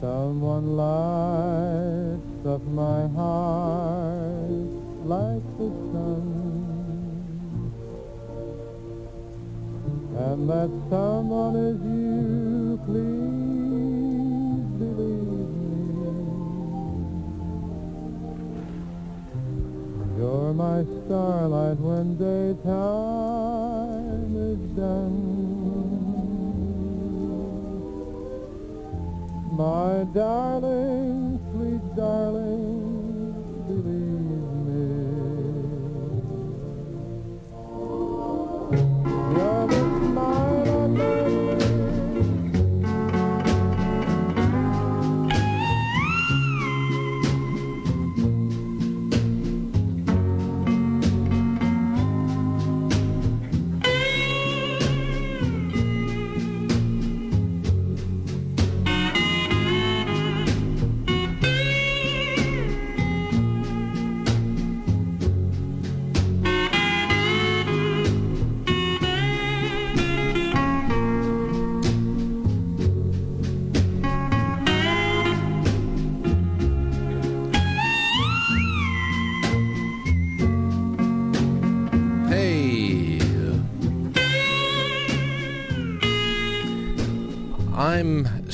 Someone lights up my heart like the sun. And that someone is you, please believe me. You're my starlight when daytime is done. My darling, sweet darling,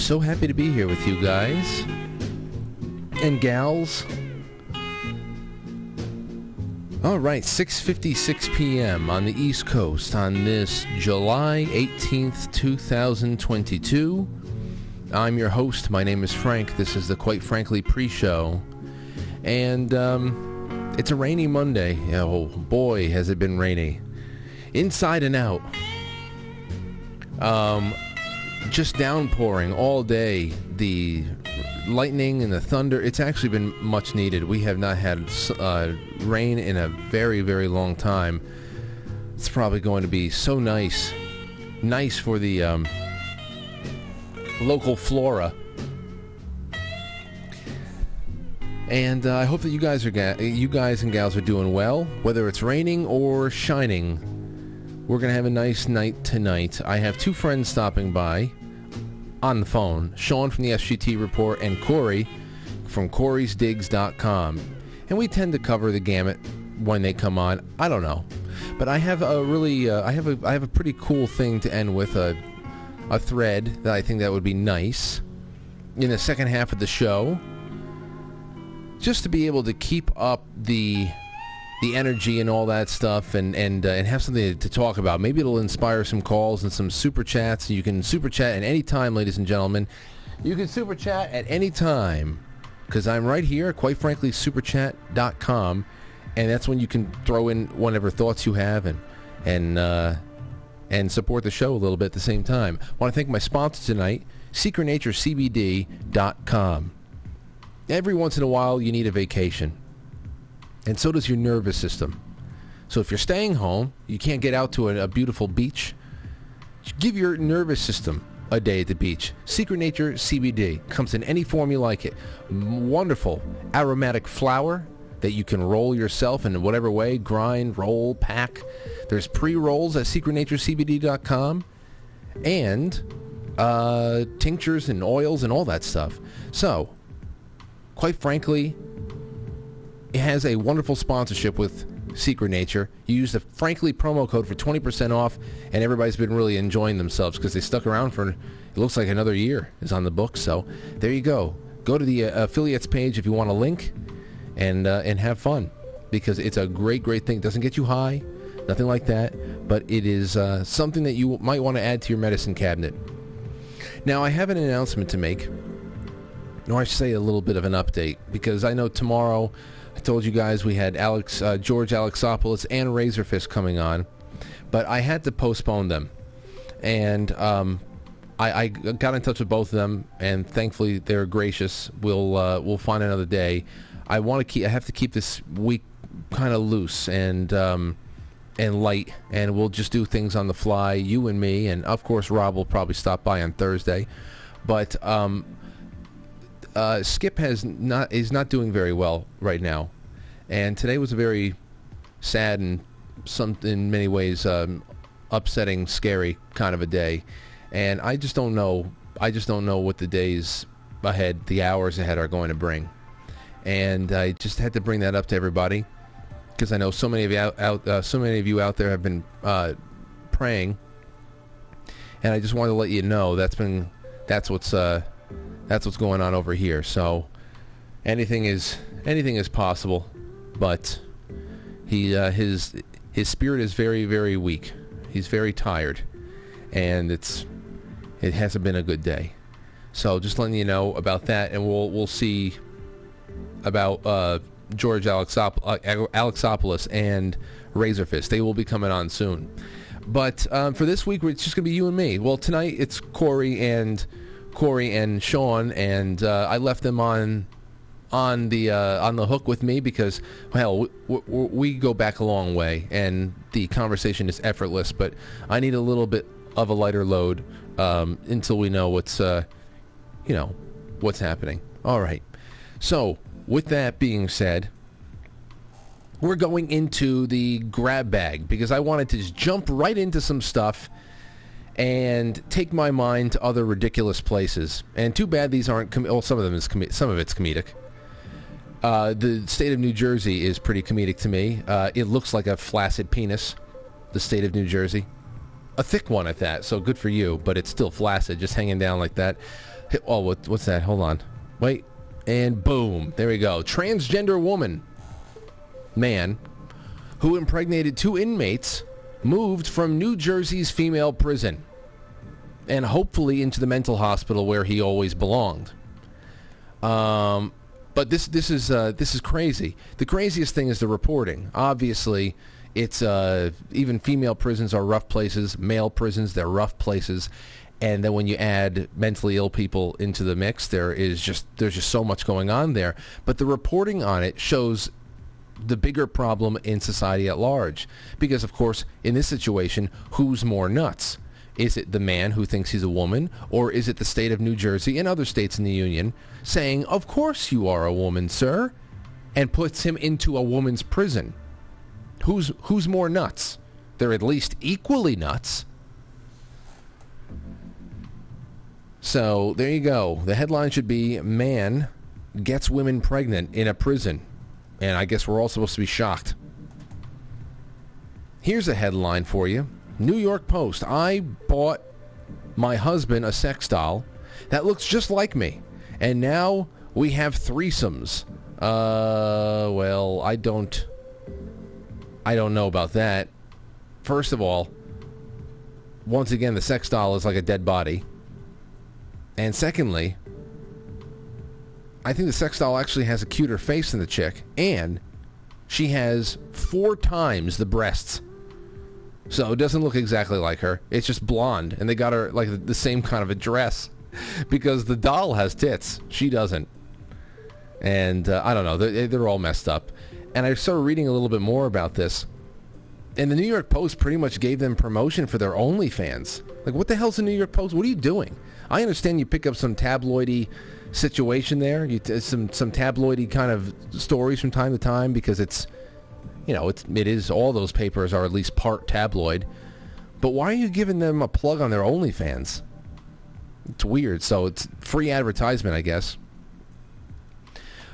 so happy to be here with you guys and gals. All right, 6:56 p.m. on the East Coast on this July 18th, 2022. I'm your host. My name is Frank. This is the Quite Frankly pre-show. And um, it's a rainy Monday. Oh boy, has it been rainy. Inside and out. Um, just downpouring all day. The lightning and the thunder. It's actually been much needed. We have not had uh, rain in a very, very long time. It's probably going to be so nice. Nice for the um, local flora. And uh, I hope that you guys are ga- you guys and gals are doing well, whether it's raining or shining. We're gonna have a nice night tonight. I have two friends stopping by on the phone: Sean from the SGT Report and Corey from CoreysDigs.com. And we tend to cover the gamut when they come on. I don't know, but I have a really uh, I have a I have a pretty cool thing to end with a a thread that I think that would be nice in the second half of the show just to be able to keep up the the energy and all that stuff and and uh, and have something to talk about. Maybe it'll inspire some calls and some super chats. You can super chat at any time, ladies and gentlemen. You can super chat at any time because I'm right here, quite frankly, superchat.com. And that's when you can throw in whatever thoughts you have and and uh, and support the show a little bit at the same time. I want to thank my sponsor tonight, SecretNatureCBD.com. Every once in a while, you need a vacation. And so does your nervous system. So if you're staying home, you can't get out to a, a beautiful beach, give your nervous system a day at the beach. Secret Nature CBD comes in any form you like it. Wonderful aromatic flower that you can roll yourself in whatever way, grind, roll, pack. There's pre-rolls at secretnaturecbd.com and uh, tinctures and oils and all that stuff. So, quite frankly, has a wonderful sponsorship with Secret Nature. You use the Frankly promo code for 20% off, and everybody's been really enjoying themselves because they stuck around for, it looks like another year is on the book. So there you go. Go to the uh, affiliates page if you want a link and, uh, and have fun because it's a great, great thing. It doesn't get you high, nothing like that, but it is uh, something that you might want to add to your medicine cabinet. Now, I have an announcement to make, or I should say a little bit of an update, because I know tomorrow told you guys we had Alex uh, George Alexopoulos and Razorfist coming on, but I had to postpone them, and um, I, I got in touch with both of them, and thankfully they're gracious. We'll uh, we'll find another day. I want to keep. I have to keep this week kind of loose and um, and light, and we'll just do things on the fly. You and me, and of course Rob will probably stop by on Thursday, but. Um, uh, Skip has not is not doing very well right now, and today was a very sad and some in many ways um, upsetting, scary kind of a day, and I just don't know. I just don't know what the days ahead, the hours ahead, are going to bring, and I just had to bring that up to everybody because I know so many of you out, out uh, so many of you out there have been uh, praying, and I just wanted to let you know that's been that's what's uh, that's what's going on over here. So anything is anything is possible, but he uh, his his spirit is very very weak. He's very tired, and it's it hasn't been a good day. So just letting you know about that, and we'll we'll see about uh, George Alexop- uh, Alexopoulos and Razorfist. They will be coming on soon. But um, for this week, it's just to be you and me. Well, tonight it's Corey and Corey and Sean, and uh, I left them on on the uh, on the hook with me because well we, we go back a long way and the conversation is effortless but I need a little bit of a lighter load um, until we know what's uh, you know what's happening all right so with that being said we're going into the grab bag because I wanted to just jump right into some stuff and take my mind to other ridiculous places. And too bad these aren't. Com- well, some of them is com- some of it's comedic. Uh, the state of New Jersey is pretty comedic to me. Uh, it looks like a flaccid penis. The state of New Jersey, a thick one at that. So good for you, but it's still flaccid, just hanging down like that. Oh, what, what's that? Hold on, wait, and boom, there we go. Transgender woman, man, who impregnated two inmates, moved from New Jersey's female prison, and hopefully into the mental hospital where he always belonged. Um, but this this is uh, this is crazy. The craziest thing is the reporting. Obviously, it's uh, even female prisons are rough places. Male prisons they're rough places. And then when you add mentally ill people into the mix, there is just there's just so much going on there. But the reporting on it shows the bigger problem in society at large. Because of course, in this situation, who's more nuts? Is it the man who thinks he's a woman, or is it the state of New Jersey and other states in the Union saying, Of course you are a woman, sir, and puts him into a woman's prison? Who's, who's more nuts? They're at least equally nuts. So there you go. The headline should be Man gets women pregnant in a prison. And I guess we're all supposed to be shocked. Here's a headline for you New York Post. I bought my husband a sex doll that looks just like me. And now we have threesomes. Uh, well, I don't. I don't know about that. First of all, once again, the sex doll is like a dead body. And secondly, I think the sex doll actually has a cuter face than the chick, and she has four times the breasts. So it doesn't look exactly like her. It's just blonde, and they got her like the same kind of a dress because the doll has tits. She doesn't. And uh, I don't know. They're, they're all messed up. And I started reading a little bit more about this. And the New York Post pretty much gave them promotion for their OnlyFans. Like, what the hell's the New York Post? What are you doing? I understand you pick up some tabloidy situation there, you t- some some tabloidy kind of stories from time to time because it's, you know, it's it is all those papers are at least part tabloid. But why are you giving them a plug on their OnlyFans? It's weird. So it's free advertisement, I guess.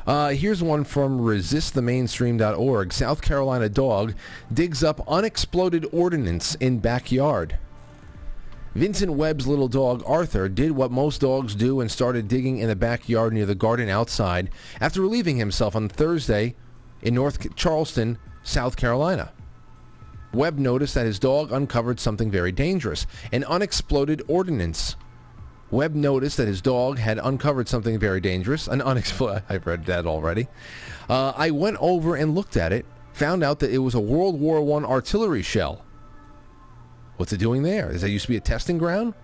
Uh, here's one from resistthemainstream.org. South Carolina dog digs up unexploded ordnance in backyard. Vincent Webb's little dog Arthur did what most dogs do and started digging in the backyard near the garden outside after relieving himself on Thursday in North Charleston, South Carolina. Webb noticed that his dog uncovered something very dangerous, an unexploded ordnance. Webb noticed that his dog had uncovered something very dangerous, an unexploded... I've read that already. Uh, I went over and looked at it, found out that it was a World War I artillery shell. What's it doing there? Is that used to be a testing ground?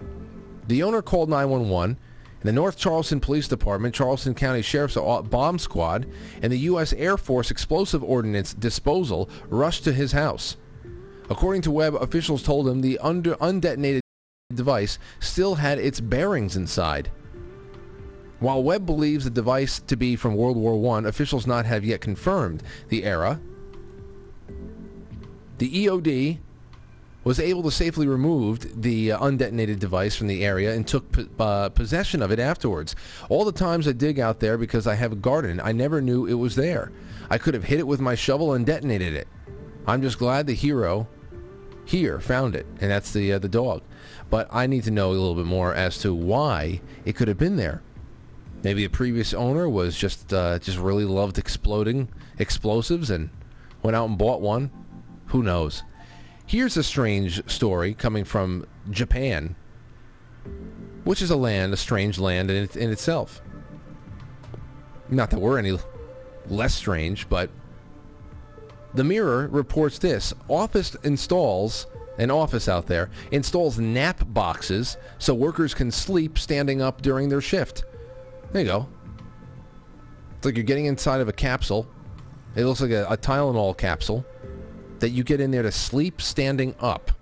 The owner called 911, and the North Charleston Police Department, Charleston County Sheriff's Bomb Squad, and the U.S. Air Force Explosive Ordnance Disposal rushed to his house. According to Webb, officials told him the under undetonated device still had its bearings inside. While Webb believes the device to be from World War I, officials not have yet confirmed the era The EOD was able to safely remove the uh, undetonated device from the area and took p- uh, possession of it afterwards. All the times I dig out there because I have a garden, I never knew it was there. I could have hit it with my shovel and detonated it. I'm just glad the hero here found it, and that's the uh, the dog. But I need to know a little bit more as to why it could have been there. Maybe the previous owner was just uh, just really loved exploding explosives and went out and bought one. Who knows? Here's a strange story coming from Japan, which is a land, a strange land in, in itself. Not that we're any less strange, but the Mirror reports this: Office installs an office out there installs nap boxes so workers can sleep standing up during their shift. There you go. It's like you're getting inside of a capsule. It looks like a, a Tylenol capsule that you get in there to sleep standing up.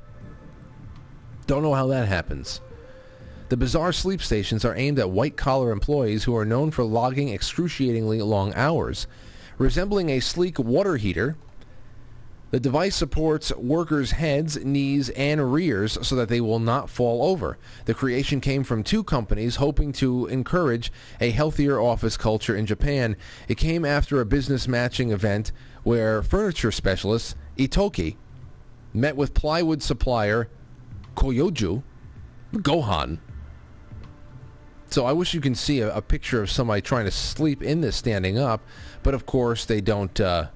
Don't know how that happens. The bizarre sleep stations are aimed at white collar employees who are known for logging excruciatingly long hours. Resembling a sleek water heater, the device supports workers' heads, knees, and rears so that they will not fall over. The creation came from two companies hoping to encourage a healthier office culture in Japan. It came after a business matching event where furniture specialist Itoki met with plywood supplier Koyoju Gohan. So I wish you can see a, a picture of somebody trying to sleep in this standing up, but of course they don't. Uh,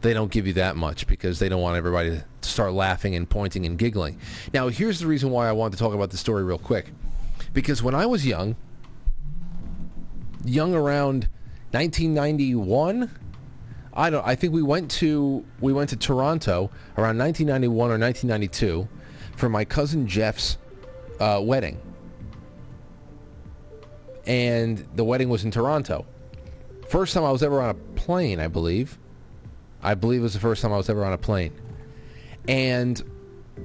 they don't give you that much because they don't want everybody to start laughing and pointing and giggling. Now, here's the reason why I wanted to talk about the story real quick. Because when I was young, young around 1991, I don't I think we went to we went to Toronto around 1991 or 1992 for my cousin Jeff's uh, wedding. And the wedding was in Toronto. First time I was ever on a plane, I believe. I believe it was the first time I was ever on a plane. And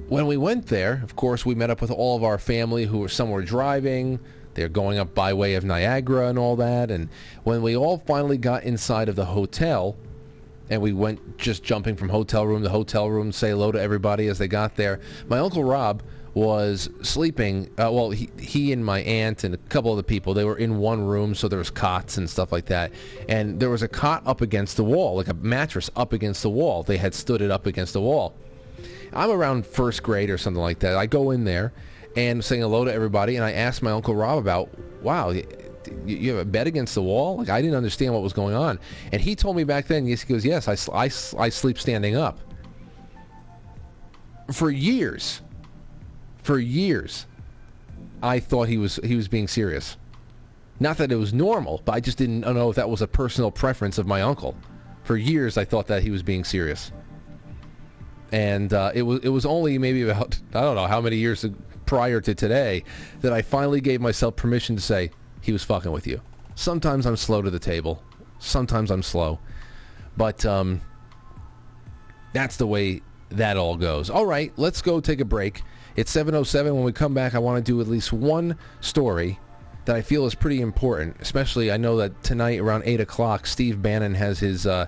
when we went there, of course, we met up with all of our family who were somewhere driving. They're going up by way of Niagara and all that. And when we all finally got inside of the hotel, and we went just jumping from hotel room to hotel room, say hello to everybody as they got there, my uncle Rob was sleeping. Uh, well, he, he and my aunt and a couple of the people, they were in one room, so there was cots and stuff like that. And there was a cot up against the wall, like a mattress up against the wall. They had stood it up against the wall. I'm around first grade or something like that. I go in there and saying hello to everybody, and I asked my uncle Rob about, wow, you, you have a bed against the wall? Like I didn't understand what was going on, and he told me back then. Yes, he goes, yes, I, I, I sleep standing up. For years, for years, I thought he was he was being serious. Not that it was normal, but I just didn't know if that was a personal preference of my uncle. For years, I thought that he was being serious, and uh, it was it was only maybe about I don't know how many years prior to today that I finally gave myself permission to say he was fucking with you. Sometimes I'm slow to the table, sometimes I'm slow, but um, that's the way that all goes. All right, let's go take a break. It's 707. When we come back, I want to do at least one story that I feel is pretty important. Especially, I know that tonight around 8 o'clock, Steve Bannon has his uh,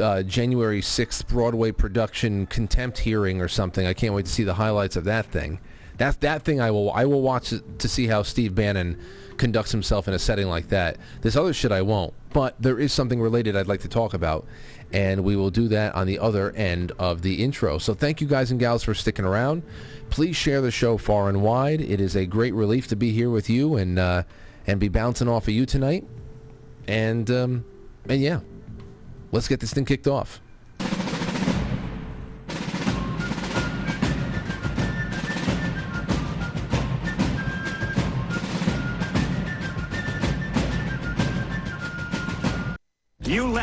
uh, January 6th Broadway production contempt hearing or something. I can't wait to see the highlights of that thing. That, that thing I will I will watch to see how Steve Bannon conducts himself in a setting like that. This other shit I won't. But there is something related I'd like to talk about and we will do that on the other end of the intro. So thank you guys and gals for sticking around. Please share the show far and wide. It is a great relief to be here with you and uh, and be bouncing off of you tonight. And um, and yeah, let's get this thing kicked off.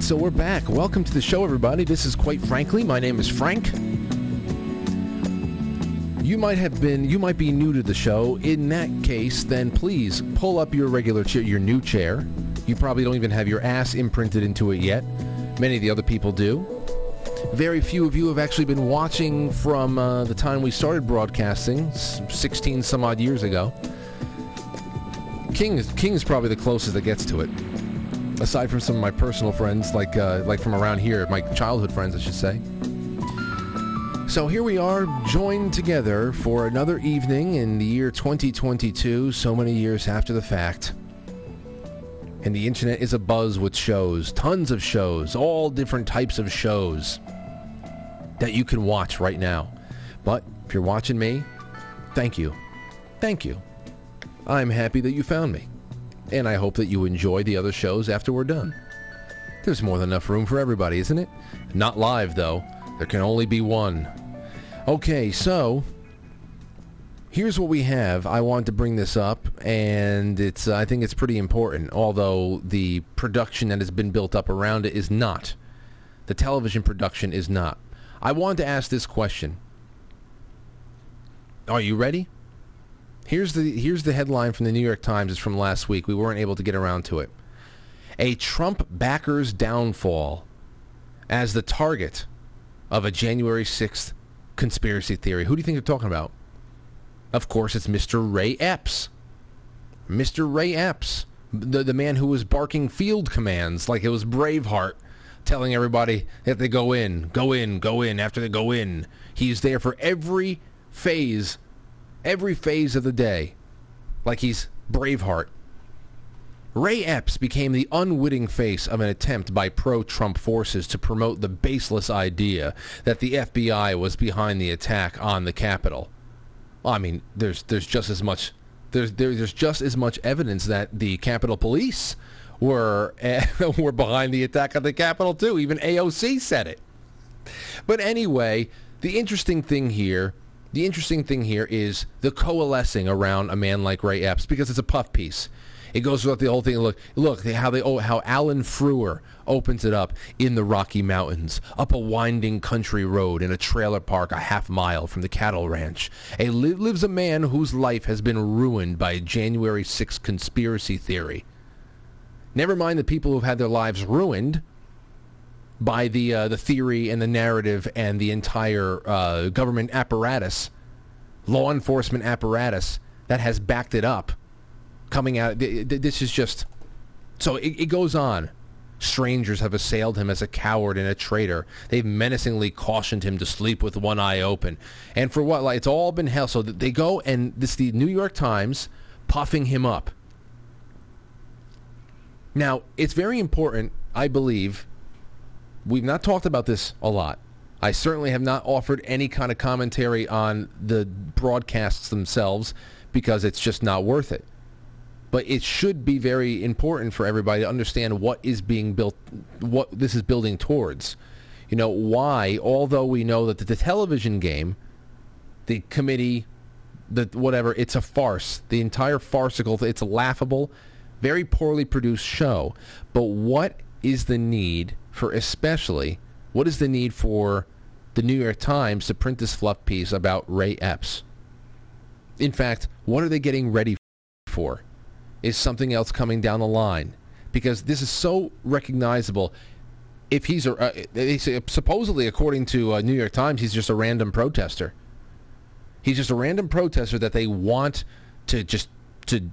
Right, so we're back. Welcome to the show, everybody. This is quite frankly, my name is Frank. You might have been, you might be new to the show. In that case, then please pull up your regular chair, your new chair. You probably don't even have your ass imprinted into it yet. Many of the other people do. Very few of you have actually been watching from uh, the time we started broadcasting, 16 some odd years ago. King King is probably the closest that gets to it. Aside from some of my personal friends, like uh, like from around here, my childhood friends, I should say. So here we are, joined together for another evening in the year 2022, so many years after the fact. And the internet is abuzz with shows, tons of shows, all different types of shows that you can watch right now. But if you're watching me, thank you. Thank you. I'm happy that you found me. And I hope that you enjoy the other shows after we're done. There's more than enough room for everybody, isn't it? Not live, though. There can only be one. Okay, so here's what we have. I want to bring this up, and it's I think it's pretty important. Although the production that has been built up around it is not, the television production is not. I want to ask this question. Are you ready? Here's the here's the headline from the New York Times. It's from last week. We weren't able to get around to it. A Trump backer's downfall as the target of a January 6th conspiracy theory. Who do you think they're talking about? Of course, it's Mr. Ray Epps. Mr. Ray Epps, the, the man who was barking field commands like it was Braveheart, telling everybody that they go in, go in, go in, after they go in. He's there for every phase, every phase of the day, like he's Braveheart. Ray Epps became the unwitting face of an attempt by pro-Trump forces to promote the baseless idea that the FBI was behind the attack on the Capitol. Well, I mean, there's there's just as much there's there, there's just as much evidence that the Capitol Police were were behind the attack on the Capitol too. Even AOC said it. But anyway, the interesting thing here, the interesting thing here is the coalescing around a man like Ray Epps because it's a puff piece. It goes throughout the whole thing. Look, look how they oh how Alan Feuer opens it up in the Rocky Mountains, up a winding country road in a trailer park a half mile from the cattle ranch. A li- lives a man whose life has been ruined by a January 6th conspiracy theory. Never mind the people who've had their lives ruined by the uh, the theory and the narrative and the entire uh, government apparatus, law enforcement apparatus that has backed it up coming out. th- th- This is just so it, it goes on. Strangers have assailed him as a coward and a traitor. They've menacingly cautioned him to sleep with one eye open. And for what? Like it's all been hell. So they go and this the New York Times puffing him up. Now it's very important, I believe. We've not talked about this a lot. I certainly have not offered any kind of commentary on the broadcasts themselves because it's just not worth it but it should be very important for everybody to understand what is being built, what this is building towards. You know, why, although we know that the, television game, the committee, the whatever, it's a farce. The entire farcical, it's a laughable, very poorly produced show. But what is the need for, especially, what is the need for the New York Times to print this fluff piece about Ray Epps? In fact, what are they getting ready for? is something else coming down the line because this is so recognizable. If he's a, uh, they say, supposedly according to uh, New York Times, he's just a random protester. He's just a random protester that they want to just to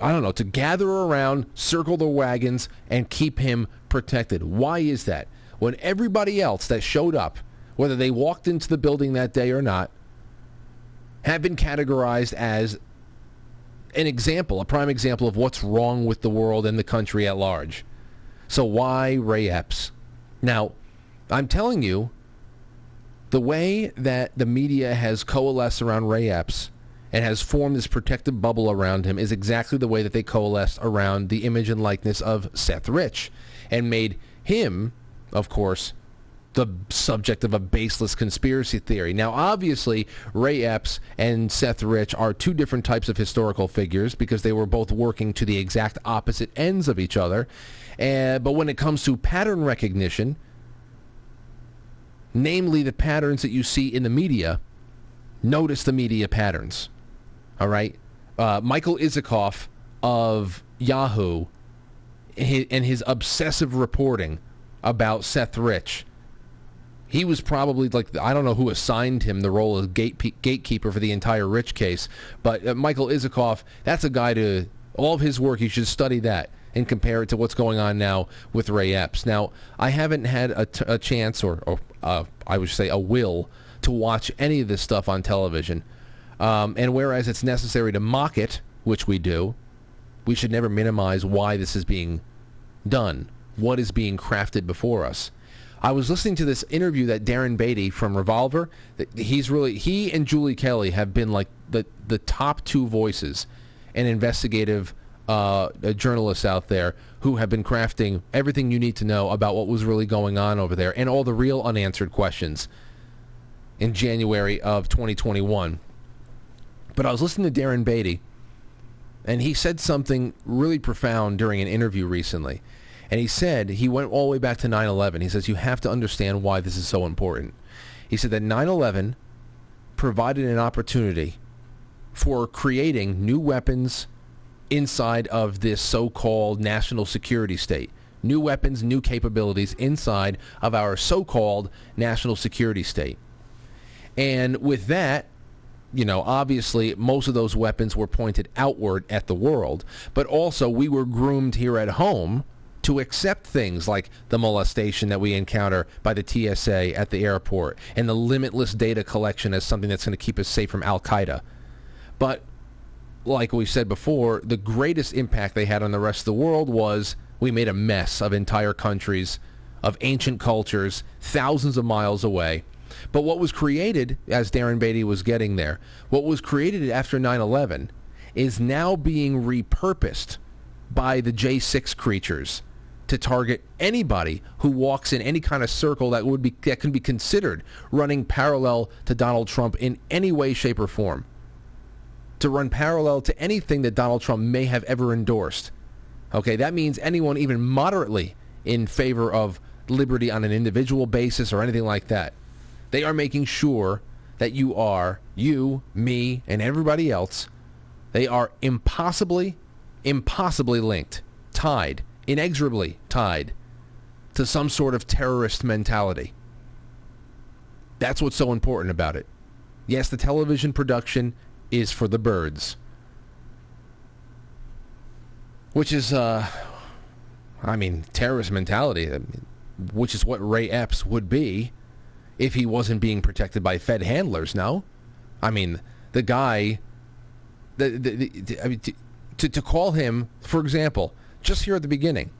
I don't know to gather around, circle the wagons, and keep him protected. Why is that? When everybody else that showed up, whether they walked into the building that day or not, have been categorized as an example, a prime example of what's wrong with the world and the country at large. So why Ray Epps? Now, I'm telling you, the way that the media has coalesced around Ray Epps and has formed this protective bubble around him is exactly the way that they coalesced around the image and likeness of Seth Rich and made him, of course, the subject of a baseless conspiracy theory. Now, obviously, Ray Epps and Seth Rich are two different types of historical figures because they were both working to the exact opposite ends of each other. Uh, but when it comes to pattern recognition, namely the patterns that you see in the media, notice the media patterns. All right? Uh, Michael Isikoff of Yahoo and his obsessive reporting about Seth Rich. He was probably like I don't know who assigned him the role of gate, gatekeeper for the entire Rich case, but uh, Michael Isikoff, that's a guy to all of his work. You should study that and compare it to what's going on now with Ray Epps. Now, I haven't had a, t- a chance, or, or uh, I would say a will, to watch any of this stuff on television. Um, and whereas it's necessary to mock it, which we do, we should never minimize why this is being done, what is being crafted before us. I was listening to this interview that Darren Beattie from Revolver. He's really he and Julie Kelly have been like the the top two voices and investigative uh, journalists out there who have been crafting everything you need to know about what was really going on over there and all the real unanswered questions in January of 2021. But I was listening to Darren Beattie, and he said something really profound during an interview recently. And he said, he went all the way back to 9-11. He says, you have to understand why this is so important. He said that 9-11 provided an opportunity for creating new weapons inside of this so-called national security state. New weapons, new capabilities inside of our so-called national security state. And with that, you know, obviously most of those weapons were pointed outward at the world, but also we were groomed here at home to accept things like the molestation that we encounter by the TSA at the airport and the limitless data collection as something that's going to keep us safe from Al Qaeda. But like we said before, the greatest impact they had on the rest of the world was we made a mess of entire countries, of ancient cultures, thousands of miles away. But what was created, as Darren Beattie was getting there, what was created after 9-11 is now being repurposed by the J6 creatures to target anybody who walks in any kind of circle that would be that can be considered running parallel to Donald Trump in any way, shape, or form to run parallel to anything that Donald Trump may have ever endorsed. Okay, that means anyone even moderately in favor of liberty on an individual basis or anything like that. They are making sure that you are, you, me, and everybody else, they are impossibly, impossibly linked, tied, inexorably tied to some sort of terrorist mentality. That's what's so important about it. Yes, the television production is for the birds. Which is, uh, I mean, terrorist mentality, which is what Ray Epps would be if he wasn't being protected by Fed handlers, no? I mean, the guy, the, the, the I mean, to, to call him, for example, just here at the beginning,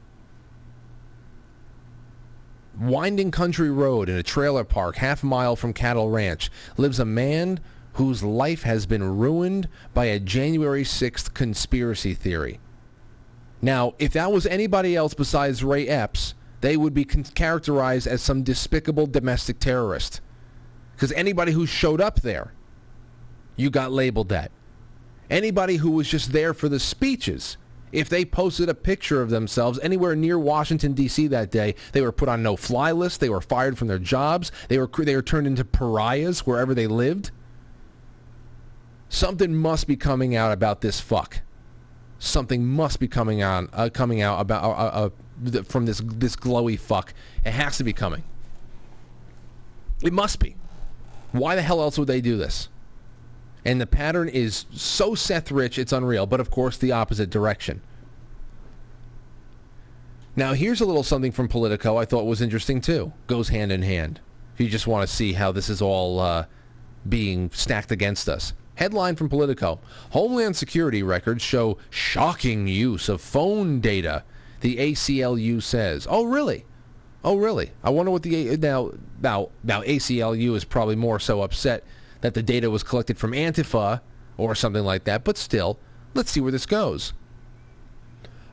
winding country road in a trailer park half a mile from Cattle Ranch lives a man whose life has been ruined by a January 6th conspiracy theory. Now, if that was anybody else besides Ray Epps, they would be characterized as some despicable domestic terrorist. Because anybody who showed up there, you got labeled that. Anybody who was just there for the speeches, if they posted a picture of themselves anywhere near Washington D.C. that day, they were put on no-fly list. They were fired from their jobs. They were they were turned into pariahs wherever they lived something must be coming out about this fuck. Something must be coming on, uh, coming out about uh, uh, from this this glowy fuck. It has to be coming. It must be. Why the hell else would they do this? And the pattern is so Seth Rich, it's unreal. But of course, the opposite direction. Now, here's a little something from Politico I thought was interesting too. Goes hand in hand. If you just want to see how this is all uh, being stacked against us. Headline from Politico. Homeland Security records show shocking use of phone data, the ACLU says. Oh, really? Oh, really? I wonder what the... Now, now, now ACLU is probably more so upset that the data was collected from Antifa or something like that, but still, let's see where this goes.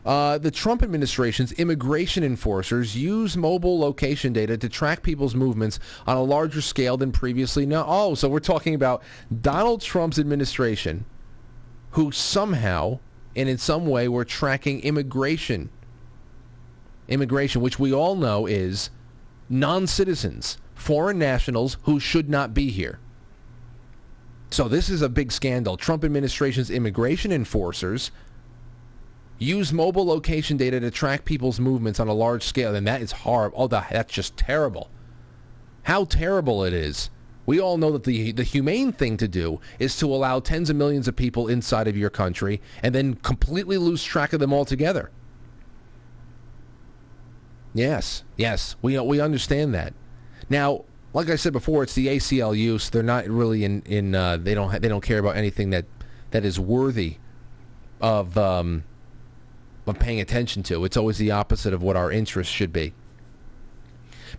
Uh, the Trump administration's immigration enforcers use mobile location data to track people's movements on a larger scale than previously known. Oh, so we're talking about Donald Trump's administration, who somehow and in some way were tracking immigration. Immigration, which we all know is non-citizens, foreign nationals who should not be here. So this is a big scandal. Trump administration's immigration enforcers use mobile location data to track people's movements on a large scale, and that is horrible. Oh, that's just terrible. How terrible it is. We all know that the the humane thing to do is to allow tens of millions of people inside of your country and then completely lose track of them altogether. Yes, yes, we we understand that. Now, like I said before, it's the ACLU, so they're not really in in uh, they don't ha- they don't care about anything that that is worthy of um, of paying attention to. It's always the opposite of what our interests should be.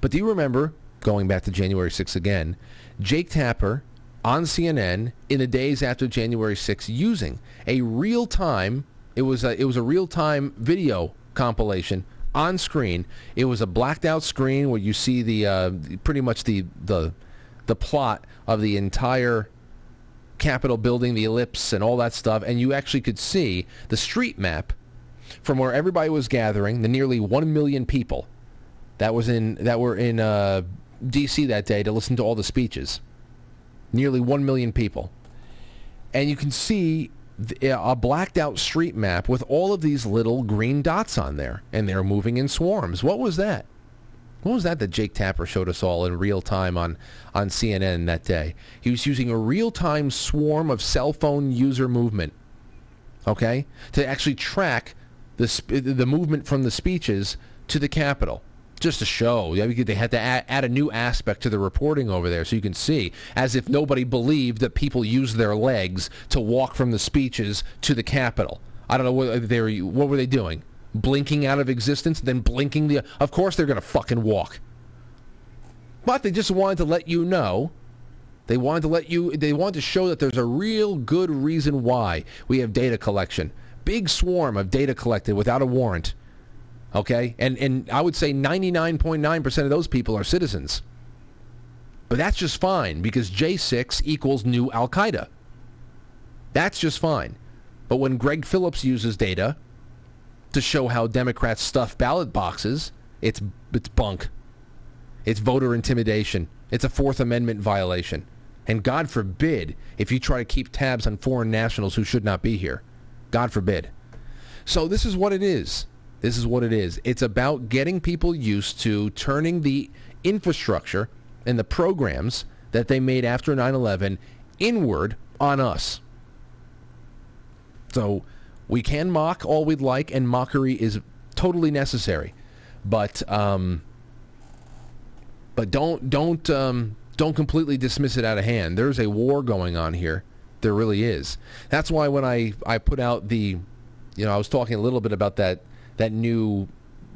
But do you remember going back to January 6th again? Jake Tapper on CNN in the days after January 6th using a real time. It was a, it was a real time video compilation on screen. It was a blacked out screen where you see the uh, pretty much the the the plot of the entire Capitol building, the ellipse, and all that stuff, and you actually could see the street map from where everybody was gathering, the nearly one million people that was in that were in uh, D.C. that day to listen to all the speeches. Nearly one million people, and you can see a blacked out street map with all of these little green dots on there, and they're moving in swarms. What was that? What was that that Jake Tapper showed us all in real time on, on CNN that day? He was using a real time swarm of cell phone user movement, okay, to actually track the, the movement from the speeches to the Capitol just to show. They had to add, add, a new aspect to the reporting over there so you can see, as if nobody believed that people use their legs to walk from the speeches to the Capitol. I don't know what they were, what were they doing? Blinking out of existence, then blinking the. Of course they're going to fucking walk. But they just wanted to let you know. They wanted to let you. They wanted to show that there's a real good reason why we have data collection. Big swarm of data collected without a warrant Okay? And, and I would say 99.9% of those people are citizens. But that's just fine because J6 equals new Al Qaeda. That's just fine. But when Greg Phillips uses data to show how Democrats stuff ballot boxes, it's, it's bunk. It's voter intimidation. It's a Fourth Amendment violation. And God forbid if you try to keep tabs on foreign nationals who should not be here. God forbid. So this is what it is. This is what it is. It's about getting people used to turning the infrastructure and the programs that they made after 9/11 inward on us. So we can mock all we'd like, and mockery is totally necessary. But um, but don't don't um, don't completely dismiss it out of hand. There's a war going on here. There really is. That's why when I I put out the, you know, I was talking a little bit about that that new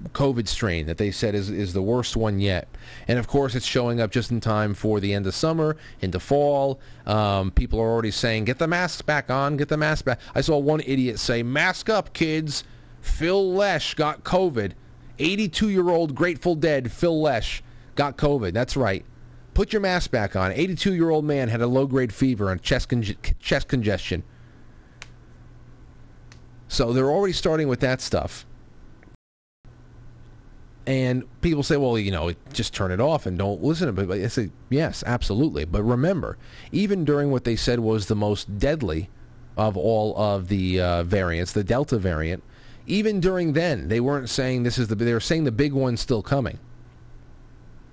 COVID strain that they said is, is the worst one yet. And of course, it's showing up just in time for the end of summer, into fall. Um, people are already saying, get the masks back on, get the mask back. I saw one idiot say, mask up, kids. Phil Lesh got COVID. 82 year old Grateful Dead Phil Lesh got COVID. That's right. Put your mask back on. 82 year old man had a low grade fever and chest, con- chest congestion. So they're already starting with that stuff. And people say, well, you know, just turn it off and don't listen to it. But I say, yes, absolutely. But remember, even during what they said was the most deadly of all of the uh, variants, the Delta variant, even during then, they weren't saying this is the, they were saying the big one's still coming.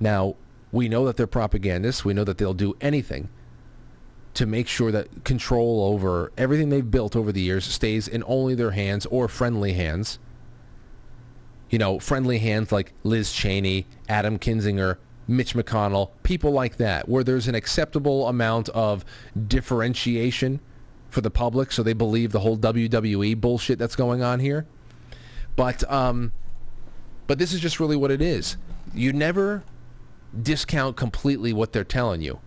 Now, we know that they're propagandists. We know that they'll do anything to make sure that control over everything they've built over the years stays in only their hands or friendly hands you know, friendly hands like Liz Cheney, Adam Kinzinger, Mitch McConnell, people like that, where there's an acceptable amount of differentiation for the public, so they believe the whole WWE bullshit that's going on here. But um, but this is just really what it is. You never discount completely what they're telling you,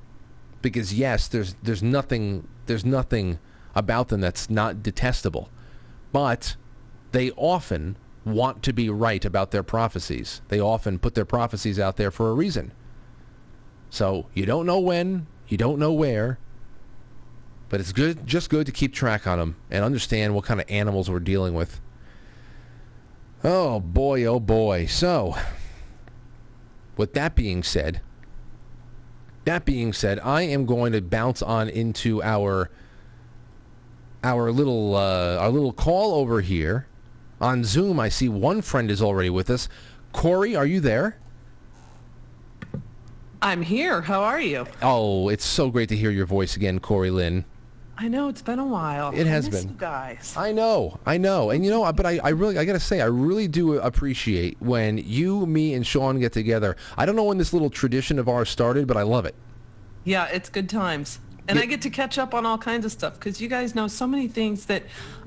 because yes, there's there's nothing there's nothing about them that's not detestable, but they often want to be right about their prophecies. They often put their prophecies out there for a reason. So you don't know when, you don't know where, but it's good, just good to keep track on them and understand what kind of animals we're dealing with. Oh boy, oh boy. So, with that being said, that being said, I am going to bounce on into our our little uh, our little call over here on Zoom. I see one friend is already with us. Corey, are you there? I'm here. How are you? Oh, it's so great to hear your voice again, Corey Lynn. I know it's been a while. It has been. Guys. I know, I know, and you know, but I, I really, I gotta say, I really do appreciate when you, me, and Sean get together. I don't know when this little tradition of ours started, but I love it. Yeah, it's good times. And Yeah. I get to catch up on all kinds of stuff because you guys know so many things that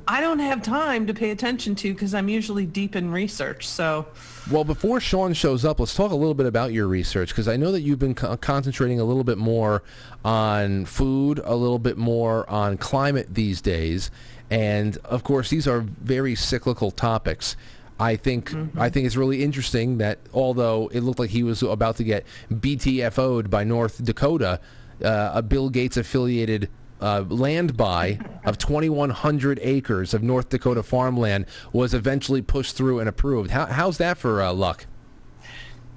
I don't have time to pay attention to because I'm usually deep in research. So, Well, before Sean shows up, let's talk a little bit about your research because I know that you've been co- concentrating a little bit more on food, a little bit more on climate these days, and of course, these are very cyclical topics. I think I think it's really interesting that although it looked like he was about to get BTFO'd by North Dakota, uh, a Bill Gates affiliated uh, land buy of 2,100 acres of North Dakota farmland was eventually pushed through and approved. How, how's that for uh, luck?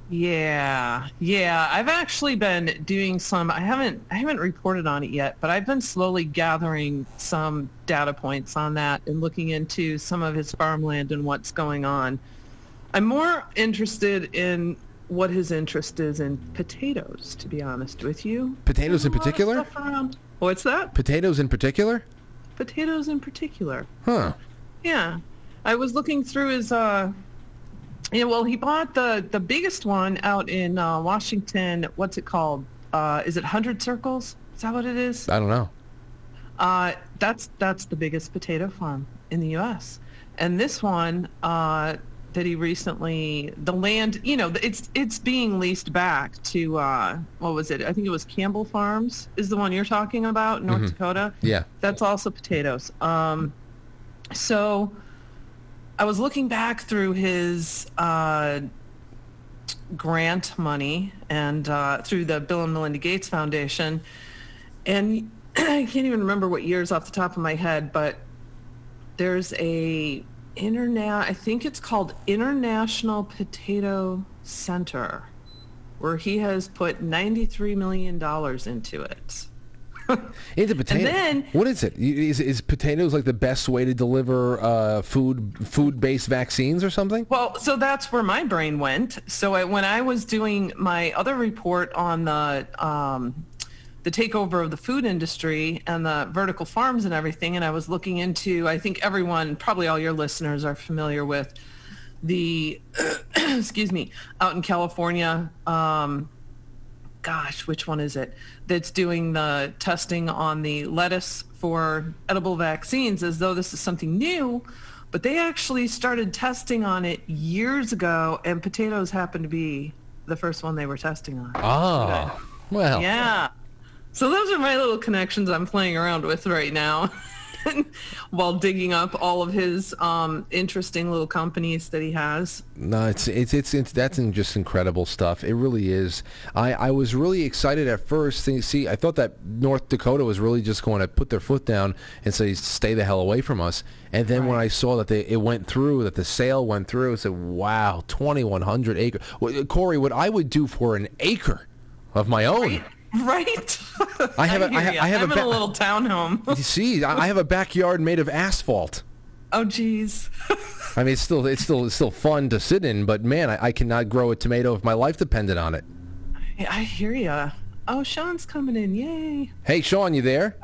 yeah, yeah, I've actually been doing some. I haven't, I haven't reported on it yet, but I've been slowly gathering some data points on that and looking into some of his farmland and what's going on. I'm more interested in what his interest is in potatoes, to be honest with you. Potatoes in There's a lot of particular? What's that? Potatoes in particular? Potatoes in particular. Huh. Yeah. I was looking through his uh yeah, well he bought the the biggest one out in uh Washington, what's it called? Uh is it 100 circles? Is that what it is? I don't know. Uh that's that's the biggest potato farm in the US. And this one uh that he recently the land, you know, it's it's being leased back to uh what was it? I think it was Campbell Farms is the one you're talking about, North Dakota. Yeah. That's also potatoes. Um, so I was looking back through his uh, grant money and uh, through the Bill and Melinda Gates Foundation, and I can't even remember what years off the top of my head, but there's a internet. I think it's called International Potato Center, where he has put ninety-three million dollars into it. Into potato. then- what is it? Is, is potatoes like the best way to deliver uh, food food based vaccines or something? Well, so that's where my brain went. So I, when I was doing my other report on the um, the takeover of the food industry and the vertical farms and everything, and I was looking into, I think everyone, probably all your listeners, are familiar with the, excuse me, out in California. Um, gosh, which one is it? That's doing the testing on the lettuce for edible vaccines as though this is something new. But they actually started testing on it years ago, and potatoes happened to be the first one they were testing on. Ah, well, Yeah. So those are my little connections I'm playing around with right now. While digging up all of his um, interesting little companies that he has. No, it's, it's it's it's that's just incredible stuff. It really is. I, I was really excited at first. See, I thought that North Dakota was really just going to put their foot down and say, "Stay the hell away from us." And then when I saw that they, it went through, that the sale went through, I said, "Wow, twenty one hundred acre." Well, Corey, what I would do for an acre of my own. Right? I have a- I ya. I have a I'm in a little townhome. You see, I I have a backyard made of asphalt. oh, geez. I mean, it's still it's still it's still fun to sit in, but man, I, I cannot grow a tomato if my life depended on it. I hear ya. Oh, Sean's coming in. Yay. Hey, Sean, you there?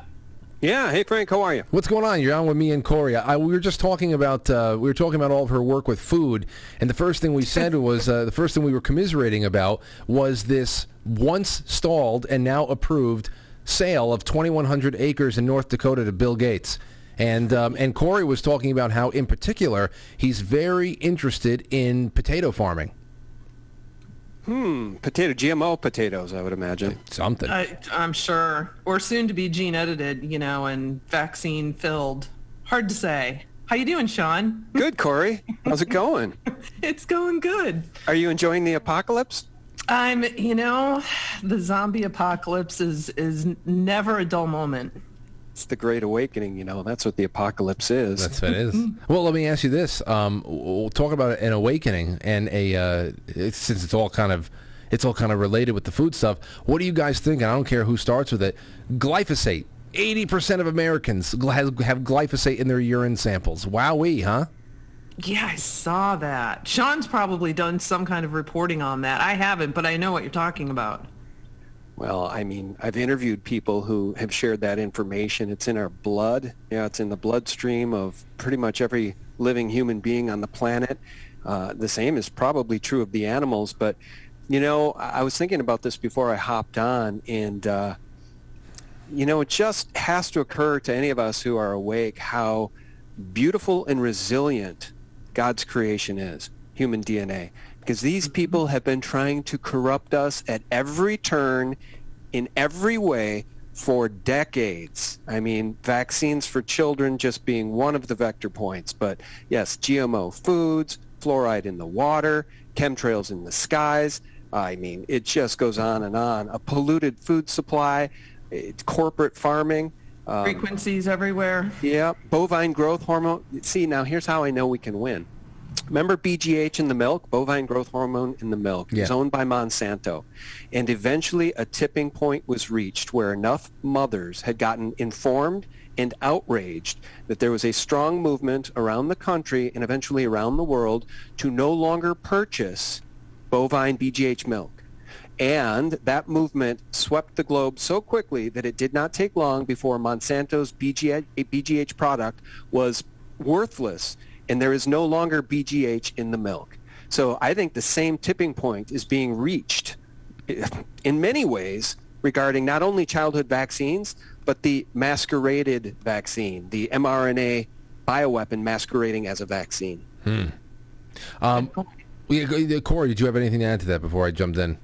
Yeah. Hey, Frank. How are you? What's going on? You're on with me and Corey. I, we were just talking about uh, we were talking about all of her work with food, and the first thing we said was uh, the first thing we were commiserating about was this once stalled and now approved sale of 2,100 acres in North Dakota to Bill Gates. And um, and Corey was talking about how, in particular, he's very interested in potato farming. Hmm, potato, GMO potatoes, I would imagine. Something. I, I'm sure. Or soon to be gene edited, you know, and vaccine filled. Hard to say. How you doing, Sean? Good, Corey. How's it going? It's going good. Are you enjoying the apocalypse? I'm, you know, the zombie apocalypse is is never a dull moment. It's the Great Awakening, you know. That's what the apocalypse is. That's what it is. well, let me ask you this: um, we'll talk about an awakening and a uh, it's, since it's all kind of it's all kind of related with the food stuff. What do you guys think? And I don't care who starts with it. Glyphosate. Eighty percent of Americans gl- have, have glyphosate in their urine samples. Wowee, huh? Yeah, I saw that. Sean's probably done some kind of reporting on that. I haven't, but I know what you're talking about. Well, I mean, I've interviewed people who have shared that information. It's in our blood. Yeah, it's in the bloodstream of pretty much every living human being on the planet. Uh, the same is probably true of the animals. But, you know, I was thinking about this before I hopped on, and, uh, you know, it just has to occur to any of us who are awake how beautiful and resilient God's creation is, human DNA. Because these people have been trying to corrupt us at every turn, in every way, for decades. I mean, vaccines for children just being one of the vector points. But yes, GMO foods, fluoride in the water, chemtrails in the skies. I mean, it just goes on and on. A polluted food supply, it's corporate farming. Um, Frequencies everywhere. yeah, bovine growth hormone. See, now here's how I know we can win. Remember BGH in the milk, bovine growth hormone in the milk. It was owned by Monsanto. And eventually a tipping point was reached where enough mothers had gotten informed and outraged that there was a strong movement around the country and eventually around the world to no longer purchase bovine BGH milk. And that movement swept the globe so quickly that it did not take long before Monsanto's BGH, BGH product was worthless and there is no longer BGH in the milk. So I think the same tipping point is being reached in many ways regarding not only childhood vaccines, but the masqueraded vaccine, the mRNA bioweapon masquerading as a vaccine. Hmm. Um, uh, Corey, did you have anything to add to that before I jumped in?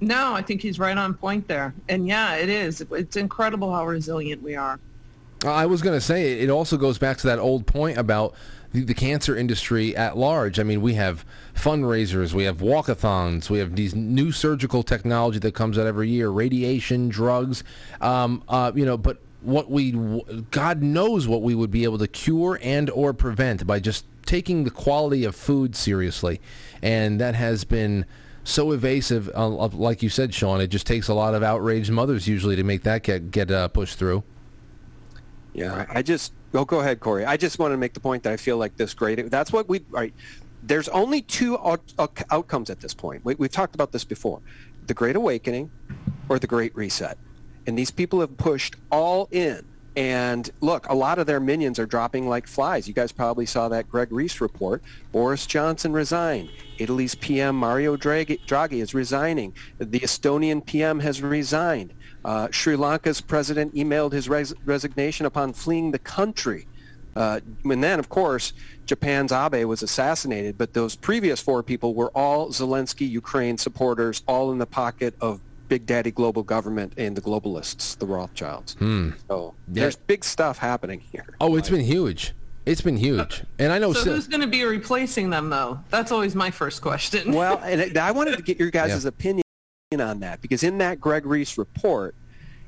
No, I think he's right on point there. And yeah, it is. It's incredible how resilient we are. Uh, I was going to say it also goes back to that old point about the, the cancer industry at large. I mean, we have fundraisers, we have walkathons, we have these new surgical technology that comes out every year, radiation, drugs, um, uh, you know. But what we, God knows, what we would be able to cure and or prevent by just taking the quality of food seriously, and that has been so evasive. Uh, like you said, Sean, it just takes a lot of outraged mothers usually to make that get get uh, pushed through. Yeah, I just oh, go ahead, Corey. I just want to make the point that I feel like this great. That's what we. Right, there's only two out, out- outcomes at this point. We, we've talked about this before: the Great Awakening or the Great Reset. And these people have pushed all in. And look, a lot of their minions are dropping like flies. You guys probably saw that Greg Reese report. Boris Johnson resigned. Italy's PM Mario Draghi is resigning. The Estonian PM has resigned. Uh, Sri Lanka's president emailed his res- resignation upon fleeing the country. Uh, and then, of course, Japan's Abe was assassinated, but those previous four people were all Zelensky Ukraine supporters, all in the pocket of Big Daddy global government and the globalists, the Rothschilds. So Yeah. there's big stuff happening here. Oh, it's been huge. It's been huge, and I know. So si- who's going to be replacing them, though? That's always my first question. Well, and I wanted to get your guys' Yeah. opinion on that because in that Greg Reese report,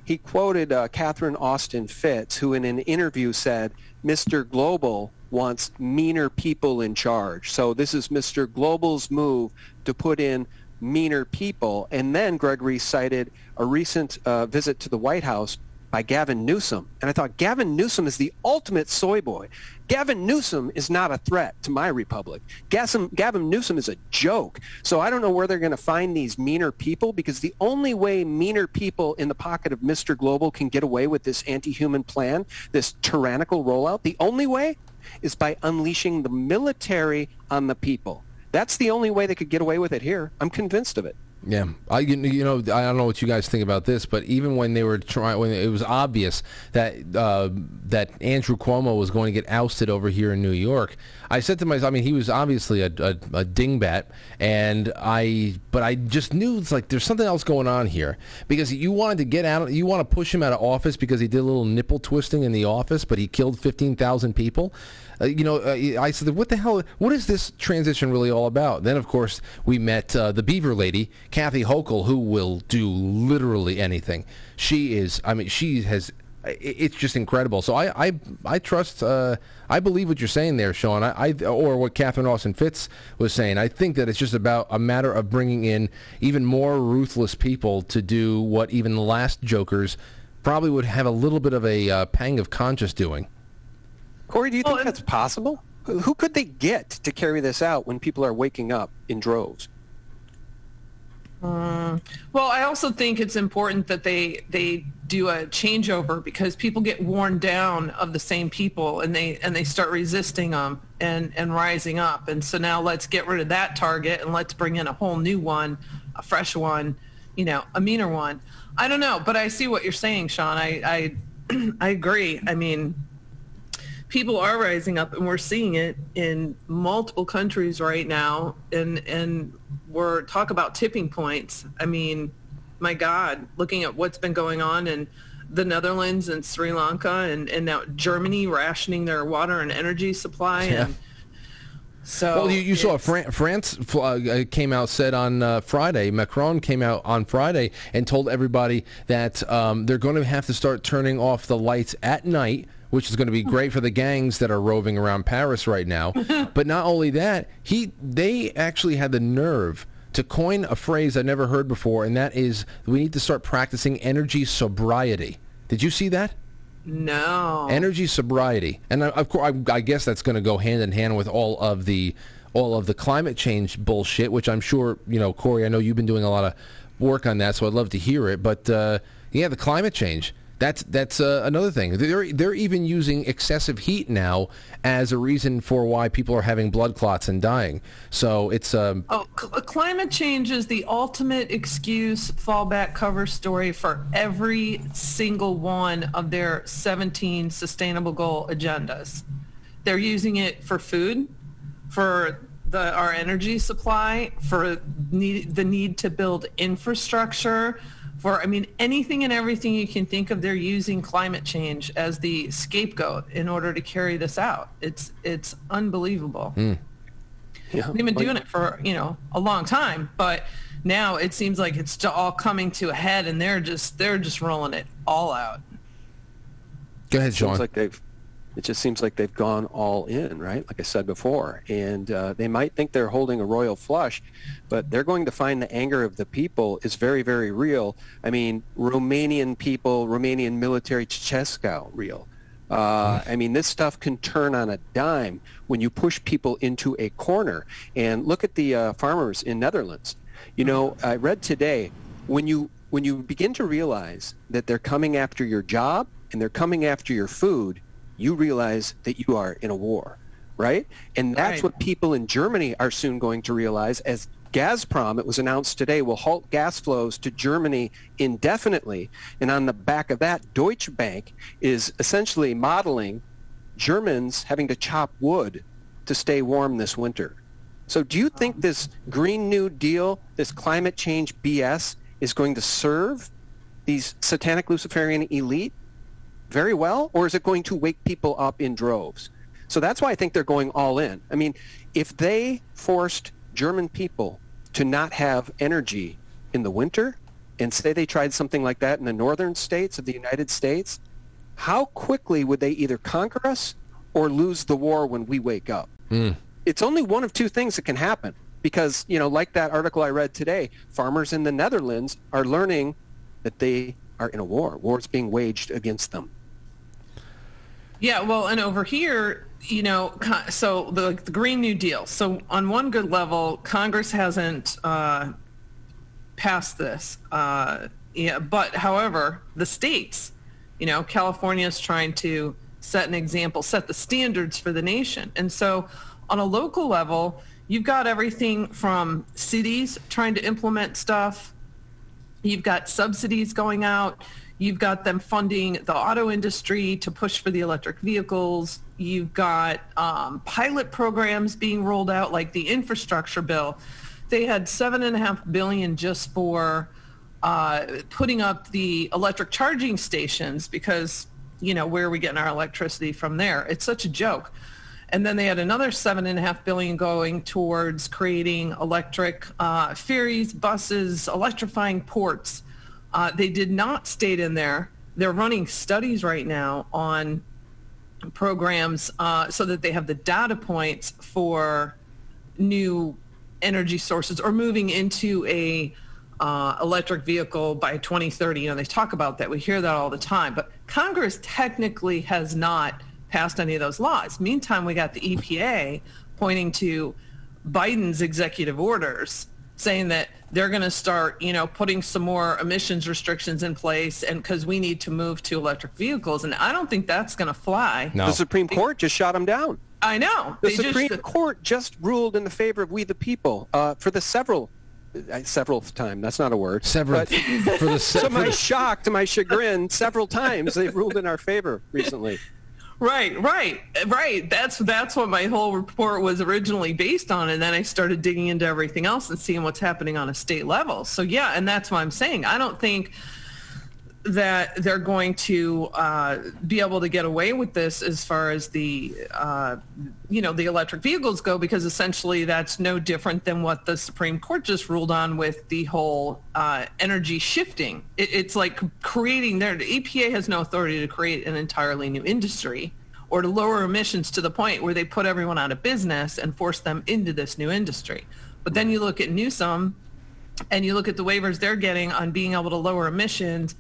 he quoted uh, Catherine Austin Fitts, who in an interview said, Mr. Global wants meaner people in charge. So this is Mr. Global's move to put in meaner people. And then Greg Reese cited a recent uh, visit to the White House by Gavin Newsom. And I thought Gavin Newsom is the ultimate soy boy. Gavin Newsom is not a threat to my republic. Gavin, Newsom is a joke. So I don't know where they're going to find these meaner people because the only way meaner people in the pocket of Mr. Global can get away with this anti-human plan, this tyrannical rollout, the only way is by unleashing the military on the people. That's the only way they could get away with it here. I'm convinced of it. Yeah, I you know I don't know what you guys think about this, but even when they were trying, when it was obvious that uh, that Andrew Cuomo was going to get ousted over here in New York, I said to myself, I mean, he was obviously a, a, a dingbat, and I, but I just knew it's like there's something else going on here because you wanted to get out, you want to push him out of office because he did a little nipple twisting in the office, but he killed fifteen thousand people. Uh, you know, uh, I said, what the hell? What is this transition really all about? Then, of course, we met uh, the Beaver lady, Kathy Hochul, who will do literally anything. She is, I mean, she has it's just incredible. So I I, I trust uh, I believe what you're saying there, Sean. I, I or what Catherine Austin Fitts was saying. I think that it's just about a matter of bringing in even more ruthless people to do what even the last Jokers probably would have a little bit of a uh, pang of conscience doing. Corey, do you think that's possible? Who could they get to carry this out when people are waking up in droves? Hmm. Well, I also think it's important that they they do a changeover because people get worn down of the same people and they and they start resisting them and and rising up. And so now let's get rid of that target and let's bring in a whole new one, a fresh one, you know, a meaner one. I don't know, but I see what you're saying, Sean. I I I agree. I mean, people are rising up and we're seeing it in multiple countries right now and and we're talk about tipping points i mean my god looking at what's been going on in the netherlands and sri lanka and, and now germany rationing their water and energy supply Yeah. and so Well, you, you saw Fran- France uh, came out said on uh, Friday. Macron came out on Friday and told everybody that um, they're going to have to start turning off the lights at night, which is going to be great for the gangs that are roving around Paris right now. but not only that, he they actually had the nerve to coin a phrase I never heard before, and that is we need to start practicing energy sobriety. Did you see that? no energy sobriety and of course I, I guess that's going to go hand in hand with all of the all of the climate change bullshit which i'm sure you know corey i know you've been doing a lot of work on that so i'd love to hear it but uh, yeah the climate change that's that's uh, another thing they're they're even using excessive heat now as a reason for why people are having blood clots and dying so it's um Oh, cl- climate change is the ultimate excuse, fallback cover story for every single one of their 17 sustainable goal agendas. They're using it for food, for the, our energy supply, for need, the need to build infrastructure, for, I mean, anything and everything you can think of, they're using climate change as the scapegoat in order to carry this out. It's, it's unbelievable. Hmm. Yeah. They've been doing it for, you know, a long time, but now it seems like it's ju- all coming to a head and they're just they're just rolling it all out. go ahead sean seems like they've it just seems like they've gone all in right like i said before and uh, they might think they're holding a royal flush but they're going to find the anger of the people is very very real i mean romanian people romanian military Ceausescu real uh, I mean, this stuff can turn on a dime when you push people into a corner. And look at the uh, farmers in Netherlands. You know, I read today when you when you begin to realize that they're coming after your job and they're coming after your food, you realize that you are in a war, right? And that's Right. what people in Germany are soon going to realize as Gazprom, it was announced today, will halt gas flows to Germany indefinitely. And on the back of that, Deutsche Bank is essentially modeling Germans having to chop wood to stay warm this winter. So do you think this Green New Deal, this climate change BS, is going to serve these satanic Luciferian elite very well, or is it going to wake people up in droves? So that's why I think they're going all in. I mean, if they forced German people to not have energy in the winter, and say they tried something like that in the northern states of the United States, how quickly would they either conquer us or lose the war when we wake up? Hmm. It's only one of two things that can happen because, you know, like that article I read today, farmers in the Netherlands are learning that they are in a war. War is being waged against them. Yeah, well, and over here, you know, so the the Green New Deal. So on one good level, Congress hasn't uh, passed this. Uh, yeah, but however, the states, you know, California is trying to set an example, set the standards for the nation, and so on a local level, you've got everything from cities trying to implement stuff You've got subsidies going out. You've got them funding the auto industry to push for the electric vehicles. You've got um, pilot programs being rolled out, like the infrastructure bill. They had seven and a half billion just for uh, putting up the electric charging stations because you know where are we getting our electricity from there? It's such a joke. and then they had another seven and a half billion going towards creating electric uh, ferries, buses, electrifying ports. Uh, they did not state in there. They're running studies right now on programs uh, so that they have the data points for new energy sources or moving into a uh, electric vehicle by 2030. You know, they talk about that. We hear that all the time. But Congress technically has not passed any of those laws. Meantime, we got the EPA pointing to Biden's executive orders saying that they're going to start, you know, putting some more emissions restrictions in place and because we need to move to electric vehicles. And I don't think that's going to fly. No. The Supreme Court just shot them down. I know. The They Supreme just, Court just ruled in the favor of we the people uh, for the several, uh, several time. That's not a word. Several. For the se- to my the- shock, to my chagrin, several times they've ruled in our favor recently. Right, right, right. That's that's what my whole report was originally based on, and then I started digging into everything else and seeing what's happening on a state level. So yeah, and that's what I'm saying. I don't think that they're going to uh, be able to get away with this as far as the uh, you know the electric vehicles go because essentially that's no different than what the Supreme Court just ruled on with the whole uh, energy shifting. It, it's like creating their the EPA has no authority to create an entirely new industry or to lower emissions to the point where they put everyone out of business and force them into this new industry. But then you look at Newsom and you look at the waivers they're getting on being able to lower emissions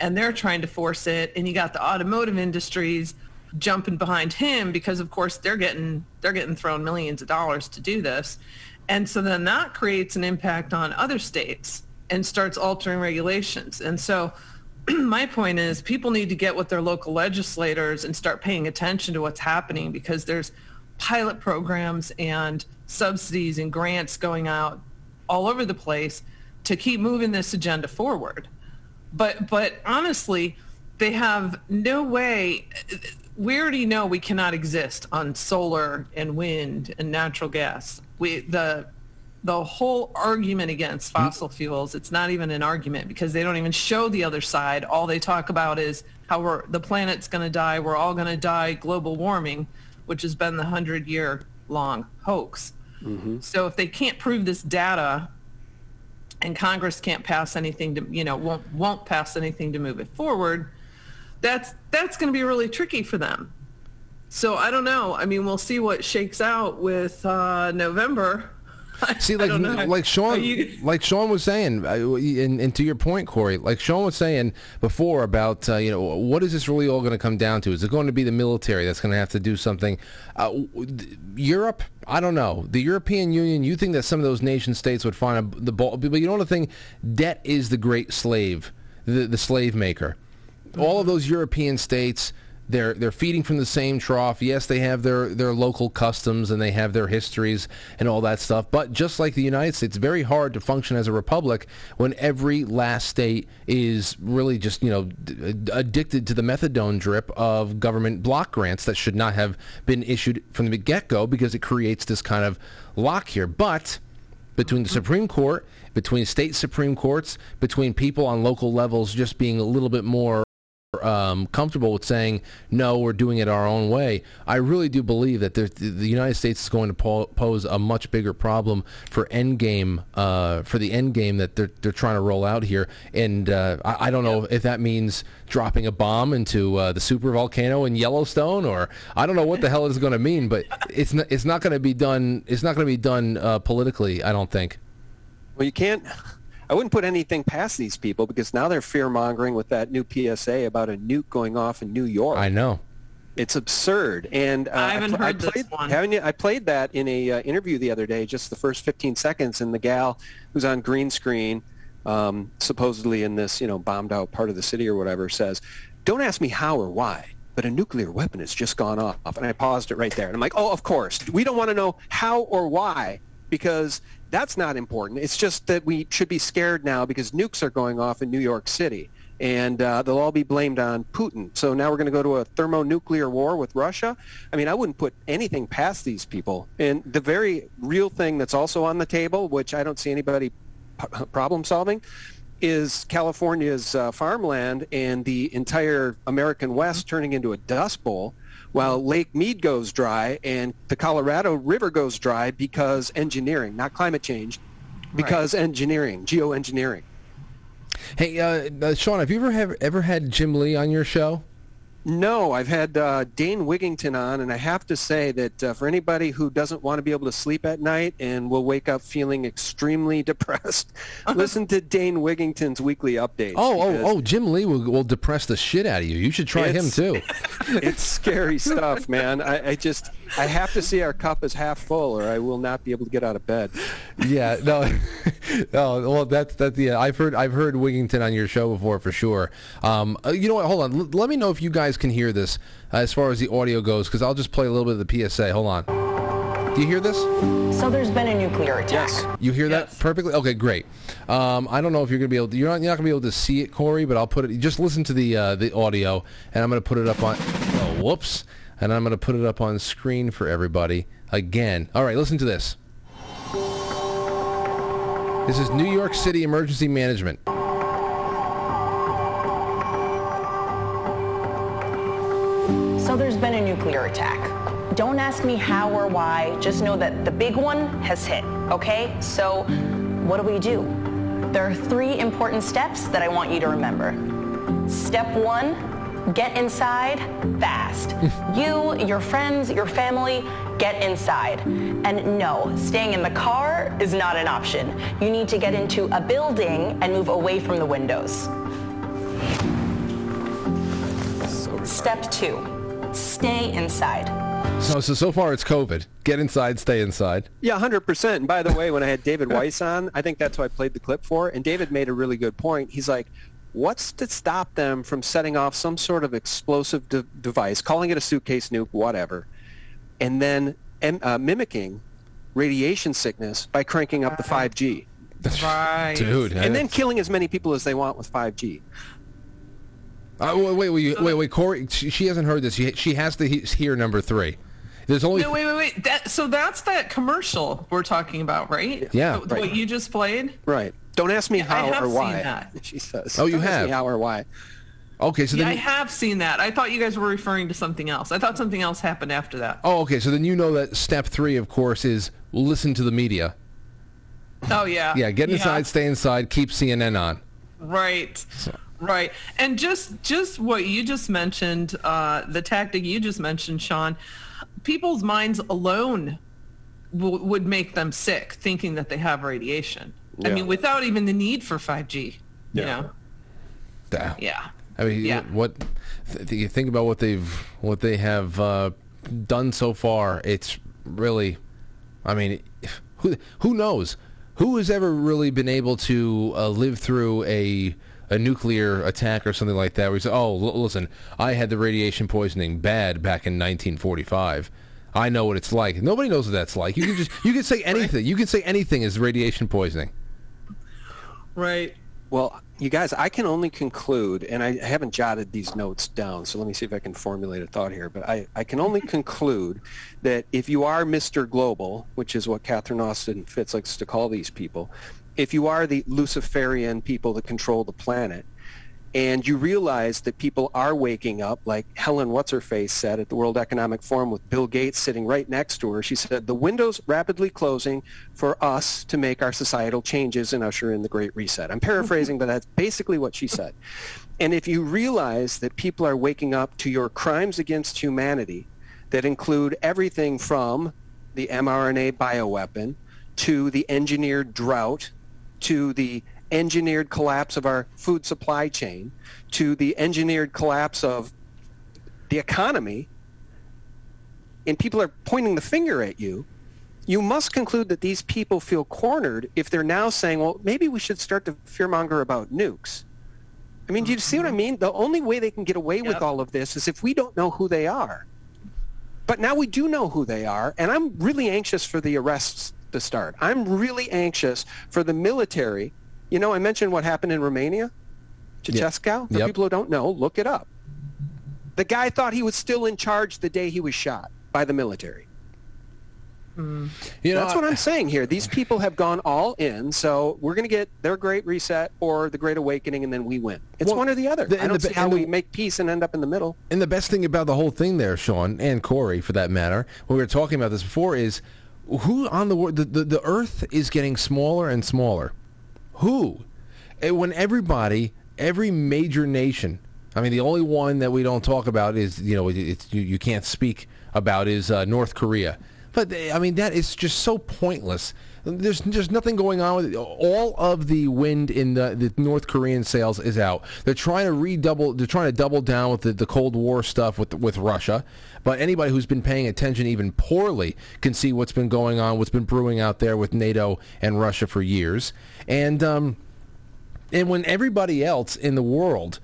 and they're trying to force it and you got the automotive industries jumping behind him because of course they're getting they're getting thrown millions of dollars to do this and so then that creates an impact on other states and starts altering regulations and so my point is people need to get with their local legislators and start paying attention to what's happening because there's pilot programs and subsidies and grants going out all over the place to keep moving this agenda forward. But but honestly, they have no way. We already know we cannot exist on solar and wind and natural gas. We the the whole argument against hmm? fossil fuels it's not even an argument because they don't even show the other side all they talk about is how we're the planet's going to die we're all going to die global warming which has been the 100 year long hoax mm-hmm. so if they can't prove this data and Congress can't pass anything to, you know, won't won't pass anything to move it forward, that's that's going to be really tricky for them. So I don't know. I mean, we'll see what shakes out with uh, November. See, like like Sean, you- like Sean was saying, uh, and, and to your point, Corey, like Sean was saying before about uh, you know what is this really all going to come down to? Is it going to be the military that's going to have to do something? Uh, Europe, I don't know. The European Union, you think that some of those nation states would find a, the ball, but you know the thing, debt is the great slave, the the slave maker. All of those European states. They're they're feeding from the same trough. Yes, they have their, their local customs and they have their histories and all that stuff. But just like the United States, it's very hard to function as a republic when every last state is really just you know d- uh, addicted to the methadone drip of government block grants that should not have been issued from the get go because it creates this kind of lock here. But between the Supreme Court, between state Supreme Courts, between people on local levels just being a little bit more um, comfortable with saying no, we're doing it our own way. I really do believe that there, the United States is going to po- pose a much bigger problem for endgame uh, for the end game that they're they're trying to roll out here. And uh, I, I don't know if that means dropping a bomb into uh, the super volcano in Yellowstone, or I don't know what the hell it's going to mean. But it's not, it's not going to be done. It's not going to be done uh, politically. I don't think. Well, you can't. I wouldn't put anything past these people because now they're fear mongering with that new PSA about a nuke going off in New York. I know. It's absurd. And uh, I haven't pl- heard this played, one. Haven't you? I played that in a uh, interview the other day, just the first 15 seconds, and the gal who's on green screen, um, supposedly in this you know bombed out part of the city or whatever, says, "Don't ask me how or why." But a nuclear weapon has just gone off, and I paused it right there. And I'm like, "Oh, of course. We don't want to know how or why because that's not important. It's just that we should be scared now because nukes are going off in New York City, and uh, they'll all be blamed on Putin. So now we're going to go to a thermonuclear war with Russia. I mean, I wouldn't put anything past these people. And the very real thing that's also on the table, which I don't see anybody p- problem solving, is California's uh, farmland and the entire American West turning into a dust bowl while Lake Mead goes dry and the Colorado River goes dry because engineering, not climate change, because engineering, geoengineering. Hey, uh, uh, Sean, have you ever have, ever had Jim Lee on your show? No, I've had uh, Dane Wigington on, and I have to say that uh, for anybody who doesn't want to be able to sleep at night and will wake up feeling extremely depressed, listen to Dane Wigington's weekly update. Oh, oh, oh! Jim Lee will, will depress the shit out of you. You should try him too. It's scary stuff, man. I, I just, I have to see our cup as half full, or I will not be able to get out of bed. yeah, no, no. Well, that's that's yeah. I've heard I've heard Wigington on your show before for sure. Um, uh, you know what? Hold on. L- let me know if you guys can hear this uh, as far as the audio goes, because I'll just play a little bit of the PSA. Hold on. Do you hear this? So there's been a nuclear attack. Yes. You hear Yes. that perfectly? Okay, great. Um, I don't know if you're gonna be able. To, you're not. You're not gonna be able to see it, Corey. But I'll put it. Just listen to the uh, the audio, and I'm gonna put it up on. Oh, whoops! And I'm gonna put it up on screen for everybody again. All right, listen to this. This is New York City Emergency Management. So there's been a nuclear attack. Don't ask me how or why, just know that the big one has hit, okay? So what do we do? There are three important steps that I want you to remember. Step one, get inside fast. you, your friends, your family, get inside. And no, staying in the car is not an option. You need to get into a building and move away from the windows. Step two, stay inside. So, so so far it's COVID. Get inside, stay inside. Yeah, 100%. And by the way, when I had David Weiss on, I think that's who I played the clip for. And David made a really good point. He's like, what's to stop them from setting off some sort of explosive de- device, calling it a suitcase nuke, whatever, and then em- uh, mimicking radiation sickness by cranking up the 5G, Right. Dude, and then killing as many people as they want with 5G. Uh, wait, wait, wait, wait, wait, Corey. She, she hasn't heard this. She, she has to hear number three. There's only No, wait, wait, wait. That, so that's that commercial we're talking about, right? Yeah. The- What you just played? Right. Don't ask me Yeah, I how have or seen why. that. She says. Oh, you Don't ask have? me how or why. okay. So Yeah, I have seen that. I thought you guys were referring to something else. I thought something else happened after that. oh, okay. So then you know that step three, of course, is listen to the media. Oh yeah. Yeah, get inside, stay inside, keep CNN on. Right. Right. And just just what you just mentioned, uh, the tactic you just mentioned, Sean, people's minds alone w- would make them sick thinking that they have radiation. I mean, without even the need for 5G. You Yeah. know? Yeah. Yeah. I mean, Yeah. what? Th- you think about what they've what they have uh, done so far. It's really, I mean, who who knows? Who has ever really been able to uh, live through a a nuclear attack or something like that? Where you say, "Oh, l- listen, I had the radiation poisoning bad back in 1945." I know what it's like. Nobody knows what that's like. You can just you can say anything. You can say anything is radiation poisoning. Right. Well, you guys, I can only conclude, and I haven't jotted these notes down, so let me see if I can formulate a thought here. But I, I can only conclude that if you are Mr. Global, which is what Catherine Austin Fitts likes to call these people, if you are the Luciferian people that control the planet, and you realize that people are waking up, like Helen What's-Her-Face said at the World Economic Forum with Bill Gates sitting right next to her. She said, the window's rapidly closing for us to make our societal changes and usher in the Great Reset. I'm paraphrasing, but that's basically what she said. And if you realize that people are waking up to your crimes against humanity that include everything from the mRNA bioweapon to the engineered drought to the engineered collapse of our food supply chain to the engineered collapse of the economy and people are pointing the finger at you you must conclude that these people feel cornered if they're now saying well maybe we should start to fearmonger about nukes. I mean do you see what i mean? The only way they can get away with all of this is if we don't know who they are. But now we do know who they are, and I'm really anxious for the arrests to start. I'm really anxious for the military. You know, I mentioned what happened in Romania, Ceausescu. For Yep. people who don't know, look it up. The guy thought he was still in charge the day he was shot by the military. You know, That's what I'm saying here. These people have gone all in, so we're going to get their Great Reset or the Great Awakening, and then we win. It's Well, one or the other. the- I and don't the- see how the- we make peace and end up in the middle. And the best thing about the whole thing there, Sean, and Corey for that matter, when we were talking about this before, is who on the world, the, the, the earth is getting smaller and smaller. Who? And when everybody, every major nation, I mean, the only one that we don't talk about is, you know, it's, you, you can't speak about is uh, North Korea. But, I mean, that is just so pointless. There's there's nothing going on with it. All of the wind in the, the North Korean sails is out. They're trying to redouble. They're trying to double down with the, the Cold War stuff with with Russia. But anybody who's been paying attention even poorly can see what's been going on, what's been brewing out there with NATO and Russia for years. And um, and when everybody else in the world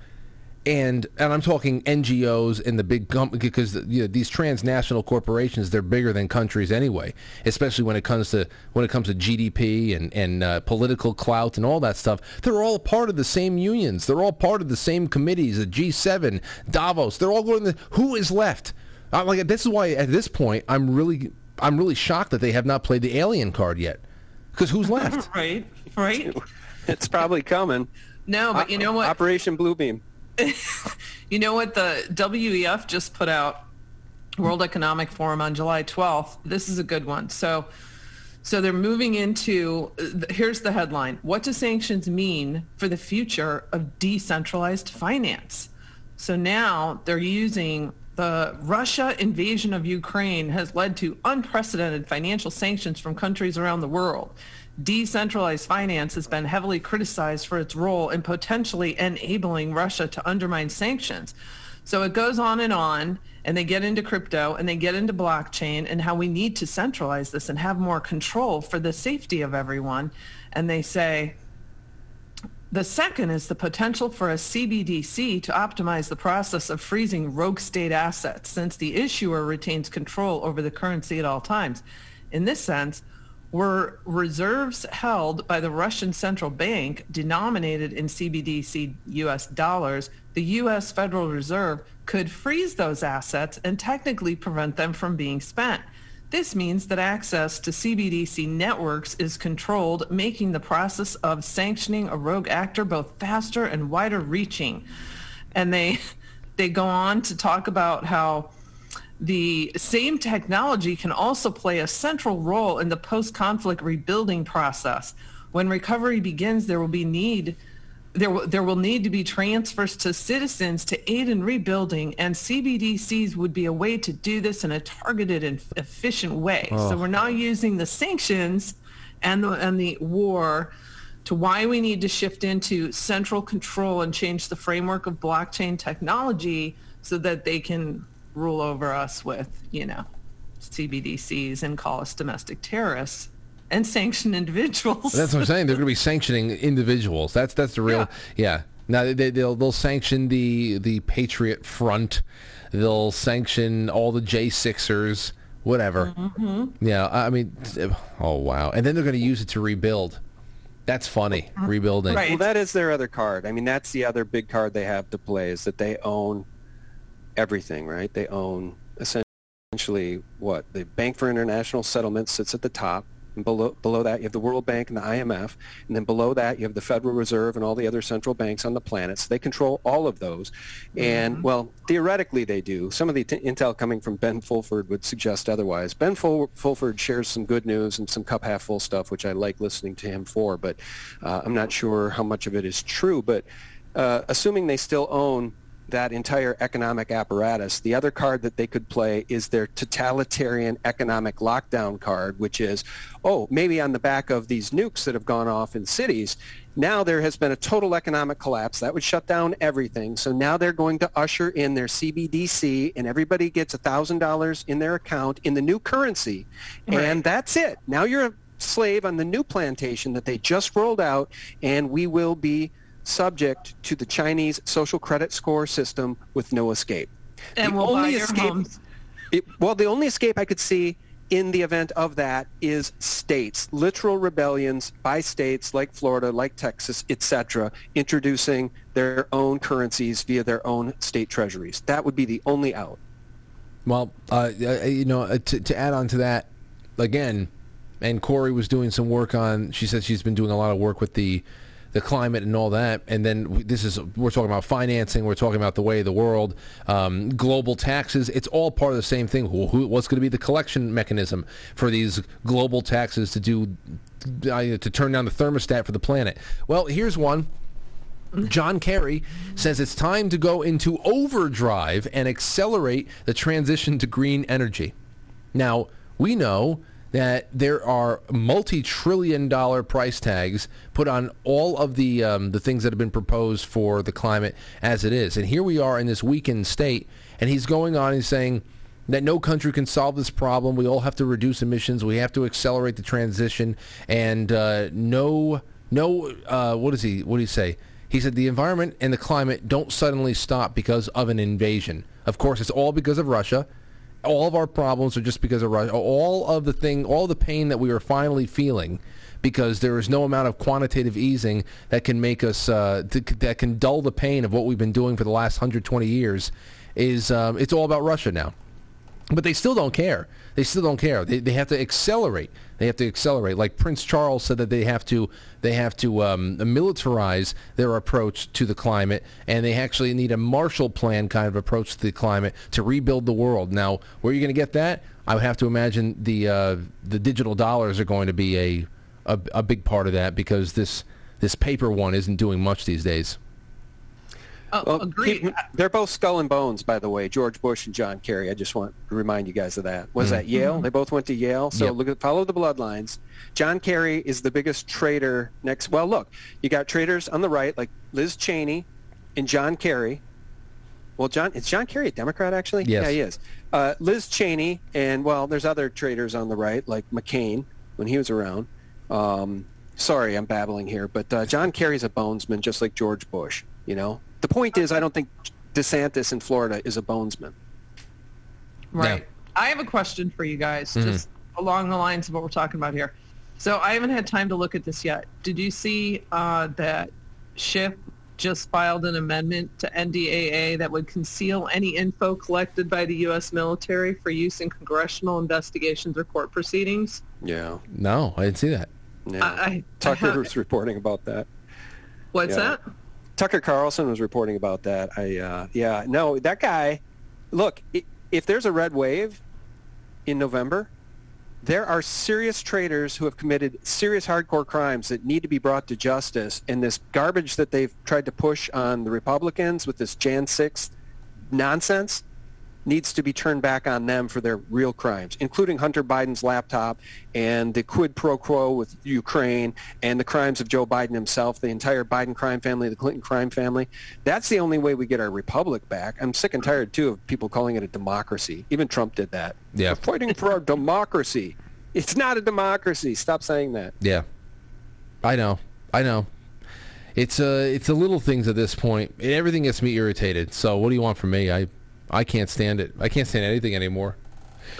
and and I'm talking NGOs and the big company because you know, these transnational corporations they're bigger than countries anyway, especially when it comes to when it comes to GDP and and uh, political clout and all that stuff. They're all part of the same unions. They're all part of the same committees. The G7, Davos. They're all going. To, who is left? Uh, like this is why at this point I'm really I'm really shocked that they have not played the alien card yet. Because who's left? Right, right. It's probably coming. No, but you know what? Operation Bluebeam. You know what the WEF just put out World Economic Forum on July 12th. This is a good one. So so they're moving into uh, here's the headline. What do sanctions mean for the future of decentralized finance? So now they're using the Russia invasion of Ukraine has led to unprecedented financial sanctions from countries around the world. Decentralized finance has been heavily criticized for its role in potentially enabling Russia to undermine sanctions. So it goes on and on, and they get into crypto and they get into blockchain and how we need to centralize this and have more control for the safety of everyone. And they say, the second is the potential for a CBDC to optimize the process of freezing rogue state assets since the issuer retains control over the currency at all times. In this sense, were reserves held by the Russian central bank denominated in CBDC US dollars, the US Federal Reserve could freeze those assets and technically prevent them from being spent. This means that access to CBDC networks is controlled, making the process of sanctioning a rogue actor both faster and wider reaching. And they they go on to talk about how the same technology can also play a central role in the post-conflict rebuilding process. When recovery begins, there will be need there, will- there will need to be transfers to citizens to aid in rebuilding, and CBDCs would be a way to do this in a targeted and efficient way. Oh. So we're now using the sanctions and the, and the war to why we need to shift into central control and change the framework of blockchain technology so that they can rule over us with, you know, CBDCs and call us domestic terrorists and sanction individuals. That's what I'm saying. They're going to be sanctioning individuals. That's that's the real. Yeah. Now they, they'll they'll sanction the the Patriot Front. They'll sanction all the J Sixers. Whatever. Mm-hmm. Yeah. I I mean, oh wow. And then they're going to use it to rebuild. That's funny. Rebuilding. Right. Well, that is their other card. I mean, that's the other big card they have to play is that they own everything, right? They own essentially what the Bank for International Settlements sits at the top. And below, below that, you have the World Bank and the IMF. And then below that, you have the Federal Reserve and all the other central banks on the planet. So they control all of those. And, well, theoretically they do. Some of the t- intel coming from Ben Fulford would suggest otherwise. Ben Ful- Fulford shares some good news and some cup half full stuff, which I like listening to him for. But uh, I'm not sure how much of it is true. But uh, assuming they still own that entire economic apparatus. The other card that they could play is their totalitarian economic lockdown card, which is, oh, maybe on the back of these nukes that have gone off in cities, now there has been a total economic collapse. That would shut down everything. So now they're going to usher in their CBDC and everybody gets $1,000 in their account in the new currency. And that's it. Now you're a slave on the new plantation that they just rolled out and we will be subject to the Chinese social credit score system with no escape. and The we'll buy only your escape- homes. It, well, the only escape I could see in the event of that is states, literal rebellions by states like Florida, like Texas, etc., introducing their own currencies via their own state treasuries. That would be the only out. Well, uh, uh, you know, uh, to, to add on to that, again, and Corey was doing some work on. She said she's been doing a lot of work with the the climate and all that. And then this is we're talking about financing. We're talking about the way of the world, um, global taxes. It's all part of the same thing. Who, who, what's going to be the collection mechanism for these global taxes to do uh, to turn down the thermostat for the planet? Well, here's one. John Kerry says it's time to go into overdrive and accelerate the transition to green energy. Now, we know that there are multi-trillion dollar price tags put on all of the um, the things that have been proposed for the climate as it is. And here we are in this weakened state, and he's going on and saying that no country can solve this problem. We all have to reduce emissions. We have to accelerate the transition, and uh, no, no, uh, what does he, what do he say? He said the environment and the climate don't suddenly stop because of an invasion. Of course, it's all because of Russia. All of our problems are just because of Russia. All of the thing, all the pain that we are finally feeling because there is no amount of quantitative easing that can make us, uh, th- that can dull the pain of what we've been doing for the last 120 years is, um, it's all about Russia now. But they still don't care. They still don't care. They, they have to accelerate. They have to accelerate. Like Prince Charles said that they have to they have to um, militarize their approach to the climate, and they actually need a Marshall Plan kind of approach to the climate to rebuild the world. Now, where are you going to get that? I would have to imagine the uh, the digital dollars are going to be a, a a big part of that because this this paper one isn't doing much these days. Uh, Well, agreed. keep- they're both skull and bones, by the way. George Bush and John Kerry. I just want to remind you guys of that. Was that Yale? They both went to Yale. So Yep. look at follow the bloodlines. John Kerry is the biggest traitor next. Well, look, you got traitors on the right like Liz Cheney and John Kerry. Well, John is John Kerry a Democrat actually? Yes. Yeah, he is. Uh, Liz Cheney and well, there's other traitors on the right like McCain when he was around. Um, sorry, I'm babbling here, but uh, John Kerry's a bonesman, just like George Bush. You know, the point is, I don't think DeSantis in Florida is a bonesman. Right. I have a question for you guys, Mm-hmm. just along the lines of what we're talking about here. So I haven't had time to look at this yet. Did you see uh, that Schiff just filed an amendment to NDAA that would conceal any info collected by the U.S. military for use in congressional investigations or court proceedings? Yeah, No, I didn't see that. yeah. I, I, Tucker I ha- was reporting about that. what's yeah. that? Tucker Carlson was reporting about that. I uh, yeah, no, that guy. Look, if there's a red wave in November, there are serious traitors who have committed serious hardcore crimes that need to be brought to justice. And this garbage that they've tried to push on the Republicans with this Jan 6 nonsense needs to be turned back on them for their real crimes, including Hunter Biden's laptop and the quid pro quo with Ukraine and the crimes of Joe Biden himself, the entire Biden crime family, the Clinton crime family. That's the only way we get our republic back. I'm sick and tired, too, of people calling it a democracy. Even Trump did that. Yeah. We're fighting for our democracy. It's not a democracy. Stop saying that. Yeah, I know. I know. It's uh, it's the little things at this point. Everything gets me irritated. So what do you want from me? I, I can't stand it. I can't stand anything anymore.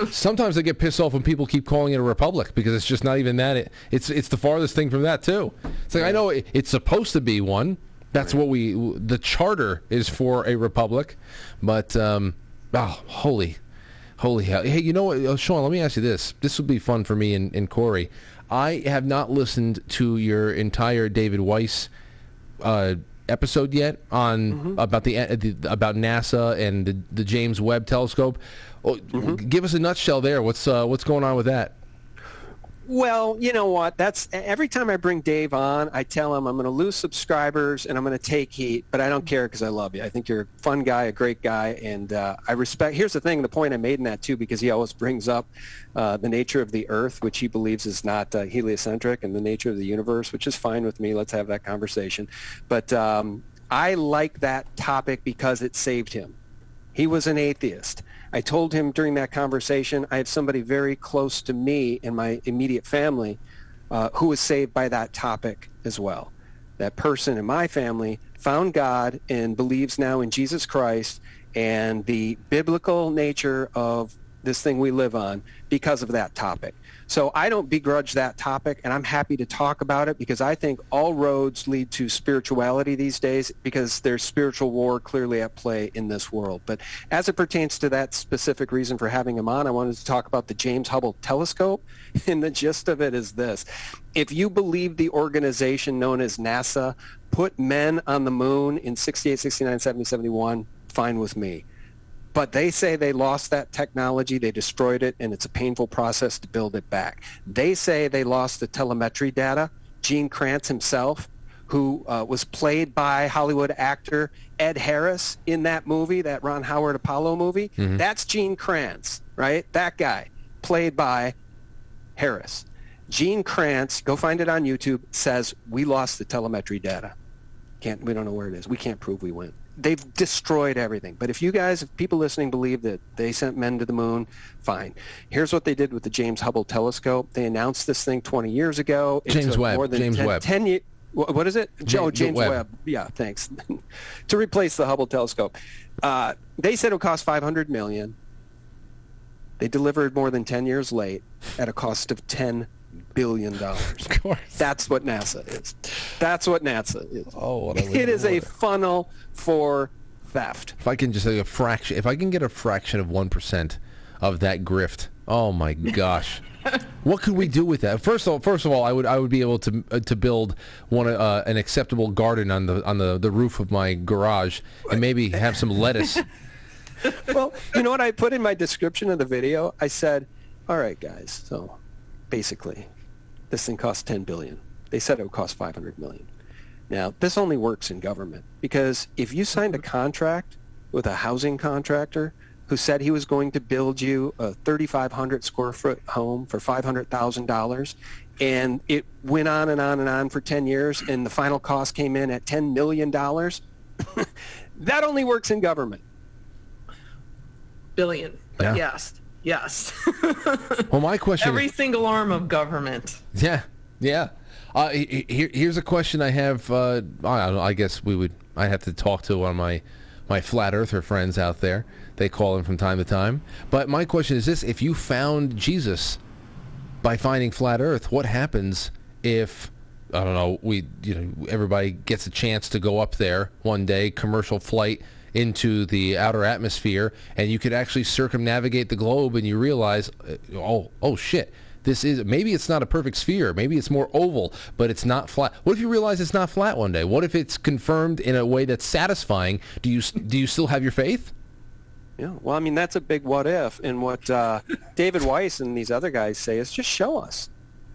Sometimes I get pissed off when people keep calling it a republic because it's just not even that. It, it's it's the farthest thing from that too. It's like I know it, it's supposed to be one. That's what we. The charter is for a republic, but um, oh, holy, holy hell! Hey, you know what, uh, Sean? Let me ask you this. This would be fun for me and, and Corey. I have not listened to your entire David Weiss uh, episode yet on about the, uh, the about NASA and the, the James Webb Telescope. Oh, Give us a nutshell there. What's uh, what's going on with that? Well, you know what? That's every time I bring Dave on, I tell him I'm going to lose subscribers and I'm going to take heat, but I don't care because I love you. I think you're a fun guy, a great guy, and uh, I respect. Here's the thing: the point I made in that too, because he always brings up uh, the nature of the Earth, which he believes is not uh, heliocentric, and the nature of the universe, which is fine with me. Let's have that conversation. But um, I like that topic because it saved him. He was an atheist. I told him during that conversation, I have somebody very close to me in my immediate family uh, who was saved by that topic as well. That person in my family found God and believes now in Jesus Christ and the biblical nature of this thing we live on because of that topic. So I don't begrudge that topic, and I'm happy to talk about it because I think all roads lead to spirituality these days because there's spiritual war clearly at play in this world. But as it pertains to that specific reason for having him on, I wanted to talk about the James Hubble telescope, and the gist of it is this. If you believe the organization known as NASA put men on the moon in 68, 69, 70, 71, fine with me but they say they lost that technology, they destroyed it, and it's a painful process to build it back. They say they lost the telemetry data. Gene Kranz himself, who uh, was played by Hollywood actor Ed Harris in that movie, that Ron Howard Apollo movie, that's Gene Kranz, right? That guy, played by Harris. Gene Kranz, go find it on YouTube, says we lost the telemetry data. Can't we don't know where it is. We can't prove we went. They've destroyed everything. But if you guys, if people listening believe that they sent men to the moon, fine. Here's what they did with the James Hubble telescope. They announced this thing 20 years ago. It James Webb, More than James 10, Webb. 10 ye- wha- what is it? Joe James James Webb. Webb. Yeah, thanks. to replace the Hubble telescope. Uh, they said it would cost 500 million. They delivered more than 10 years late at a cost of 10 billion dollars. Of course. That's what NASA is. That's what NASA is. Oh, what it is a funnel for theft. If I can just say a fraction, if I can get a fraction of one percent of that grift, oh my gosh, what could we do with that? First of all, first of all, I would I would be able to uh, to build one uh, an acceptable garden on the on the, the roof of my garage and maybe have some lettuce. Well, you know what I put in my description of the video? I said, "All right, guys. So, basically, this thing costs 10 billion. They said it would cost 500 million. Now, this only works in government because if you signed a contract with a housing contractor who said he was going to build you a 3,500 square foot home for $500,000 and it went on and on and on for 10 years and the final cost came in at $10 million, that only works in government. Billion. But Yeah. yes. Yes. Well, my question. Every is, single arm of government. yeah, yeah. Uh, he- he- here, here's a question I have. Uh, I, know, I guess we would. I'd have to talk to one of my my flat earther friends out there. They call in from time to time. But my question is this: If you found Jesus by finding flat Earth, what happens if I don't know? We you know everybody gets a chance to go up there one day, commercial flight into the outer atmosphere, and you could actually circumnavigate the globe, and you realize, uh, oh oh shit. This is maybe it's not a perfect sphere, maybe it's more oval, but it's not flat. What if you realize it's not flat one day? What if it's confirmed in a way that's satisfying? Do you do you still have your faith? Yeah, well, I mean that's a big what if, and what uh, David Weiss and these other guys say is just show us.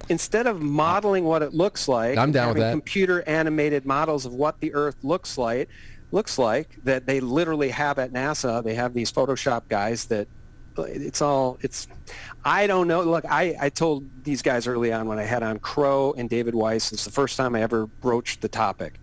Instead of modeling what it looks like, I'm down with that. computer animated models of what the Earth looks like, looks like that they literally have at NASA. They have these Photoshop guys that it's all it's. I don't know. Look, I, I told these guys early on when I had on Crow and David Weiss. It's the first time I ever broached the topic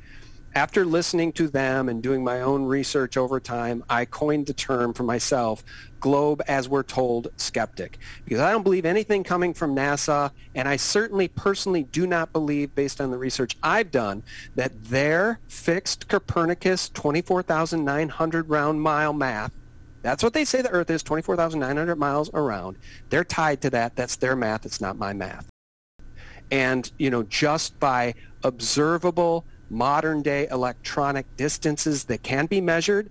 after listening to them and doing my own research over time, I coined the term for myself, globe as we're told skeptic. Because I don't believe anything coming from NASA, and I certainly personally do not believe, based on the research I've done, that their fixed Copernicus 24,900 round mile math, that's what they say the Earth is, 24,900 miles around. They're tied to that. That's their math. It's not my math and you know just by observable modern day electronic distances that can be measured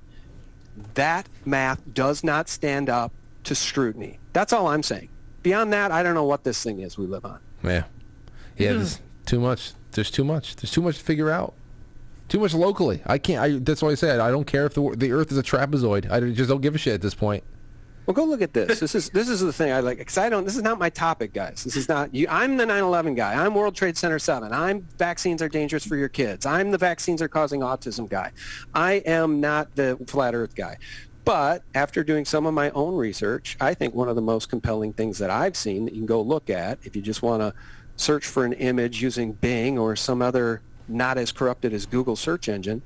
that math does not stand up to scrutiny that's all i'm saying beyond that i don't know what this thing is we live on Yeah, yeah. There's too much. There's too much. There's too much to figure out. Too much locally. I can't. I, that's why I said I don't care if the the Earth is a trapezoid. I just don't give a shit at this point. Well go look at this. This is this is the thing i like because i don't this is not my topic guys. This is not you i'm the 9-11 guy. I'm world trade center 7 i'm vaccines are dangerous for your kids. I'm the vaccines are causing autism guy. I am not the flat earth guy. But after doing some of my own research, I think one of the most compelling things that I've seen that you can go look at if you just want to search for an image using Bing or some other not as corrupted as Google search engine,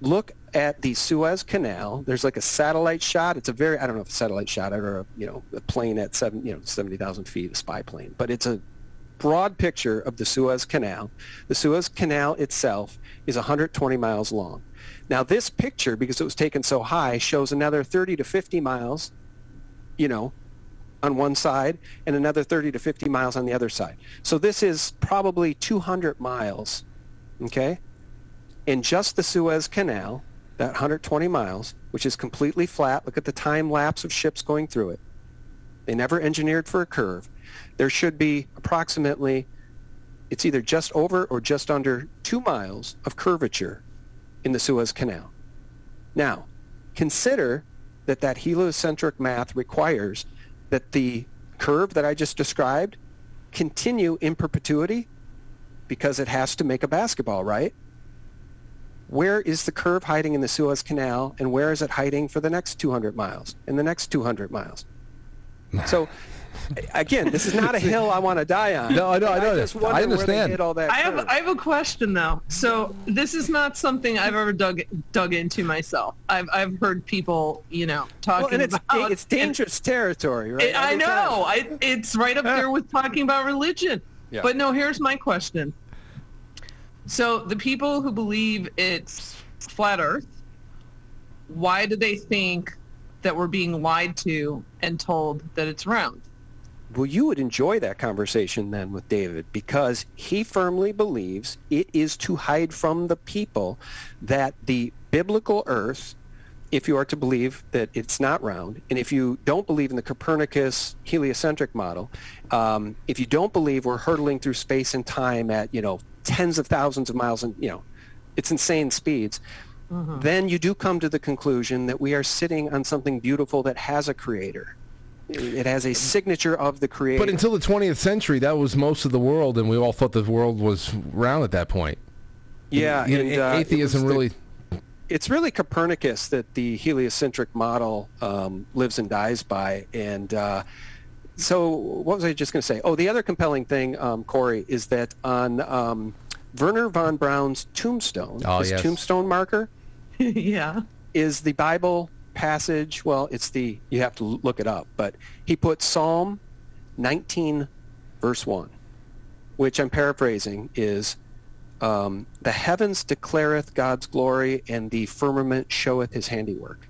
look at the Suez Canal. There's like a satellite shot. It's a very I don't know if a satellite shot or a you know a plane at seven you know seventy thousand feet, a spy plane, but it's a broad picture of the Suez Canal. The Suez Canal itself is 120 miles long. Now this picture, because it was taken so high, shows another 30 to 50 miles, you know, on one side and another 30 to 50 miles on the other side. So this is probably 200 miles, okay? In just the Suez Canal, that 120 miles, which is completely flat. Look at the time lapse of ships going through it. They never engineered for a curve. There should be approximately, it's either just over or just under two miles of curvature in the Suez Canal. Now, consider that that heliocentric math requires that the curve that I just described continue in perpetuity because it has to make a basketball, right? Where is the curve hiding in the Suez Canal and where is it hiding for the next 200 miles and the next 200 miles? So again, this is not a hill I want to die on. No, I know, I know just that. wonder I where they understand. hit all that I have curve. I have a question though. So this is not something I've ever dug dug into myself. I've I've heard people, you know, talking well, and it's about it's dangerous territory, right? It- I know. I, it's right up there with talking about religion. Yeah. But no, here's my question. So the people who believe it's flat Earth, why do they think that we're being lied to and told that it's round? Well, you would enjoy that conversation then with David because he firmly believes it is to hide from the people that the biblical earth, if you are to believe that it's not round, and if you don't believe in the Copernicus heliocentric model, um, if you don't believe we're hurtling through space and time at, you know, tens of thousands of miles and, you know, it's insane speeds, then you do come to the conclusion that we are sitting on something beautiful that has a creator. It has a signature of the creator. But until the 20th century, that was most of the world, and we all thought the world was round at that point. yeah, You know, and, uh, atheism was the- really. It's really Copernicus that the heliocentric model um, lives and dies by. And uh, so, what was I just going to say? Oh, the other compelling thing, um, Corey, is that on um, Wernher von Braun's tombstone, Oh, his yes. tombstone marker, yeah. is the Bible passage. Well, it's the you have to look it up, but he put Psalm 19, verse one, which I'm paraphrasing is, um, "The heavens declareth God's glory, and the firmament showeth His handiwork."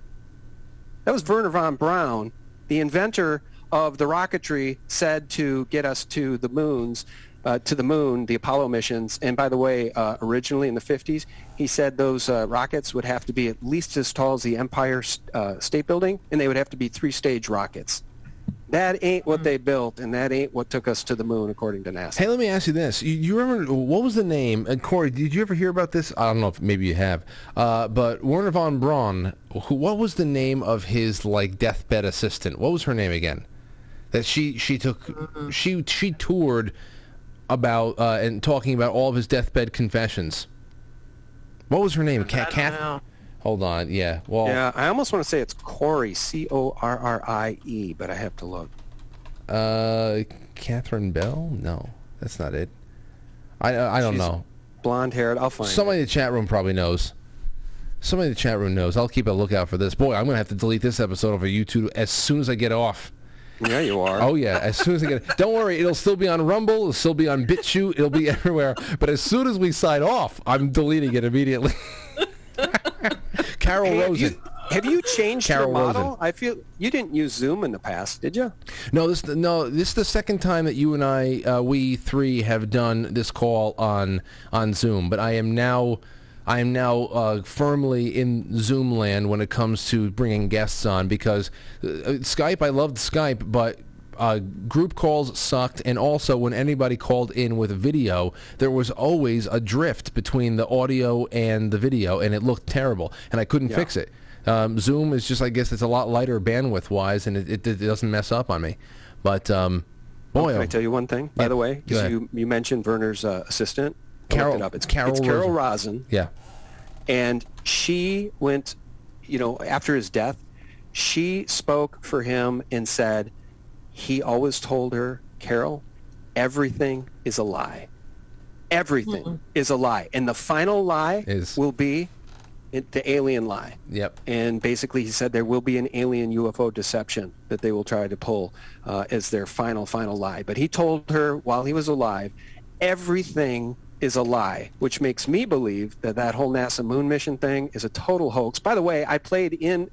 That was Wernher von Braun, the inventor of the rocketry, said to get us to the moons. Uh, to the moon, the Apollo missions, and by the way, uh, originally in the 50s, he said those uh, rockets would have to be at least as tall as the Empire uh, State Building, and they would have to be three-stage rockets. That ain't what they built, and that ain't what took us to the moon, according to NASA. Hey, let me ask you this. You, you remember, what was the name? And Corey, did you ever hear about this? I don't know if maybe you have. Uh, but Wernher von Braun, who, what was the name of his, like, deathbed assistant? What was her name again? That she, she took, she, she toured about, uh, and talking about all of his deathbed confessions. What was her name? Ca- I don't Kath- know. Hold on, yeah. Well, Yeah, I almost want to say it's Corey, C-O-R-R-I-E, but I have to look. uh, Catherine Bell? No, that's not it. I, I don't She's know. Blonde-haired. I'll find Somebody it. in the chat room probably knows. Somebody in the chat room knows. I'll keep a lookout for this. Boy, I'm going to have to delete this episode over YouTube as soon as I get off. Yeah, you are. Oh, yeah. As soon as I get Don't worry. It'll still be on Rumble. It'll still be on BitChute. It'll be everywhere. But as soon as we sign off, I'm deleting it immediately. Carol have Rosin. you, have you changed Carol your model? Rosin. I feel you didn't use Zoom in the past, did you? No, this no. This is the second time that you and I, uh, we three, have done this call on on Zoom. But I am now, I am now uh, firmly in Zoom land when it comes to bringing guests on because uh, Skype. I loved Skype, but. Uh, group calls sucked, and also when anybody called in with video, there was always a drift between the audio and the video, and it looked terrible, and I couldn't fix it. Um, Zoom is just, I guess, it's a lot lighter bandwidth wise, and it, it, it doesn't mess up on me. But um, boy, Can I tell you one thing, by Yeah, the way? Because you, you mentioned Wernher's uh, assistant. Carol- it up. It's Carol it's Carol Rosin. Rosin. yeah, and she went, you know, after his death, she spoke for him and said he always told her, Carol, everything is a lie. Everything is a lie. And the final lie Is- will be it, the alien lie. yep. And basically, he said there will be an alien UFO deception that they will try to pull uh, as their final, final lie. But he told her while he was alive, everything is a lie, which makes me believe that that whole NASA moon mission thing is a total hoax. By the way, I played in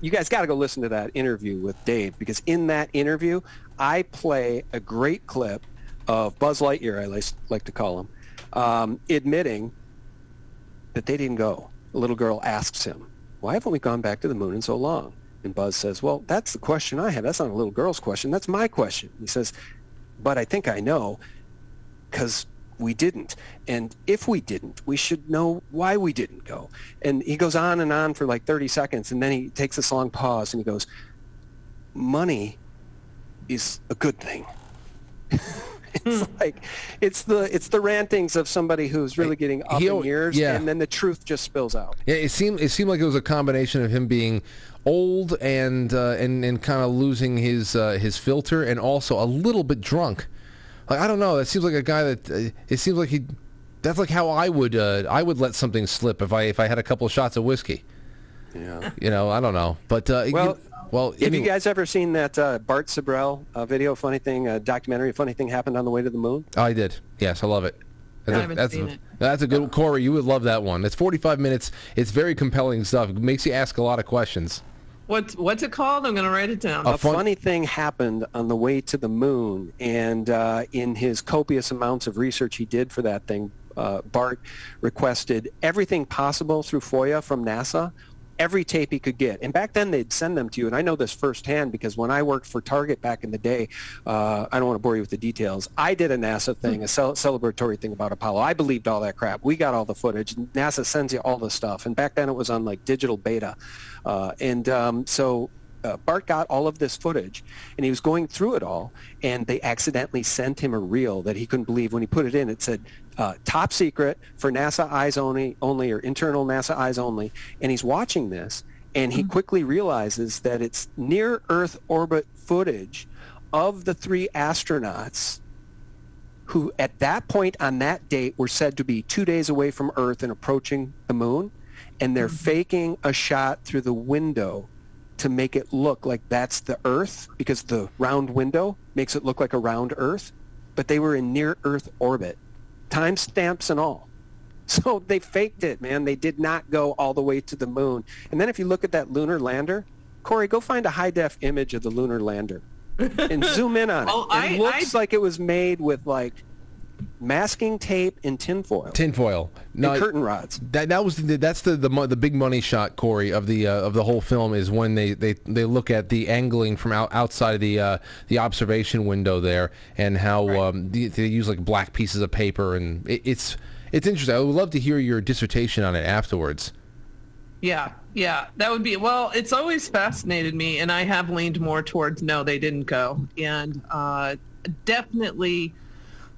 you guys got to go listen to that interview with Dave because in that interview, I play a great clip of Buzz Lightyear, I like, to call him, um, admitting that they didn't go. A little girl asks him, why haven't we gone back to the moon in so long? And Buzz says, well, that's the question I have. That's not a little girl's question. That's my question. He says, but I think I know because we didn't. And if we didn't, we should know why we didn't go. And he goes on and on for like 30 seconds, and then he takes this long pause and he goes, money is a good thing. it's like it's the it's the rantings of somebody who's really getting up He in years, yeah. and then the truth just spills out. Yeah, it seemed it seemed like it was a combination of him being old and uh, and and kind of losing his uh, his filter, and also a little bit drunk. Like I don't know, That seems like a guy that uh, it seems like he. That's like how I would uh, I would let something slip if I if I had a couple of shots of whiskey. Yeah. You know, I don't know, but uh, you- Well, well, Have you guys ever seen that uh, Bart Sibrel uh, video? Funny thing, uh, documentary. Funny thing happened on the way to the moon. I did. Yes, I love it. That's, I a, haven't that's, seen a, it. that's a good Corey. You would love that one. It's 45 minutes. It's very compelling stuff. It makes you ask a lot of questions. What's what's it called? I'm gonna write it down. A a fun- funny thing happened on the way to the moon, and uh, in his copious amounts of research he did for that thing, uh, Bart requested everything possible through FOIA from NASA, every tape he could get. And back then they'd send them to you, and I know this firsthand because when I worked for Target back in the day, uh, I don't want to bore you with the details. I did a NASA thing, a cel- celebratory thing about Apollo. I believed all that crap. We got all the footage. NASA sends you all the stuff, and back then it was on like digital beta, uh, and um, so uh, Bart got all of this footage and he was going through it all and they accidentally sent him a reel that he couldn't believe. When he put it in it said uh, top secret for NASA eyes only only or internal NASA eyes only. And he's watching this and he quickly realizes that it's near earth orbit footage of the three astronauts who at that point on that date were said to be two days away from Earth and approaching the moon, and they're faking a shot through the window to make it look like that's the Earth because the round window makes it look like a round Earth, but they were in near Earth orbit, time stamps and all. So they faked it, man. They did not go all the way to the moon. And then if you look at that lunar lander, Corey, go find a high def image of the lunar lander and zoom in on it. Well, it I- looks I- like it was made with like masking tape and tinfoil Tinfoil. and No, curtain rods. That that was the, that's the the the big money shot, Corey, of the uh, of the whole film is when they, they, they look at the angling from out, outside of the uh, the observation window there and how um, the, they use like black pieces of paper and it, it's it's interesting. I would love to hear your dissertation on it afterwards. Yeah, yeah, that would be. Well, it's always fascinated me, and I have leaned more towards no, they didn't go, and uh, definitely,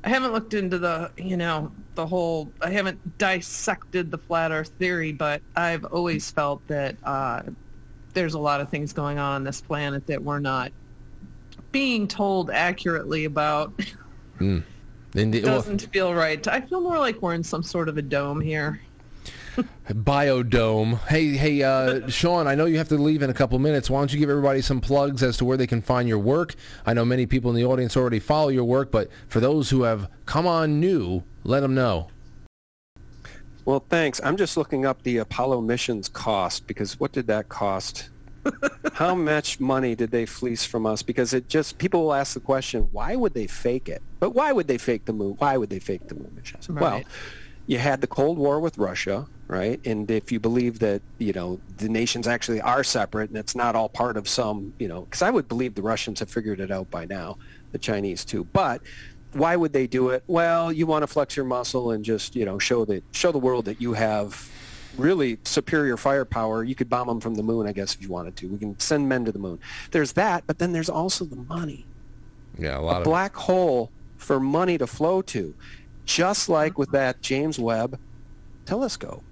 I haven't looked into the, you know, the whole. I haven't dissected the flat Earth theory, but I've always felt that uh, there's a lot of things going on on this planet that we're not being told accurately about. And the, Doesn't feel right. I feel more like we're in some sort of a dome here. Biodome. Hey, hey, uh, Sean, I know you have to leave in a couple minutes. Why don't you give everybody some plugs as to where they can find your work? I know many people in the audience already follow your work, but for those who have come on new, let them know. Well, thanks. I'm just looking up the Apollo missions cost because what did that cost? How much money did they fleece from us? Because it just people will ask the question, why would they fake it? But why would they fake the moon? Why would they fake the moon missions? Well, you had the Cold War with Russia, right? And if you believe that, you know, the nations actually are separate and it's not all part of some, you know, because I would believe the Russians have figured it out by now, the Chinese too. But why would they do it? Well, you want to flex your muscle and just, you know, show that show the world that you have really superior firepower. You could bomb them from the moon, I guess, if you wanted to. We can send men to the moon. There's that, but then there's also the money Yeah, a lot a of black hole for money to flow to, just like with that James Webb telescope.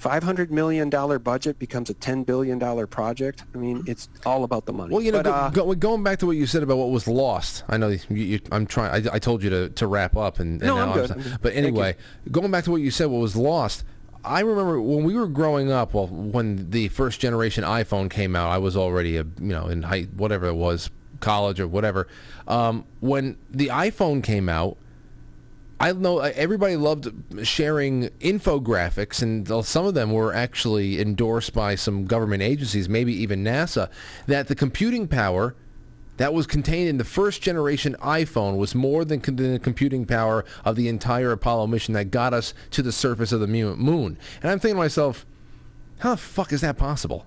$500 million budget becomes a $10 billion project. I mean, it's all about the money. Well, you know, But, go, uh, go, going back to what you said about what was lost. I know you, you, I'm trying. I, I told you to, to wrap up, and, and No, now I'm good. I'm good. But anyway, going back to what you said, what was lost. I remember when we were growing up. Well, when the first generation iPhone came out, I was already a you know in high whatever it was, college or whatever. Um, when the iPhone came out, I know everybody loved sharing infographics, and some of them were actually endorsed by some government agencies, maybe even NASA, that the computing power that was contained in the first generation iPhone was more than the computing power of the entire Apollo mission that got us to the surface of the moon. And I'm thinking to myself, how the fuck is that possible?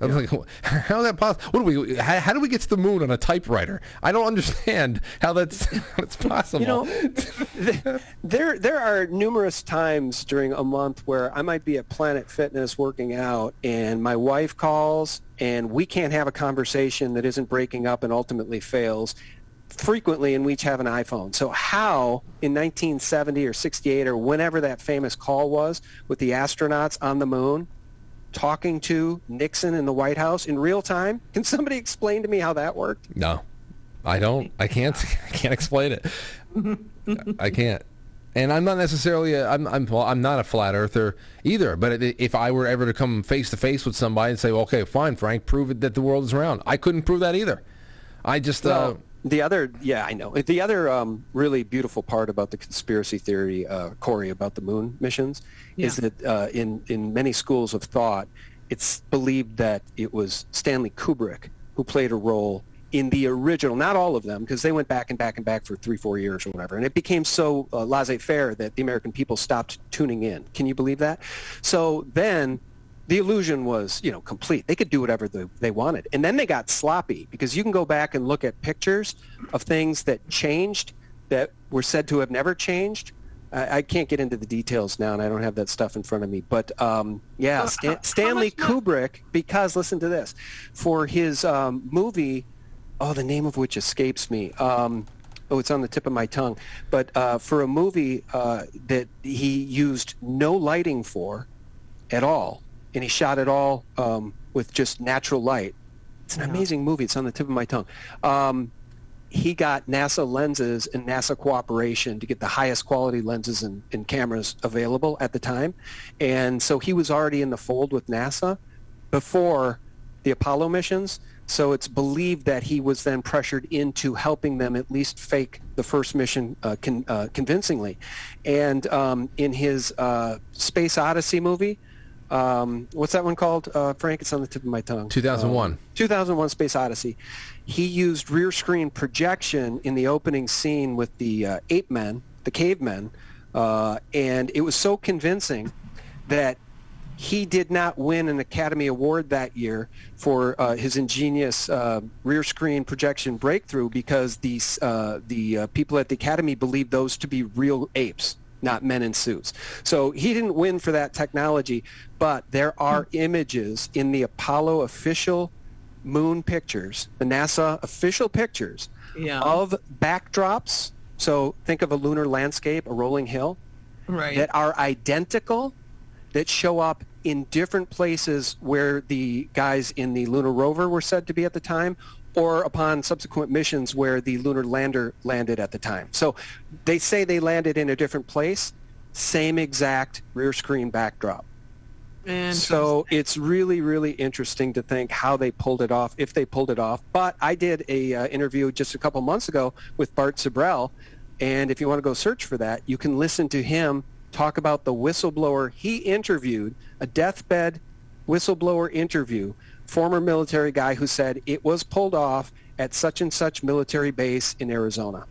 I'm like, how is that possible? What do we? How, how do we get to the moon on a typewriter? I don't understand how that's how it's possible. You know, there there are numerous times during a month where I might be at Planet Fitness working out, and my wife calls, and we can't have a conversation that isn't breaking up and ultimately fails. Frequently, and we each have an iPhone. So how in 1970 or 68 or whenever that famous call was with the astronauts on the moon, talking to Nixon in the White House in real time? Can somebody explain to me how that worked? No, I don't. I can't. I can't explain it. I can't. And I'm not necessarily. A, I'm. I'm. Well, I'm not a flat earther either. But if I were ever to come face to face with somebody and say, well, "Okay, fine, Frank, prove it that the world is round," I couldn't prove that either. I just. uh, Well, the other, yeah, I know. The other um, really beautiful part about the conspiracy theory, uh, Corey, about the moon missions, is that uh, in in many schools of thought, it's believed that it was Stanley Kubrick who played a role in the original, not all of them, because they went back and back and back for three, four years or whatever, and it became so uh, laissez-faire that the American people stopped tuning in. Can you believe that? So then the illusion was, you know, complete. They could do whatever they, they wanted. And then they got sloppy because you can go back and look at pictures of things that changed that were said to have never changed. I, I can't get into the details now, and I don't have that stuff in front of me. But um, yeah, Uh, Stan, Stanley Kubrick, because listen to this, for his um, movie, oh, the name of which escapes me. Um, oh, it's on the tip of my tongue. But uh, for a movie uh, that he used no lighting for at all, and he shot it all um, with just natural light. It's an amazing movie. It's on the tip of my tongue. Um, he got NASA lenses and NASA cooperation to get the highest quality lenses and, and cameras available at the time. And so he was already in the fold with NASA before the Apollo missions. So it's believed that he was then pressured into helping them at least fake the first mission uh, con- uh, convincingly. And um, in his uh, Space Odyssey movie, um, what's that one called, uh, Frank? It's on the tip of my tongue. 2001. Um, 2001 Space Odyssey. He used rear screen projection in the opening scene with the uh, ape men, the cavemen, uh, and it was so convincing that he did not win an Academy Award that year for uh, his ingenious uh, rear screen projection breakthrough because the uh, the uh, people at the Academy believed those to be real apes, not men in suits. So he didn't win for that technology, but there are hmm. images in the Apollo official moon pictures, the NASA official pictures Yeah. of backdrops. So think of a lunar landscape, a rolling hill right. that are identical that show up in different places where the guys in the lunar rover were said to be at the time or upon subsequent missions where the lunar lander landed at the time. So they say they landed in a different place, same exact rear screen backdrop. And So it's really, really interesting to think how they pulled it off, if they pulled it off. But I did a uh, interview just a couple months ago with Bart Sibrel, and if you want to go search for that, you can listen to him talk about the whistleblower he interviewed, a deathbed whistleblower interview, former military guy who said it was pulled off at such and such military base in Arizona.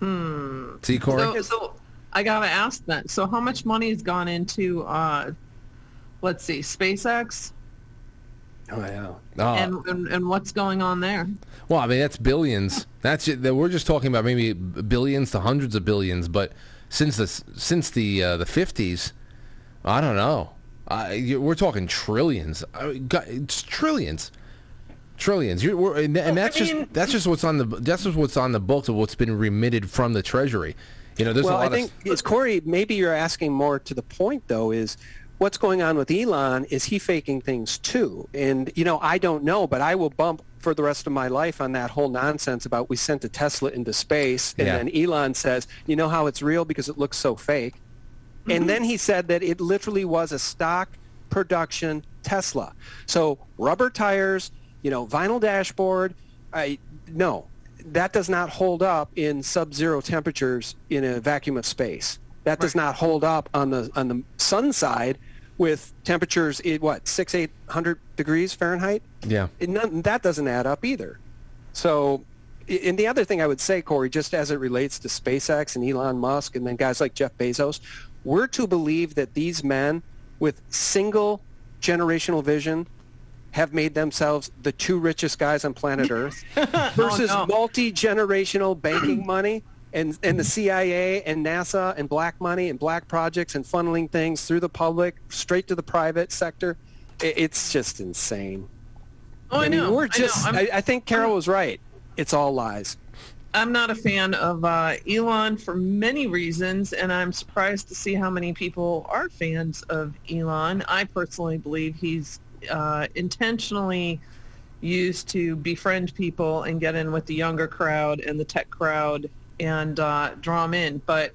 See, Corey? so, so I gotta ask that. So how much money has gone into, uh, let's see, SpaceX, Oh yeah. Oh, and, and and what's going on there? well, I mean, that's billions. That's it. We're just talking about maybe billions to hundreds of billions. But since the since the uh, the fifties, I don't know. I, you- we're talking trillions. I mean, God, it's trillions, trillions. You're, we're, and, and that's mean- just that's just what's on the that's just what's on the books of what's been remitted from the Treasury. You know, there's well, a lot I think of it's Corey. Maybe you're asking more to the point, though. Is what's going on with Elon? Is he faking things too? And you know, I don't know, but I will bump for the rest of my life on that whole nonsense about we sent a Tesla into space, and Yeah. then Elon says, "You know how it's real because it looks so fake." And mm-hmm. then he said that it literally was a stock production Tesla. So rubber tires, you know, vinyl dashboard. I no, that does not hold up in sub-zero temperatures in a vacuum of space. That does not hold up on the on the sun side with temperatures at what six eight hundred degrees Fahrenheit. Yeah. None, that doesn't add up either. So, and the other thing I would say, Corey, just as it relates to SpaceX and Elon Musk and then guys like Jeff Bezos, we're to believe that these men with single generational vision have made themselves the two richest guys on planet Earth versus no. multi-generational banking money and, and the CIA and NASA and black money and black projects and funneling things through the public straight to the private sector. I- It's just insane. Oh, I I know. we're just. I'm- I, I think Carol was right. It's all lies. I'm not a fan of uh, Elon for many reasons, and I'm surprised to see how many people are fans of Elon. I personally believe he's uh, intentionally used to befriend people and get in with the younger crowd and the tech crowd and uh, draw them in. But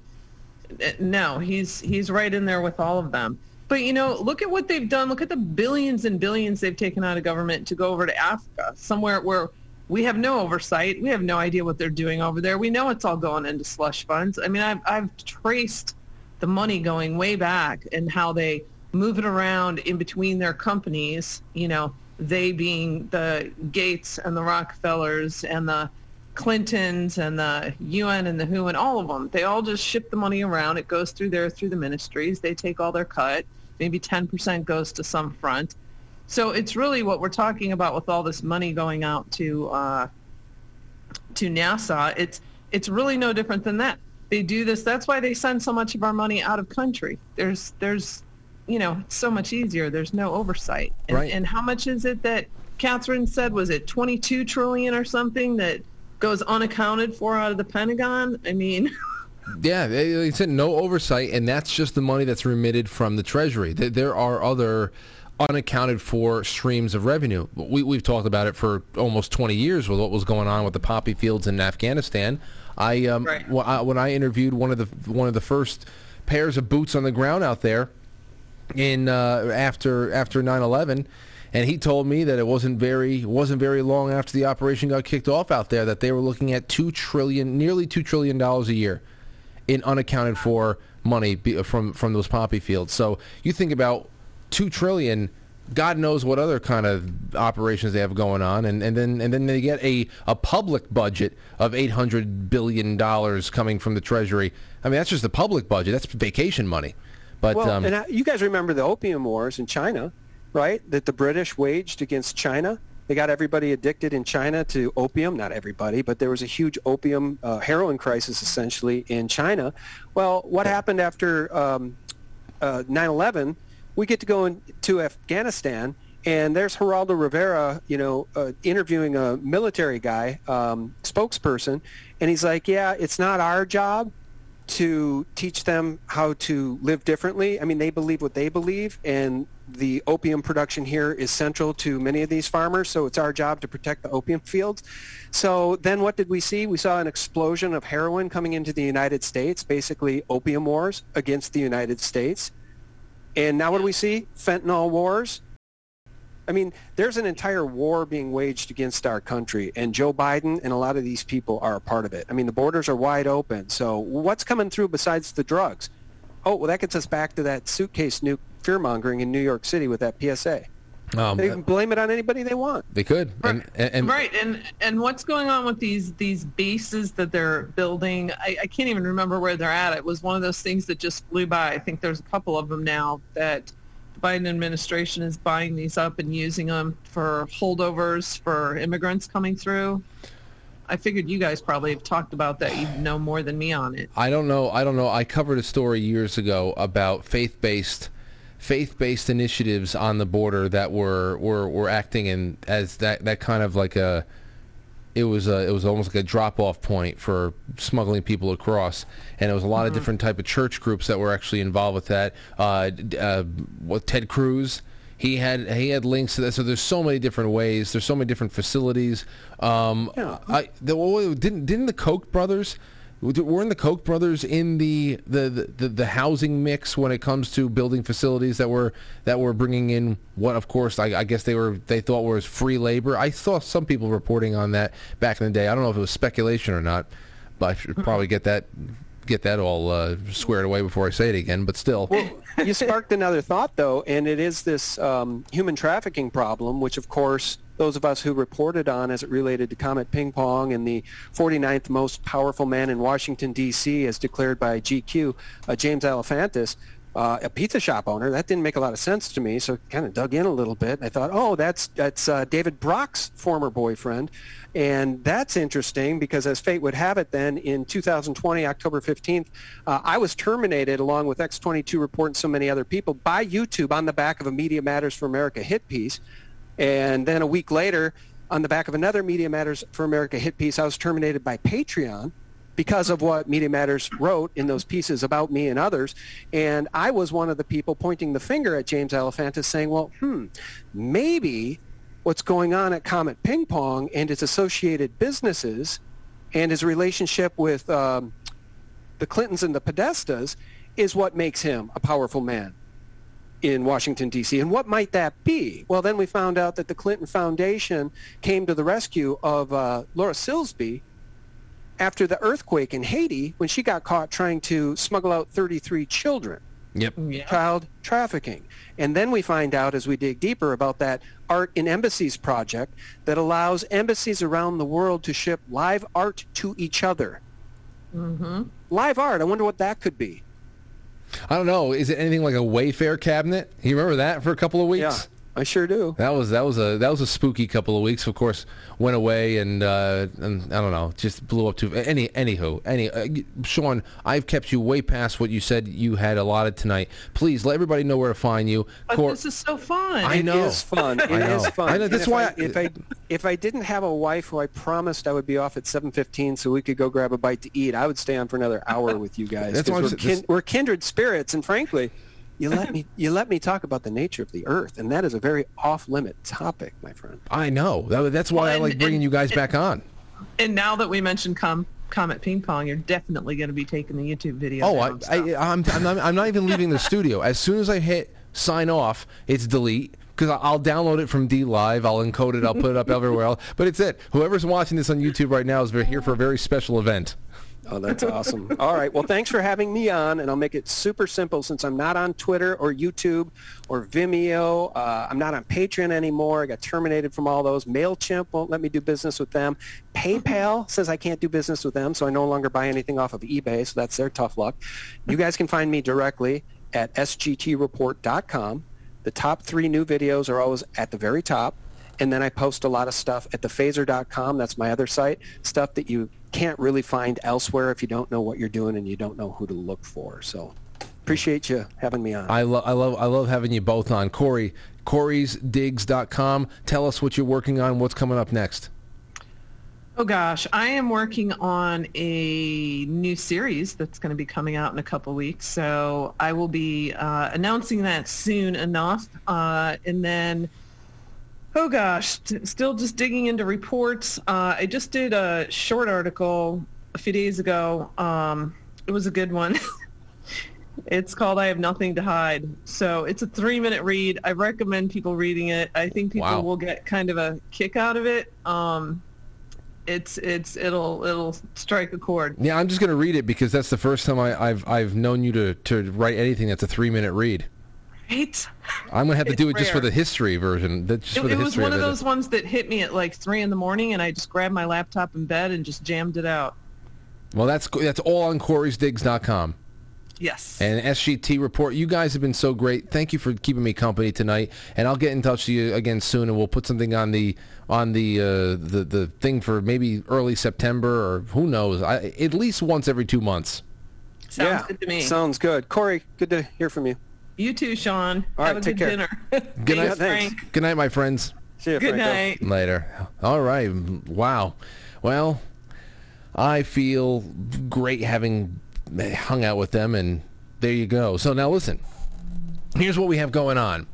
uh, no, he's he's right in there with all of them. But you know, look at what they've done. Look at the billions and billions they've taken out of government to go over to Africa, somewhere where we have no oversight. We have no idea what they're doing over there. We know it's all going into slush funds. I mean, I've I've traced the money going way back and how they move it around in between their companies. You know, they being the Gates and the Rockefellers and the Clintons and the UN and the WHO and all of them. They all just ship the money around. It goes through there through the ministries. They take all their cut. Maybe 10% goes to some front. So it's really what we're talking about with all this money going out to uh, to NASA. It's it's really no different than that. They do this. That's why they send so much of our money out of country. There's there's you know it's so much easier. There's no oversight. And, Right. and how much is it that Catherine said? Was it 22 trillion or something that goes unaccounted for out of the Pentagon? I mean. Yeah, they, said no oversight, and that's just the money that's remitted from the Treasury. There are other unaccounted for streams of revenue. We, we've talked about it for almost 20 years with what was going on with the poppy fields in Afghanistan. I, um, Right. wh- I- when I interviewed one of the one of the first pairs of boots on the ground out there in uh, after after 9/11, and he told me that it wasn't very wasn't very long after the operation got kicked off out there that they were looking at two trillion, nearly two trillion dollars a year in unaccounted for money from from those poppy fields. So you think about two trillion. God knows what other kind of operations they have going on, and, and then and then they get a, a public budget of eight hundred billion dollars coming from the Treasury. I mean, that's just the public budget. That's vacation money. But Well, um, and I, you guys remember the opium wars in China, right? That the British waged against China. They got everybody addicted in China to opium. Not everybody, but there was a huge opium uh, heroin crisis essentially in China. Well, what happened after um, uh, 9/11? We get to go into Afghanistan, and there's Geraldo Rivera, you know, uh, interviewing a military guy, um, spokesperson, and he's like, "Yeah, it's not our job to teach them how to live differently. I mean, they believe what they believe, and the opium production here is central to many of these farmers, so it's our job to protect the opium fields. So then what did we see? We saw an explosion of heroin coming into the United States, basically opium wars against the United States. And now what do we see? Fentanyl wars. I mean, there's an entire war being waged against our country, and Joe Biden and a lot of these people are a part of it. I mean, the borders are wide open. So what's coming through besides the drugs? Oh, well, that gets us back to that suitcase nuke fear-mongering in New York City with that PSA. Um, They can blame it on anybody they want. they could. And, and, and right and and what's going on with these these bases that they're building I, I can't even remember where they're at it was one of those things that just flew by i think there's a couple of them now that the biden administration is buying these up and using them for holdovers for immigrants coming through i figured you guys probably have talked about that you know more than me on it I don't know. I don't know. I covered a story years ago about faith-based faith-based initiatives on the border that were were, were acting in as that that kind of like a it was a, it was almost like a drop-off point for smuggling people across, and there was a lot of different type of church groups that were actually involved with that. Uh, uh, what Ted Cruz, he had he had links to that. So there's so many different ways. There's so many different facilities. Um, Yeah. I the, didn't didn't the Koch brothers Weren't the Koch brothers in the, the, the, the, the housing mix when it comes to building facilities that were that were bringing in what, of course, I, I guess they were they thought was free labor. I saw some people reporting on that back in the day. I don't know if it was speculation or not, but I should probably get that get that all uh, squared away before I say it again. But still, Well, you sparked another thought, though, and it is this um, human trafficking problem, which, of course, those of us who reported on as it related to Comet Ping Pong and the 49th most powerful man in Washington, D.C., as declared by GQ, uh, James Alefantis, uh, a pizza shop owner. That didn't make a lot of sense to me, so kind of dug in a little bit. I thought, oh, that's that's uh, David Brock's former boyfriend, and that's interesting because, as fate would have it, then in 2020, October 15th, uh, I was terminated along with X22 Report and so many other people by YouTube on the back of a Media Matters for America hit piece, and then a week later, on the back of another Media Matters for America hit piece, I was terminated by Patreon because of what Media Matters wrote in those pieces about me and others. And I was one of the people pointing the finger at James Alefantis saying, well, hmm, maybe what's going on at Comet Ping Pong and its associated businesses and his relationship with um, the Clintons and the Podestas is what makes him a powerful man in Washington, D.C. And what might that be? Well, then we found out that the Clinton Foundation came to the rescue of uh, Laura Silsby after the earthquake in Haiti when she got caught trying to smuggle out 33 children. yep. Yeah. Child trafficking. And then we find out as we dig deeper about that Art in Embassies project that allows embassies around the world to ship live art to each other. Mm-hmm. Live art. I wonder what that could be. I don't know. Is it anything like a Wayfair cabinet? You remember that for a couple of weeks? Yeah, I sure do. That was that was a that was a spooky couple of weeks. Of course, went away and uh, and I don't know, just blew up to any anywho. Any uh, Sean, I've kept you way past what you said you had allotted tonight. Please let everybody know where to find you. But Cor- this is so fun. I know. It is fun. It I is know. fun. I know. That's if why I, I- if I if I didn't have a wife who I promised I would be off at 7:15 so we could go grab a bite to eat, I would stay on for another hour with you guys. That's 'cause why we're, kin- we're kindred spirits, and frankly, you let me you let me talk about the nature of the earth, and that is a very off-limit topic, my friend. I know. That, that's why Well, I like bringing and- you guys and- back on. and now that we mentioned com- Comet Ping Pong, you're definitely going to be taking the YouTube video. Oh, I, so. I, I'm, I'm, not, I'm not even leaving the studio. As soon as I hit sign off, it's delete because I'll download it from D Live. I'll encode it. I'll put it up everywhere else. But it's it. Whoever's watching this on YouTube right now is here for a very special event. Oh, that's awesome. All right. Well, thanks for having me on, and I'll make it super simple since I'm not on Twitter or YouTube or Vimeo. Uh, I'm not on Patreon anymore. I got terminated from all those. MailChimp won't let me do business with them. PayPal says I can't do business with them, so I no longer buy anything off of eBay, so that's their tough luck. You guys can find me directly at sgtreport.com. The top three new videos are always at the very top. And then I post a lot of stuff at thephaser.com. That's my other site. Stuff that you can't really find elsewhere if you don't know what you're doing and you don't know who to look for. So appreciate you having me on. I, lo- I love I love having you both on. Corey, CoreysDigs.com. Tell us what you're working on. What's coming up next? Oh gosh, I am working on a new series that's going to be coming out in a couple weeks. So I will be uh, announcing that soon enough. Uh, and then, oh gosh, still just digging into reports. Uh, I just did a short article a few days ago. Um, it was a good one. It's called I Have Nothing to Hide. So it's a three minute read. I recommend people reading it. I think people Wow. will get kind of a kick out of it. Um, it's it's it'll it'll strike a chord. Yeah, I'm just going to read it because that's the first time I, I've I've known you to, to write anything that's a three minute read. Right? I'm going to have to It's do it just for the history version. That's just It, for the it was history one of it. those ones that hit me at like three in the morning, and I just grabbed my laptop in bed and just jammed it out. Well, that's that's all on CoreysDigs.com. Yes. And SGT report. You guys have been so great. Thank you for keeping me company tonight. And I'll get in touch with you again soon, and we'll put something on the on the uh, the the thing for maybe early September or who knows. I, at least once every two months. Sounds yeah, good to me. sounds good. Corey, good to hear from you. You too, Sean. All Have right, a take good care. dinner. Good night. Thanks. Frank. Good night, my friends. See you, Good Franco. night. Later. All right. Wow. Well, I feel great having hung out with them, and there you go. So now listen. Here's what we have going on.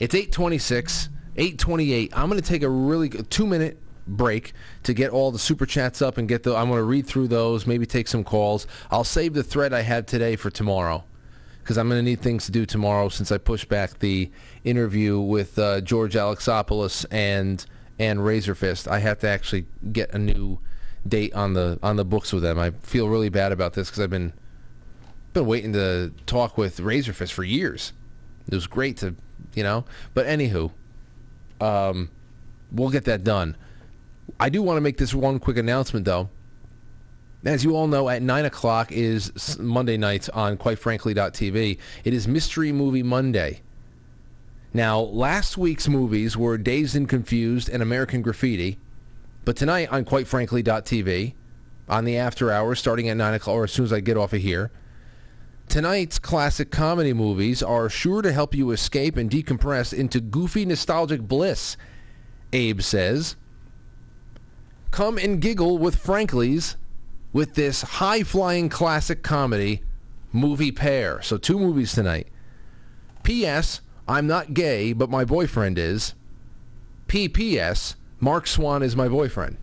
It's 826, 828. I'm going to take a really two minute break to get all the super chats up and get the. I'm going to read through those, maybe take some calls. I'll save the thread I had today for tomorrow because I'm going to need things to do tomorrow since I pushed back the interview with uh, George Alexopoulos and and Razorfist. I have to actually get a new date on the on the books with them. I feel really bad about this because I've been been waiting to talk with Razorfist for years. It was great to, you know. But anywho, um, we'll get that done. I do want to make this one quick announcement, though. As you all know, at 9 o'clock is Monday nights on QuiteFrankly.tv. It is Mystery Movie Monday. Now, last week's movies were Dazed and Confused and American Graffiti. But tonight on QuiteFrankly.tv, on the after hours, starting at 9 o'clock, or as soon as I get off of here, tonight's classic comedy movies are sure to help you escape and decompress into goofy, nostalgic bliss, Abe says. Come and giggle with Franklies with this high-flying classic comedy movie pair. So two movies tonight. P.S. I'm not gay, but my boyfriend is. P.P.S. Mark Swan is my boyfriend.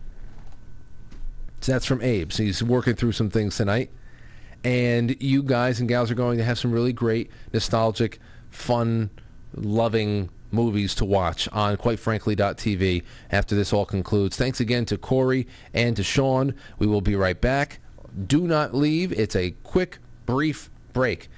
So that's from Abe. So he's working through some things tonight. And you guys and gals are going to have some really great, nostalgic, fun, loving movies to watch on quitefrankly.tv after this all concludes. Thanks again to Corey and to Sean. We will be right back. Do not leave. It's a quick, brief break.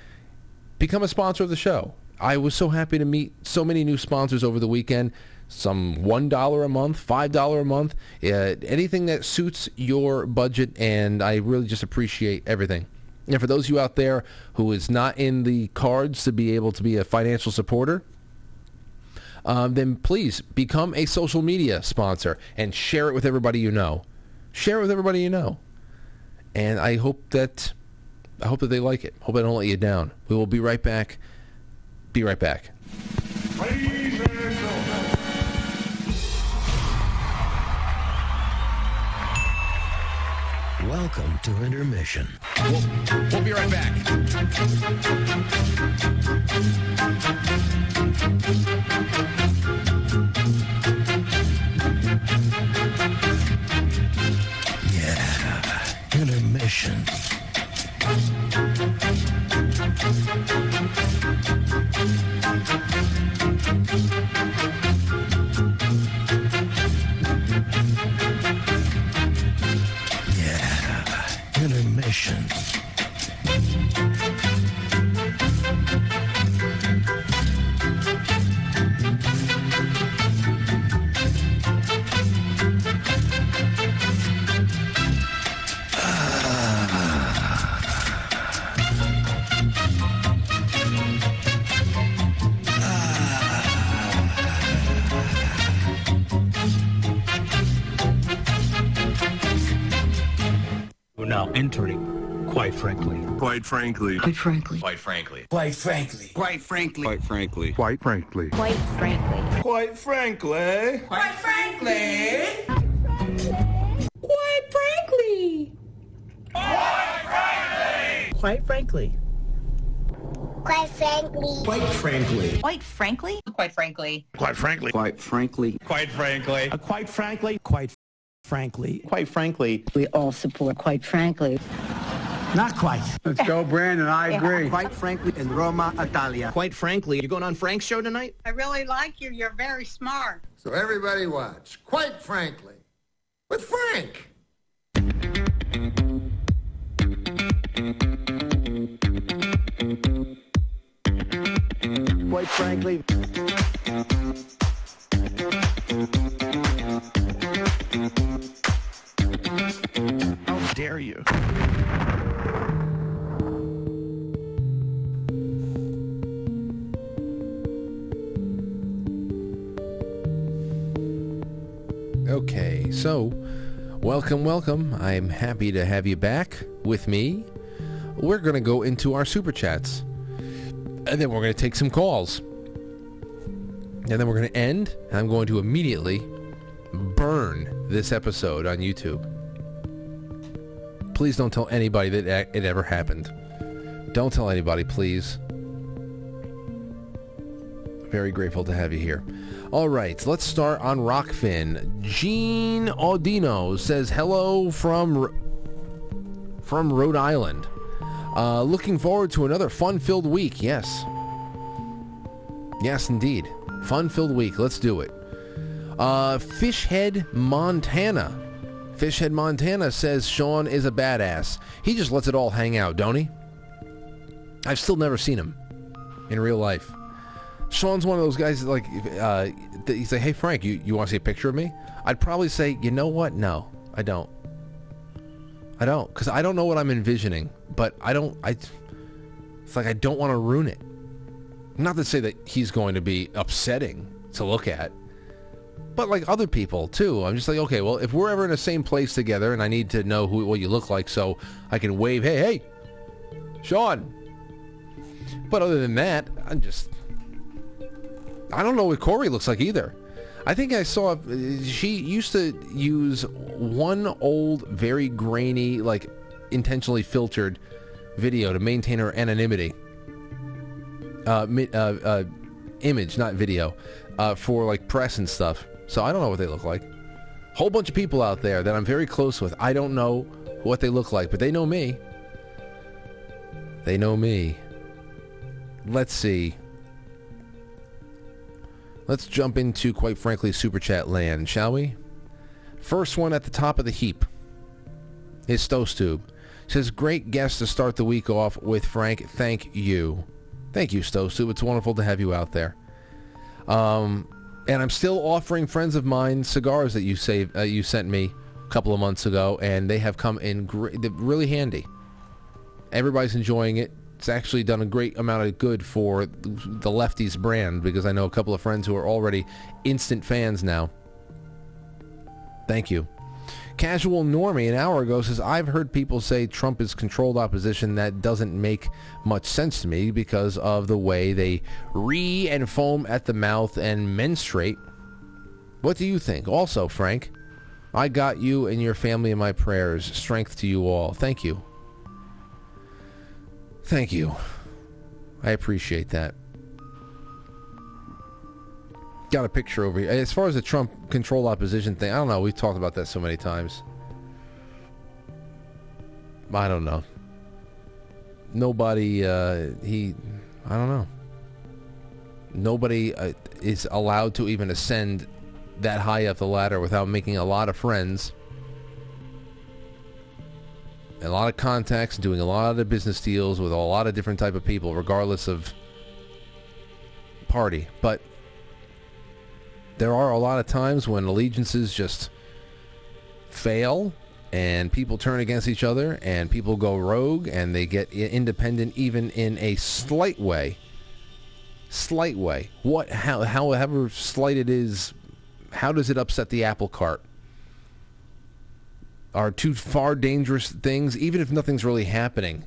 Become a sponsor of the show. I was so happy to meet so many new sponsors over the weekend. Some $1 a month, $5 a month, uh, anything that suits your budget, and I really just appreciate everything. And for those of you out there who is not in the cards to be able to be a financial supporter, um, then please become a social media sponsor and share it with everybody you know. Share it with everybody you know. And I hope that I hope that they like it. Hope I don't let you down. We will be right back. Be right back. Welcome to intermission. We'll, we'll be right back. Revolution. Quite frankly. Quite frankly. Quite frankly. Quite frankly. Quite frankly. Quite frankly. Quite frankly. Quite frankly. Quite frankly. Quite frankly. Quite frankly. Quite frankly. Quite frankly. Quite frankly. Quite frankly. Quite frankly. Quite frankly. Quite frankly. Quite frankly. Uh, quite frankly. Quite frankly. Quite frankly. We all support quite frankly. Not quite. Let's go, Brandon. I agree. Quite frankly, in Roma, Italia. Quite frankly, you're going on Frank's show tonight? I really like you. You're very smart. So everybody watch. Quite frankly, with Frank. Quite frankly. How dare you? Okay, so welcome, welcome. I'm happy to have you back with me. We're going to go into our super chats. And then we're going to take some calls. And then we're going to end, and I'm going to immediately burn this episode on YouTube. Please don't tell anybody that it ever happened. Don't tell anybody, please. Very grateful to have you here. All right, let's start on Rokfin. Gene Audino says hello from from Rhode Island. Uh, looking forward to another fun-filled week. Yes, yes, indeed, fun-filled week. Let's do it. Uh, Fishhead, Montana. Fishhead, Montana says Sean is a badass. He just lets it all hang out, don't he? I've still never seen him in real life. Sean's one of those guys that, like uh, he's like, "Hey Frank, you, you want to see a picture of me?" I'd probably say, "You know what? No, I don't. I don't, because I don't know what I'm envisioning. But I don't. I. It's like I don't want to ruin it. Not to say that he's going to be upsetting to look at, but like other people too. I'm just like, okay, well, if we're ever in the same place together, and I need to know who what you look like, so I can wave, "Hey, hey, Sean." But other than that, I'm just I don't know what Corey looks like either. I think I saw uh, she used to use one old, very grainy, like intentionally filtered video to maintain her anonymity. Uh, uh, uh, image, not video, uh, for like press and stuff. So I don't know what they look like. Whole bunch of people out there that I'm very close with. I don't know what they look like, but they know me. They know me. Let's see. Let's jump into, quite frankly, Super Chat land, shall we? First one at the top of the heap is Stostube. Says, great guest to start the week off with, Frank. Thank you. Thank you, Stostube. It's wonderful to have you out there. Um, and I'm still offering friends of mine cigars that you saved, uh, you sent me a couple of months ago, and they have come in gr- really handy. Everybody's enjoying it. It's actually done a great amount of good for the Lefties brand because I know a couple of friends who are already instant fans now. Thank you. Casual Normie an hour ago says, I've heard people say Trump is controlled opposition. That doesn't make much sense to me because of the way they re and foam at the mouth and menstruate. What do you think? Also, Frank, I got you and your family in my prayers. Strength to you all. Thank you. Thank you. I appreciate that. Got a picture over here. As far as the Trump controlled opposition thing, I don't know. We've talked about that so many times. I don't know. Nobody, uh, he, I don't know. Nobody uh, is allowed to even ascend that high up the ladder without making a lot of friends a lot of contacts, doing a lot of business deals with a lot of different type of people, regardless of party. But there are a lot of times when allegiances just fail and people turn against each other and people go rogue and they get independent even in a slight way. Slight way. What how however slight it is how does it upset the apple cart are two far dangerous things, even if nothing's really happening.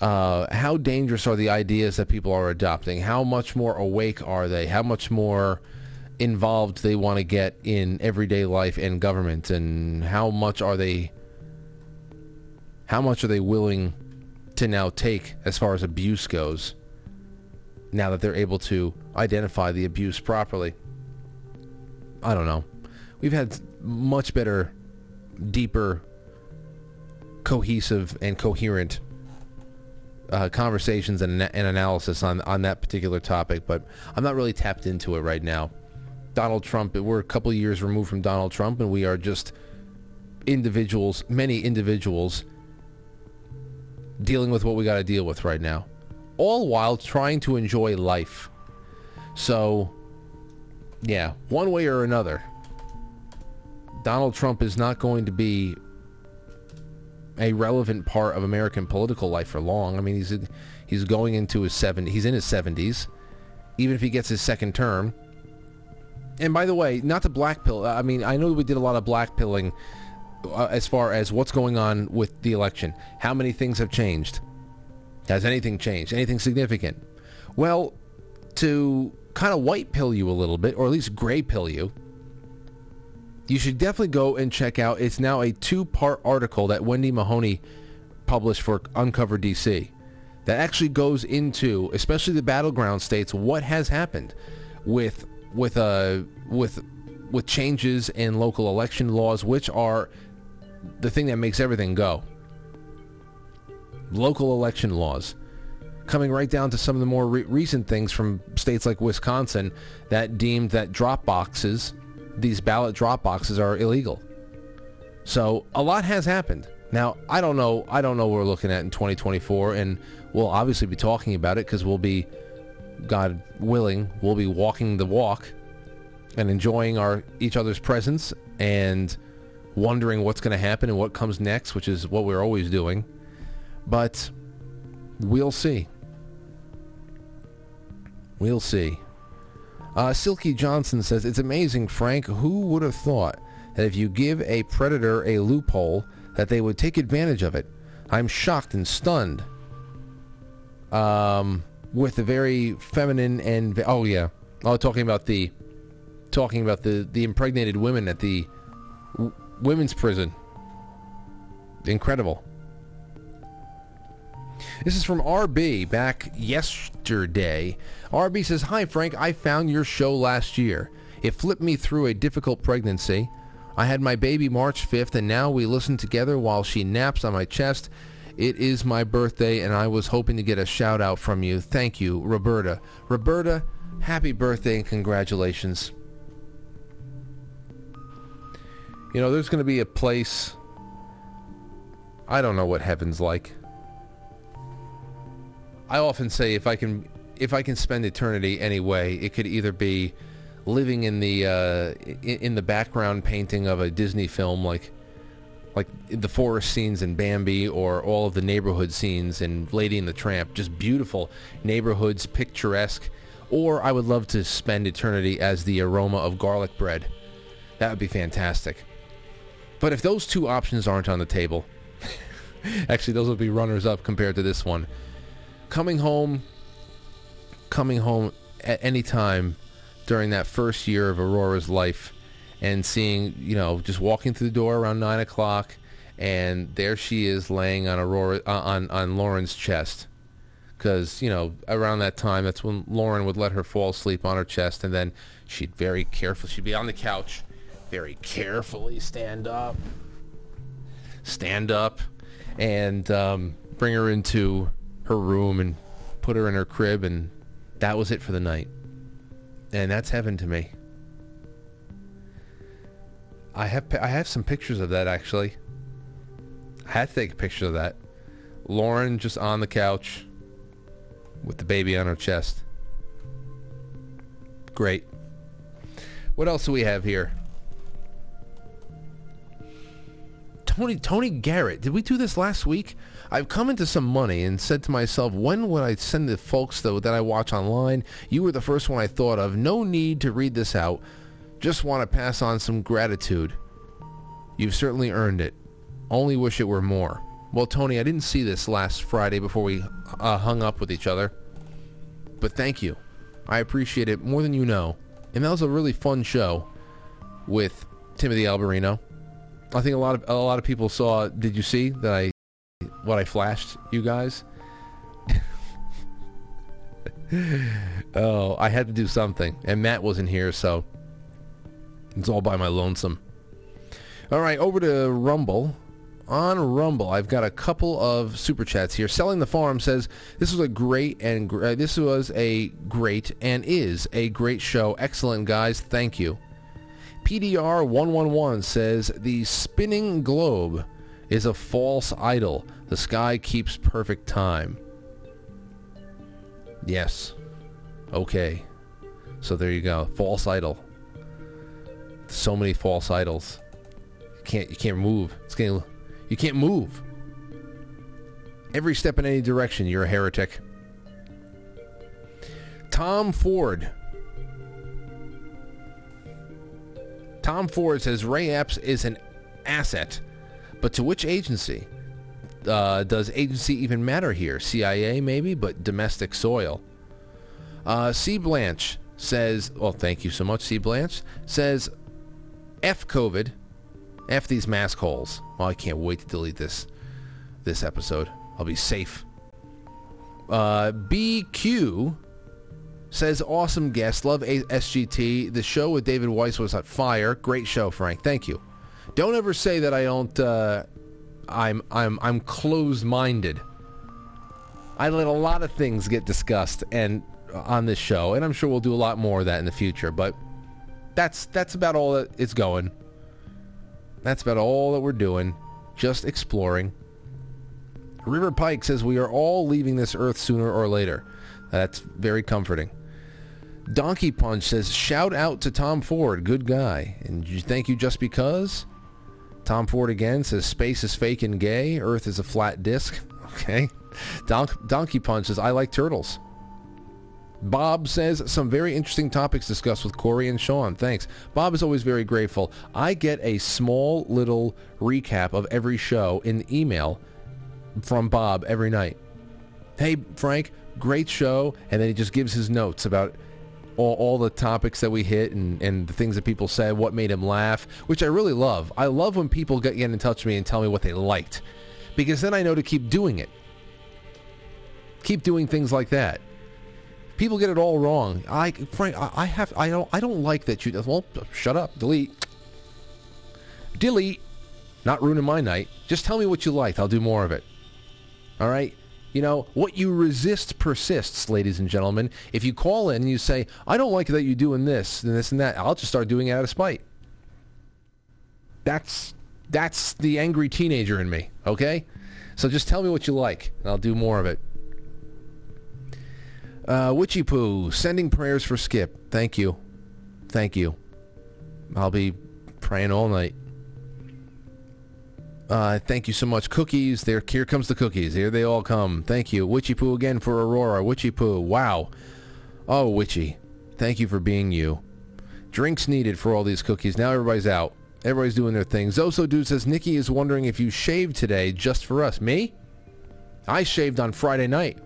Uh, how dangerous are the ideas that people are adopting? How much more awake are they? How much more involved they want to get in everyday life and government? And how much are they? How much are they willing to now take as far as abuse goes? Now that they're able to identify the abuse properly, I don't know. We've had much better deeper, cohesive, and coherent uh, conversations and, and analysis on on that particular topic. But I'm not really tapped into it right now. Donald Trump. We're a couple years removed from Donald Trump, and we are just individuals, many individuals, dealing with what we got to deal with right now, all while trying to enjoy life. So, yeah, one way or another, Donald Trump is not going to be a relevant part of American political life for long. I mean, he's he's going into his 70s. He's in his 70s. Even if he gets his second term. And by the way, not to blackpill. I mean, I know we did a lot of blackpilling uh, as far as what's going on with the election. How many things have changed? Has anything changed? Anything significant? Well, to kind of white pill you a little bit, or at least gray pill you, you should definitely go and check out. It's now a two-part article that Wendy Mahoney published for Uncover DC. that actually goes into, especially the battleground states, what has happened with with uh with with changes in local election laws, which are the thing that makes everything go. Local election laws. Coming right down to some of the more re- recent things from states like Wisconsin that deemed that drop boxes, these ballot drop boxes, are illegal. So a lot has happened. Now I don't know. I don't know what we're looking at in 2024, and we'll obviously be talking about it because we'll be, God willing, we'll be walking the walk and enjoying our each other's presence and wondering what's going to happen and what comes next, which is what we're always doing. But we'll see. We'll see. Uh, Silky Johnson says, It's amazing, Frank. Who would have thought that if you give a predator a loophole, that they would take advantage of it? I'm shocked and stunned. Um, with the very feminine and oh yeah, oh talking about the talking about the the impregnated women at the w- women's prison. Incredible. This is from RB back yesterday. RB says, Hi, Frank. I found your show last year. It flipped me through a difficult pregnancy. I had my baby March 5th, and now we listen together while she naps on my chest. It is my birthday, and I was hoping to get a shout out from you. Thank you, Roberta. Roberta, happy birthday and congratulations. You know, there's going to be a place. I don't know what heaven's like. I often say if I can if I can spend eternity anyway, it could either be living in the uh, in, the background painting of a Disney film like like the forest scenes in Bambi or all of the neighborhood scenes in Lady and the Tramp, just beautiful neighborhoods, picturesque, or I would love to spend eternity as the aroma of garlic bread. That would be fantastic. But if those two options aren't on the table, actually those would be runners up compared to this one coming home coming home at any time during that first year of Aurora's life and seeing, you know, just walking through the door around nine o'clock and there she is laying on Aurora uh, on on Lauren's chest. Because you know around that time that's when Lauren would let her fall asleep on her chest and then she'd very carefully she'd be on the couch very carefully stand up stand up and um, bring her into her room and put her in her crib and that was it for the night. And that's heaven to me. I have I have some pictures of that actually. I had to take a picture of that. Lauren just on the couch with the baby on her chest. Great. What else do we have here? Tony Tony Garrett. Did we do this last week? I've come into some money and said to myself, when would I send the folks though that I watch online? You were the first one I thought of. No need to read this out. Just want to pass on some gratitude. You've certainly earned it. Only wish it were more. Well, Tony, I didn't see this last Friday before we uh, hung up with each other. But thank you. I appreciate it more than you know. And that was a really fun show with Timothy Alberino. I think a lot of a lot of people saw. Did you see that I what I flashed you guys? oh, I had to do something, and Matt wasn't here, so it's all by my lonesome. All right, over to Rumble. On Rumble, I've got a couple of super chats here. Selling the Farm says this was a great and uh, this was a great and is a great show. Excellent, guys. Thank you. PDR 111 says the spinning globe is a false idol. The sky keeps perfect time. Yes. Okay. So there you go. False idol. So many false idols. You can't you can't move. It's getting you can't move. Every step in any direction, you're a heretic. Tom Ford. Tom Ford says Ray Epps is an asset, but to which agency? Uh, does agency even matter here? CIA maybe, but domestic soil. Uh, C. Blanche says, well, thank you so much, C. Blanche, says, F COVID, F these mask holes. Well, I can't wait to delete this this episode. I'll be safe. Uh, BQ says, awesome guest. Love A- SGT. The show with David Weiss was on fire. Great show, Frank. Thank you. Don't ever say that I don't, uh, I'm, I'm, I'm closed-minded. I let a lot of things get discussed and on this show, and I'm sure we'll do a lot more of that in the future, but that's, that's about all that it's going. That's about all that we're doing. Just exploring. River Pike says we are all leaving this earth sooner or later. That's very comforting. Donkey Punch says, shout out to Tom Ford, good guy. And thank you just because? Tom Ford again says, space is fake and gay, earth is a flat disc. Okay. Don- Donkey Punch says, I like turtles. Bob says some very interesting topics discussed with Corey and Sean. Thanks. Bob is always very grateful. I get a small little recap of every show in email from Bob every night. Hey, Frank, great show. And then he just gives his notes about all, all the topics that we hit and, and the things that people said, what made him laugh, which I really love. I love when people get, get in touch with me and tell me what they liked because then I know to keep doing it. Keep doing things like that. People get it all wrong. I, Frank, I, I have, I don't, I don't like that you. Well, shut up, delete, delete. Not ruining my night. Just tell me what you liked. I'll do more of it. All right. You know what you resist persists, ladies and gentlemen. If you call in and you say, "I don't like that you're doing this and this and that," I'll just start doing it out of spite. That's that's the angry teenager in me. Okay. So just tell me what you like, and I'll do more of it. Uh, Witchy Poo, sending prayers for Skip. Thank you. Thank you. I'll be praying all night. Uh, thank you so much. Cookies. There, here comes the cookies. Here they all come. Thank you. Witchy Poo again for Aurora. Witchy Poo. Wow. Oh, Witchy. Thank you for being you. Drinks needed for all these cookies. Now everybody's out. Everybody's doing their thing. Zoso Dude says, Nikki is wondering if you shaved today just for us. Me? I shaved on Friday night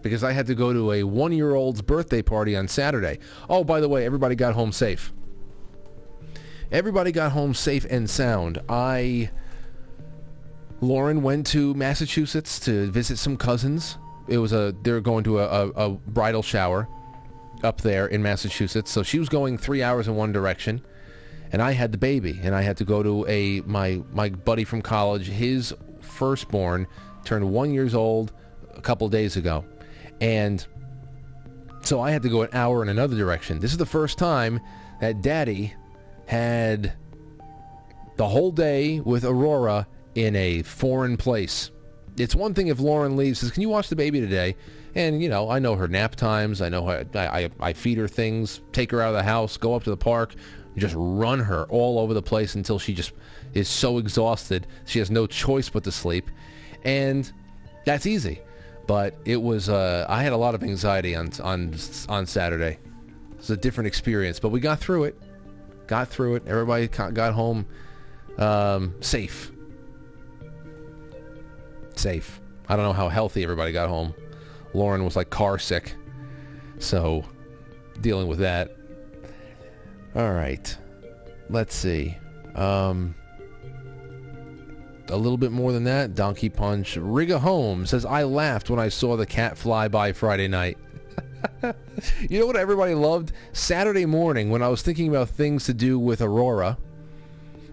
because I had to go to a one-year-old's birthday party on Saturday. Oh, by the way, everybody got home safe. Everybody got home safe and sound. I... Lauren went to Massachusetts to visit some cousins. It was a they were going to a, a, a bridal shower up there in Massachusetts. So she was going three hours in one direction, and I had the baby, and I had to go to a my my buddy from college. His firstborn turned one years old a couple days ago, and so I had to go an hour in another direction. This is the first time that Daddy had the whole day with Aurora in a foreign place. It's one thing if Lauren leaves, says, "Can you watch the baby today?" And you know, I know her nap times. I know her, I, I I feed her things, take her out of the house, go up to the park, just run her all over the place until she just is so exhausted she has no choice but to sleep, and that's easy. But it was uh, I had a lot of anxiety on on on Saturday. It's a different experience, but we got through it. Got through it. Everybody got home um, safe. Safe. I don't know how healthy everybody got home. Lauren was like car sick, so dealing with that. All right, let's see. Um, a little bit more than that. Donkey Punch. Riga Home says, I laughed when I saw the cat fly by Friday night. you know what everybody loved? Saturday morning when I was thinking about things to do with Aurora.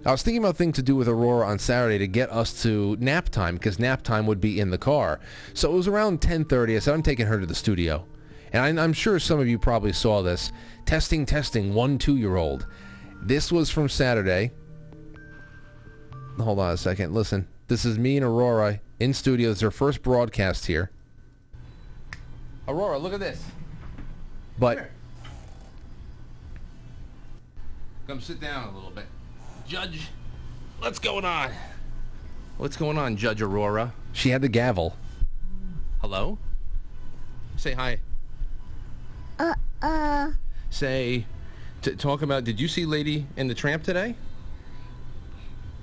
I was thinking about things to do with Aurora on Saturday to get us to nap time because nap time would be in the car. So it was around 10:30. I said I'm taking her to the studio, and I, I'm sure some of you probably saw this. Testing, testing. One two-year-old. This was from Saturday. Hold on a second. Listen, this is me and Aurora in studio. Is our first broadcast here. Aurora, look at this. But come sit down a little bit. Judge, what's going on? What's going on, Judge Aurora? She had the gavel. Hello? Say hi. Uh, uh. Say, t- talk about, did you see Lady and the Tramp today?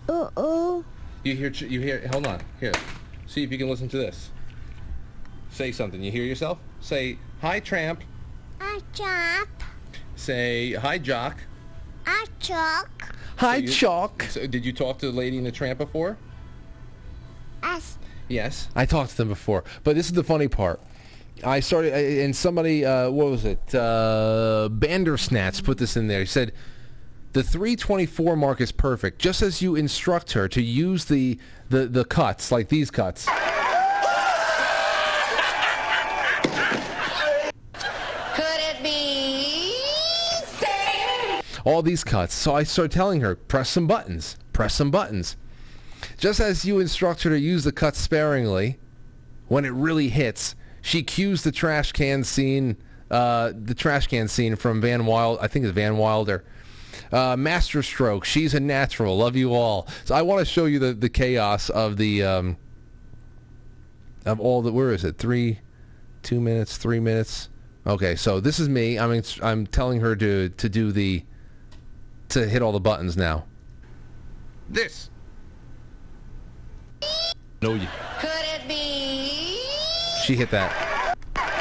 Uh-oh. You hear, you hear, hold on, here. See if you can listen to this. Say something. You hear yourself? Say, hi, Tramp. Hi, chop. Say, hi, Jock. I chalk. Hi, Chalk. So did you talk to the Lady in the Tramp before? Us. Yes. I talked to them before. But this is the funny part. I started, and somebody, uh, what was it? Uh, Bandersnatch put this in there. He said, the 324 mark is perfect, just as you instruct her to use the, the, the cuts, like these cuts. Could it be? All these cuts. So I started telling her, press some buttons, press some buttons. Just as you instruct her to use the cuts sparingly, when it really hits, she cues the trash can scene, uh, the trash can scene from Van Wild. I think it's Van Wilder. Uh, master stroke. She's a natural. Love you all. So I want to show you the, the chaos of the um, of all the. Where is it? Three, two minutes, three minutes. Okay, so this is me. I'm I'm telling her to to do the to hit all the buttons now. This. No, you. Could it be? She hit that.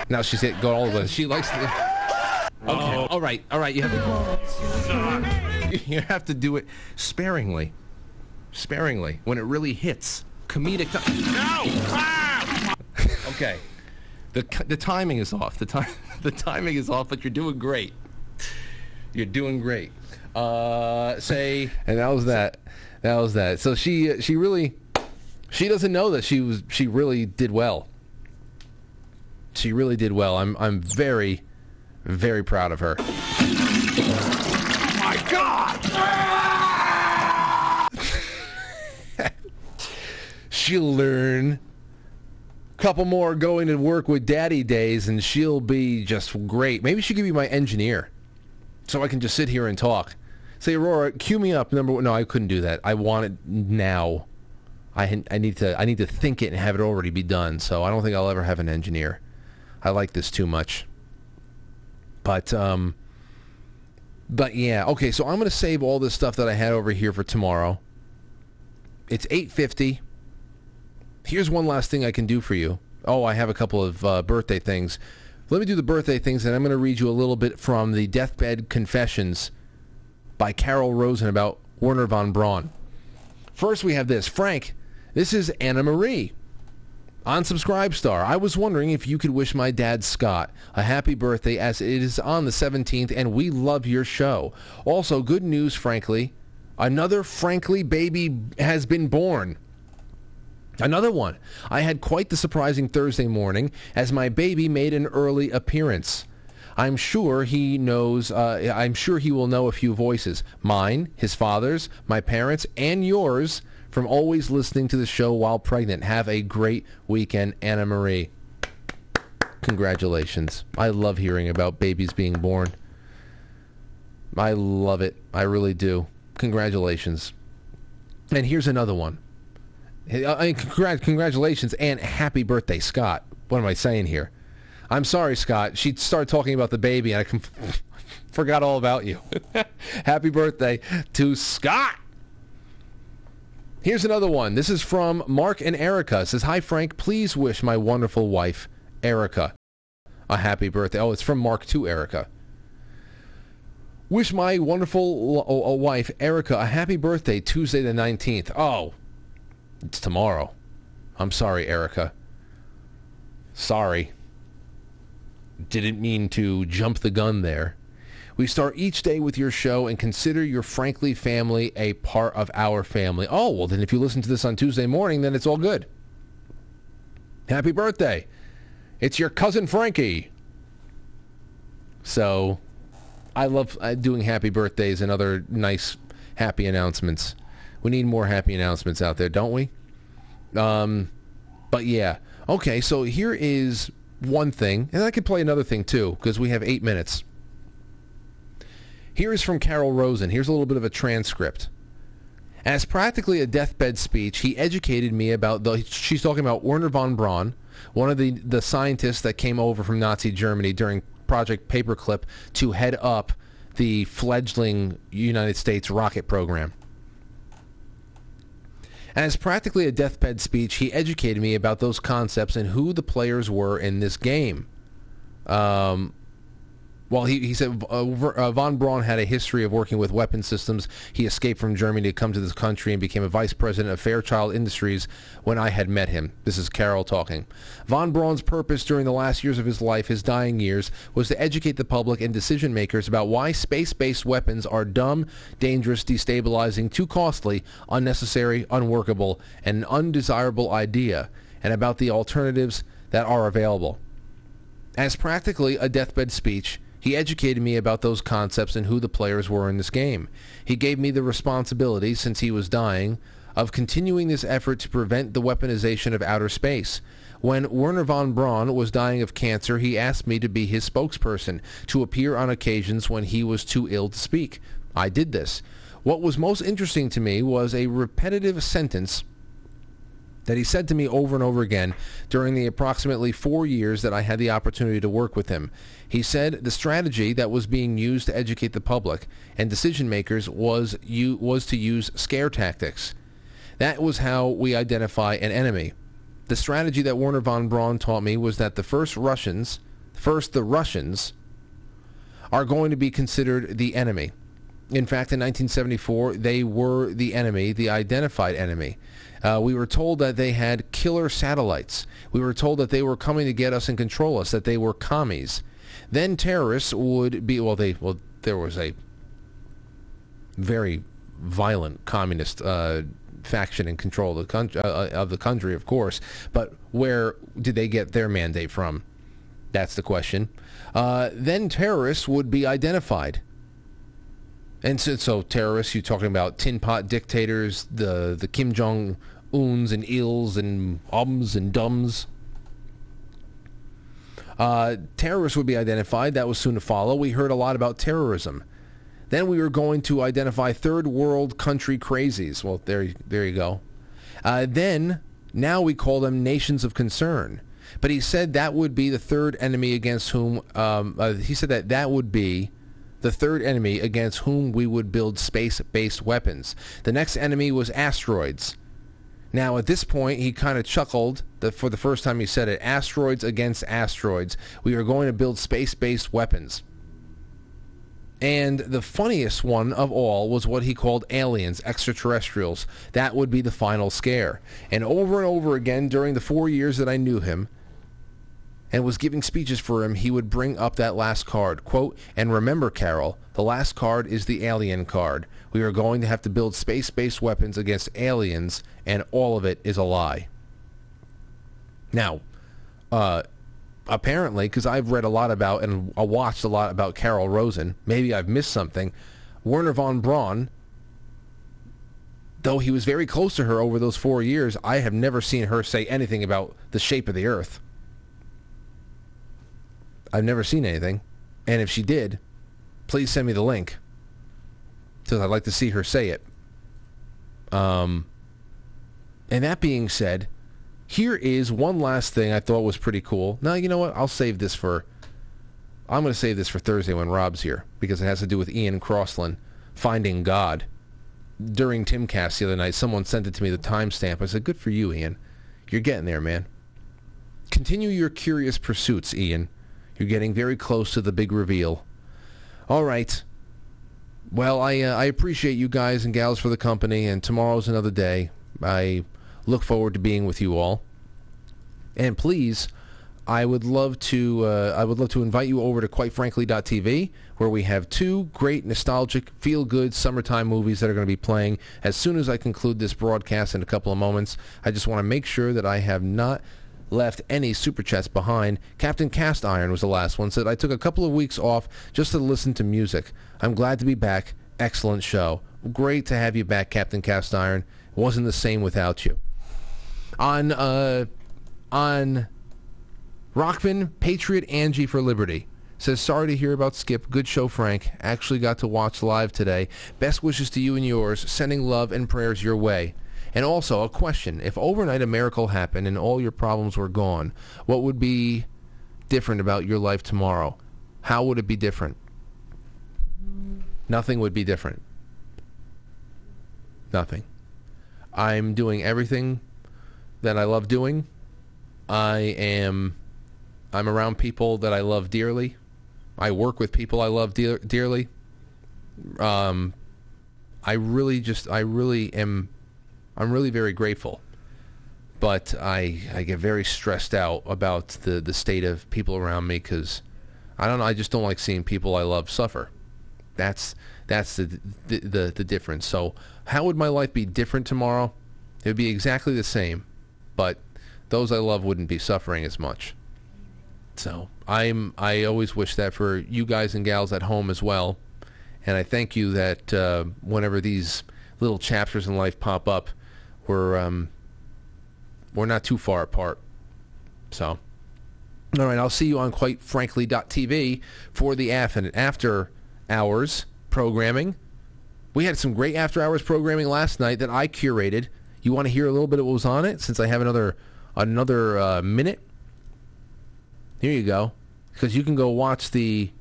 Now she's hit go all the way. She likes the. Okay. Oh. All right. All right. You have to. you have to do it sparingly. Sparingly when it really hits. Comedic. No. Ah! okay. The the timing is off. The time the timing is off, but you're doing great. You're doing great. Uh, say. And that was that. That was that. So she she really she doesn't know that she was she really did well. She really did well. I'm I'm very very proud of her. Oh My God! She'll learn. Couple more going to work with daddy days and she'll be just great. Maybe she could be my engineer. So I can just sit here and talk. Say Aurora, cue me up number one. No, I couldn't do that. I want it now. I I need to I need to think it and have it already be done. So I don't think I'll ever have an engineer. I like this too much. But um but yeah, okay, so I'm to save all this stuff that I had over here for tomorrow. It's 8:50. Here's one last thing I can do for you. Oh, I have a couple of uh, birthday things. Let me do the birthday things, and I'm going to read you a little bit from the Deathbed Confessions by Carol Rosin about Wernher von Braun. First, we have this. Frank, this is Anna Marie. On Subscribestar, I was wondering if you could wish my dad Scott a happy birthday as it is on the 17th and we love your show. Also, good news, frankly. Another Frankly baby has been born. Another one. I had quite the surprising Thursday morning as my baby made an early appearance. I'm sure he knows, uh, I'm sure he will know a few voices. Mine, his father's, my parents, and yours from always listening to the show while pregnant. Have a great weekend, Anna Marie. Congratulations. I love hearing about babies being born. I love it. I really do. Congratulations. And here's another one. I mean, congrat- congratulations and happy birthday, Scott. What am I saying here? I'm sorry, Scott. She started talking about the baby, and I com- forgot all about you. happy birthday to Scott. Here's another one. This is from Mark and Erica. It says, "Hi Frank, please wish my wonderful wife, Erica, a happy birthday." Oh, it's from Mark to Erica. Wish my wonderful wife, Erica, a happy birthday Tuesday the 19th. Oh, it's tomorrow. I'm sorry, Erica. Sorry. Didn't mean to jump the gun there. We start each day with your show and consider your Frankly family a part of our family. Oh, well, then if you listen to this on Tuesday morning, then it's all good. Happy birthday. It's your cousin Frankie. So, I love uh, doing happy birthdays and other nice happy announcements. We need more happy announcements out there, don't we? Um, but yeah. Okay, so here is one thing, and I could play another thing too, because we have eight minutes. Here is from Carol Rosin. Here's a little bit of a transcript. As practically a deathbed speech, he educated me about the. She's talking about Wernher von Braun, one of the the scientists that came over from Nazi Germany during Project Paperclip to head up the fledgling United States rocket program. As practically a deathbed speech, he educated me about those concepts and who the players were in this game. Um, Well, he, he said uh, uh, von Braun had a history of working with weapon systems. He escaped from Germany to come to this country and became a vice president of Fairchild Industries when I had met him. This is Carol talking. Von Braun's purpose during the last years of his life, his dying years, was to educate the public and decision makers about why space-based weapons are dumb, dangerous, destabilizing, too costly, unnecessary, unworkable, and an undesirable idea, and about the alternatives that are available. As practically a deathbed speech, he educated me about those concepts and who the players were in this game. He gave me the responsibility, since he was dying, of continuing this effort to prevent the weaponization of outer space. When Wernher von Braun was dying of cancer, he asked me to be his spokesperson, to appear on occasions when he was too ill to speak. I did this. What was most interesting to me was a repetitive sentence that he said to me over and over again during the approximately four years that I had the opportunity to work with him. He said the strategy that was being used to educate the public and decision makers was you was to use scare tactics. That was how we identify an enemy. The strategy that Wernher von Braun taught me was that the first Russians, first the Russians, are going to be considered the enemy. In fact, in 1974, they were the enemy, the identified enemy. Uh, we were told that they had killer satellites. We were told that they were coming to get us and control us, that they were commies. Then terrorists would be, well, they, well, there was a very violent communist uh, faction in control of the, con- uh, of the country, of course. But where did they get their mandate from? That's the question. Uh, then terrorists would be identified. And so, so terrorists, you're talking about tin pot dictators, the the Kim Jong Uns and Ils and Ums and Dums. Uh, terrorists would be identified. That was soon to follow. We heard a lot about terrorism. Then we were going to identify third world country crazies. Well, there, there you go. Uh, then, now we call them nations of concern. But he said that would be the third enemy against whom, um, uh, he said that that would be the third enemy against whom we would build space-based weapons. The next enemy was asteroids. Now, at this point, he kind of chuckled that for the first time he said it. Asteroids against asteroids. We are going to build space-based weapons. And the funniest one of all was what he called aliens, extraterrestrials. That would be the final scare. And over and over again during the four years that I knew him, and was giving speeches for him, he would bring up that last card. Quote, and remember, Carol, the last card is the alien card. We are going to have to build space-based weapons against aliens, and all of it is a lie. Now, uh, apparently, because I've read a lot about and I watched a lot about Carol Rosin, maybe I've missed something. Wernher von Braun, though he was very close to her over those four years, I have never seen her say anything about the shape of the Earth. I've never seen anything. And if she did, please send me the link. Because I'd like to see her say it. Um, and that being said, here is one last thing I thought was pretty cool. Now, you know what? I'll save this for... I'm going to save this for Thursday when Rob's here. Because it has to do with Ian Crossland finding God. During Timcast the other night, someone sent it to me, the timestamp. I said, good for you, Ian. You're getting there, man. Continue your curious pursuits, Ian. You're getting very close to the big reveal. All right. Well, I uh, I appreciate you guys and gals for the company, and tomorrow's another day. I look forward to being with you all. And please, I would love to uh, I would love to invite you over to quitefrankly.tv where we have two great nostalgic feel good summertime movies that are going to be playing as soon as I conclude this broadcast in a couple of moments. I just want to make sure that I have not left any super chats behind. Captain Cast Iron was the last one. Said I took a couple of weeks off just to listen to music. I'm glad to be back. Excellent show. Great to have you back, Captain Cast Iron. Wasn't the same without you. On uh, on Rokfin Patriot Angie for Liberty says sorry to hear about Skip. Good show, Frank. Actually got to watch live today. Best wishes to you and yours. Sending love and prayers your way. And also, a question. If overnight a miracle happened and all your problems were gone, what would be different about your life tomorrow? How would it be different? Nothing would be different. Nothing. I'm doing everything that I love doing. I am I'm around people that I love dearly. I work with people I love dear, dearly. Um, I really just, I really am, I'm really very grateful. But I, I get very stressed out about the, the state of people around me because I don't know. I just don't like seeing people I love suffer. That's that's the the, the the difference. So how would my life be different tomorrow? It would be exactly the same, but those I love wouldn't be suffering as much. So I'm I always wish that for you guys and gals at home as well, and I thank you that uh, whenever these little chapters in life pop up, we're um, we're not too far apart. So. All right, I'll see you on quitefrankly.tv for the after, after hours programming. We had some great after hours programming last night that I curated. You want to hear a little bit of what was on it since I have another another uh, minute? Here you go. Because you can go watch the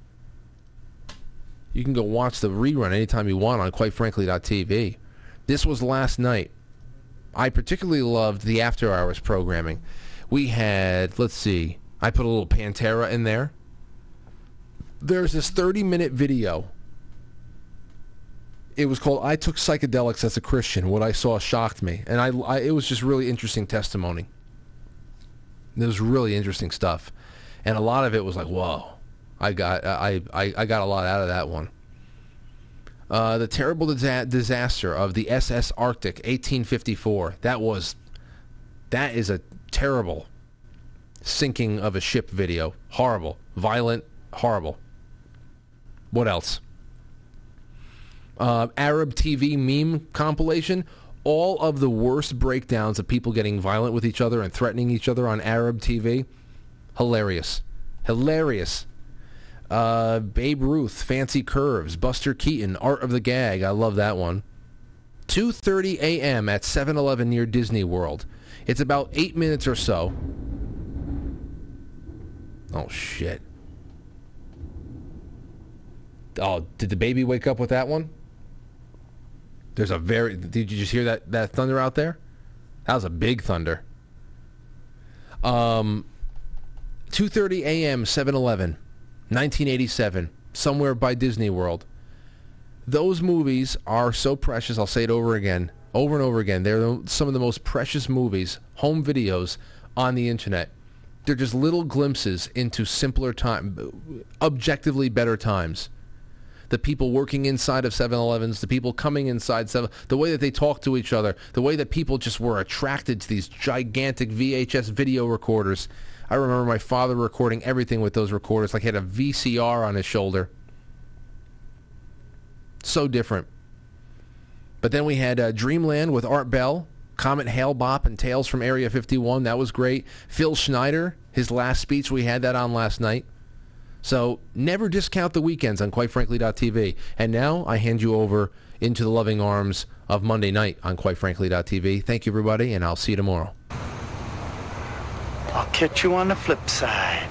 you can go watch the rerun anytime you want on quitefrankly.tv. This was last night. I particularly loved the after hours programming. We had, let's see, I put a little Pantera in there. There's this 30 minute video. It was called "I Took Psychedelics as a Christian. What I saw shocked me," and I, I it was just really interesting testimony. It was really interesting stuff, and a lot of it was like, "Whoa!" I got I I, I got a lot out of that one. Uh, the terrible disa- disaster of the SS Arctic, 1854. That was that is a terrible sinking of a ship video. Horrible. Violent. Horrible. What else? Uh, Arab TV meme compilation. All of the worst breakdowns of people getting violent with each other and threatening each other on Arab TV. Hilarious. Hilarious. Uh, Babe Ruth, Fancy Curves, Buster Keaton, Art of the Gag. I love that one. 2.30 a.m. at 7-Eleven near Disney World. It's about eight minutes or so. Oh shit. Oh, did the baby wake up with that one? There's a very Did you just hear that that thunder out there? That was a big thunder. Um 2:30 a.m. 7-Eleven, 1987, somewhere by Disney World. Those movies are so precious. I'll say it over again, over and over again. They're some of the most precious movies, home videos on the internet they're just little glimpses into simpler time, objectively better times. The people working inside of 7-Elevens, the people coming inside 7, the way that they talk to each other, the way that people just were attracted to these gigantic VHS video recorders. I remember my father recording everything with those recorders, like he had a VCR on his shoulder. So different. But then we had uh, Dreamland with Art Bell, Comet Hale-Bopp and Tales from Area 51. That was great. Phil Schneider, his last speech, we had that on last night. So never discount the weekends on QuiteFrankly.tv. And now I hand you over into the loving arms of Monday night on QuiteFrankly.tv. Thank you, everybody, and I'll see you tomorrow. I'll catch you on the flip side.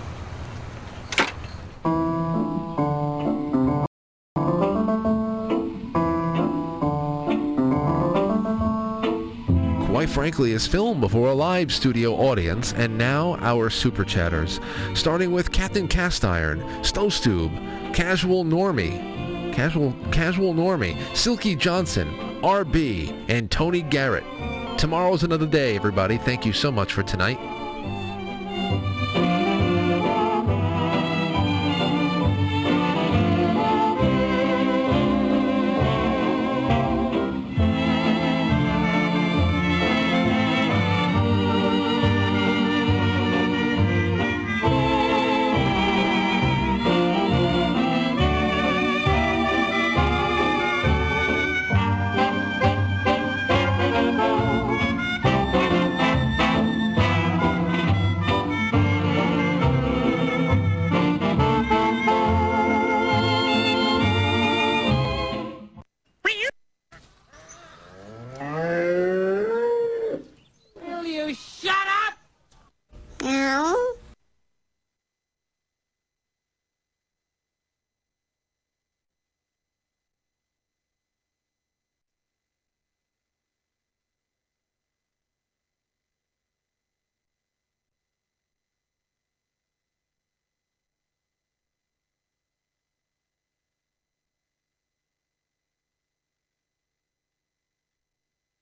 Quite frankly, is filmed before a live studio audience, and now our super chatters, starting with Captain Cast Iron, Stowstube, Casual Normie, Casual Casual Normie, Silky Johnson, RB, and Tony Garrett. Tomorrow's another day, everybody. Thank you so much for tonight.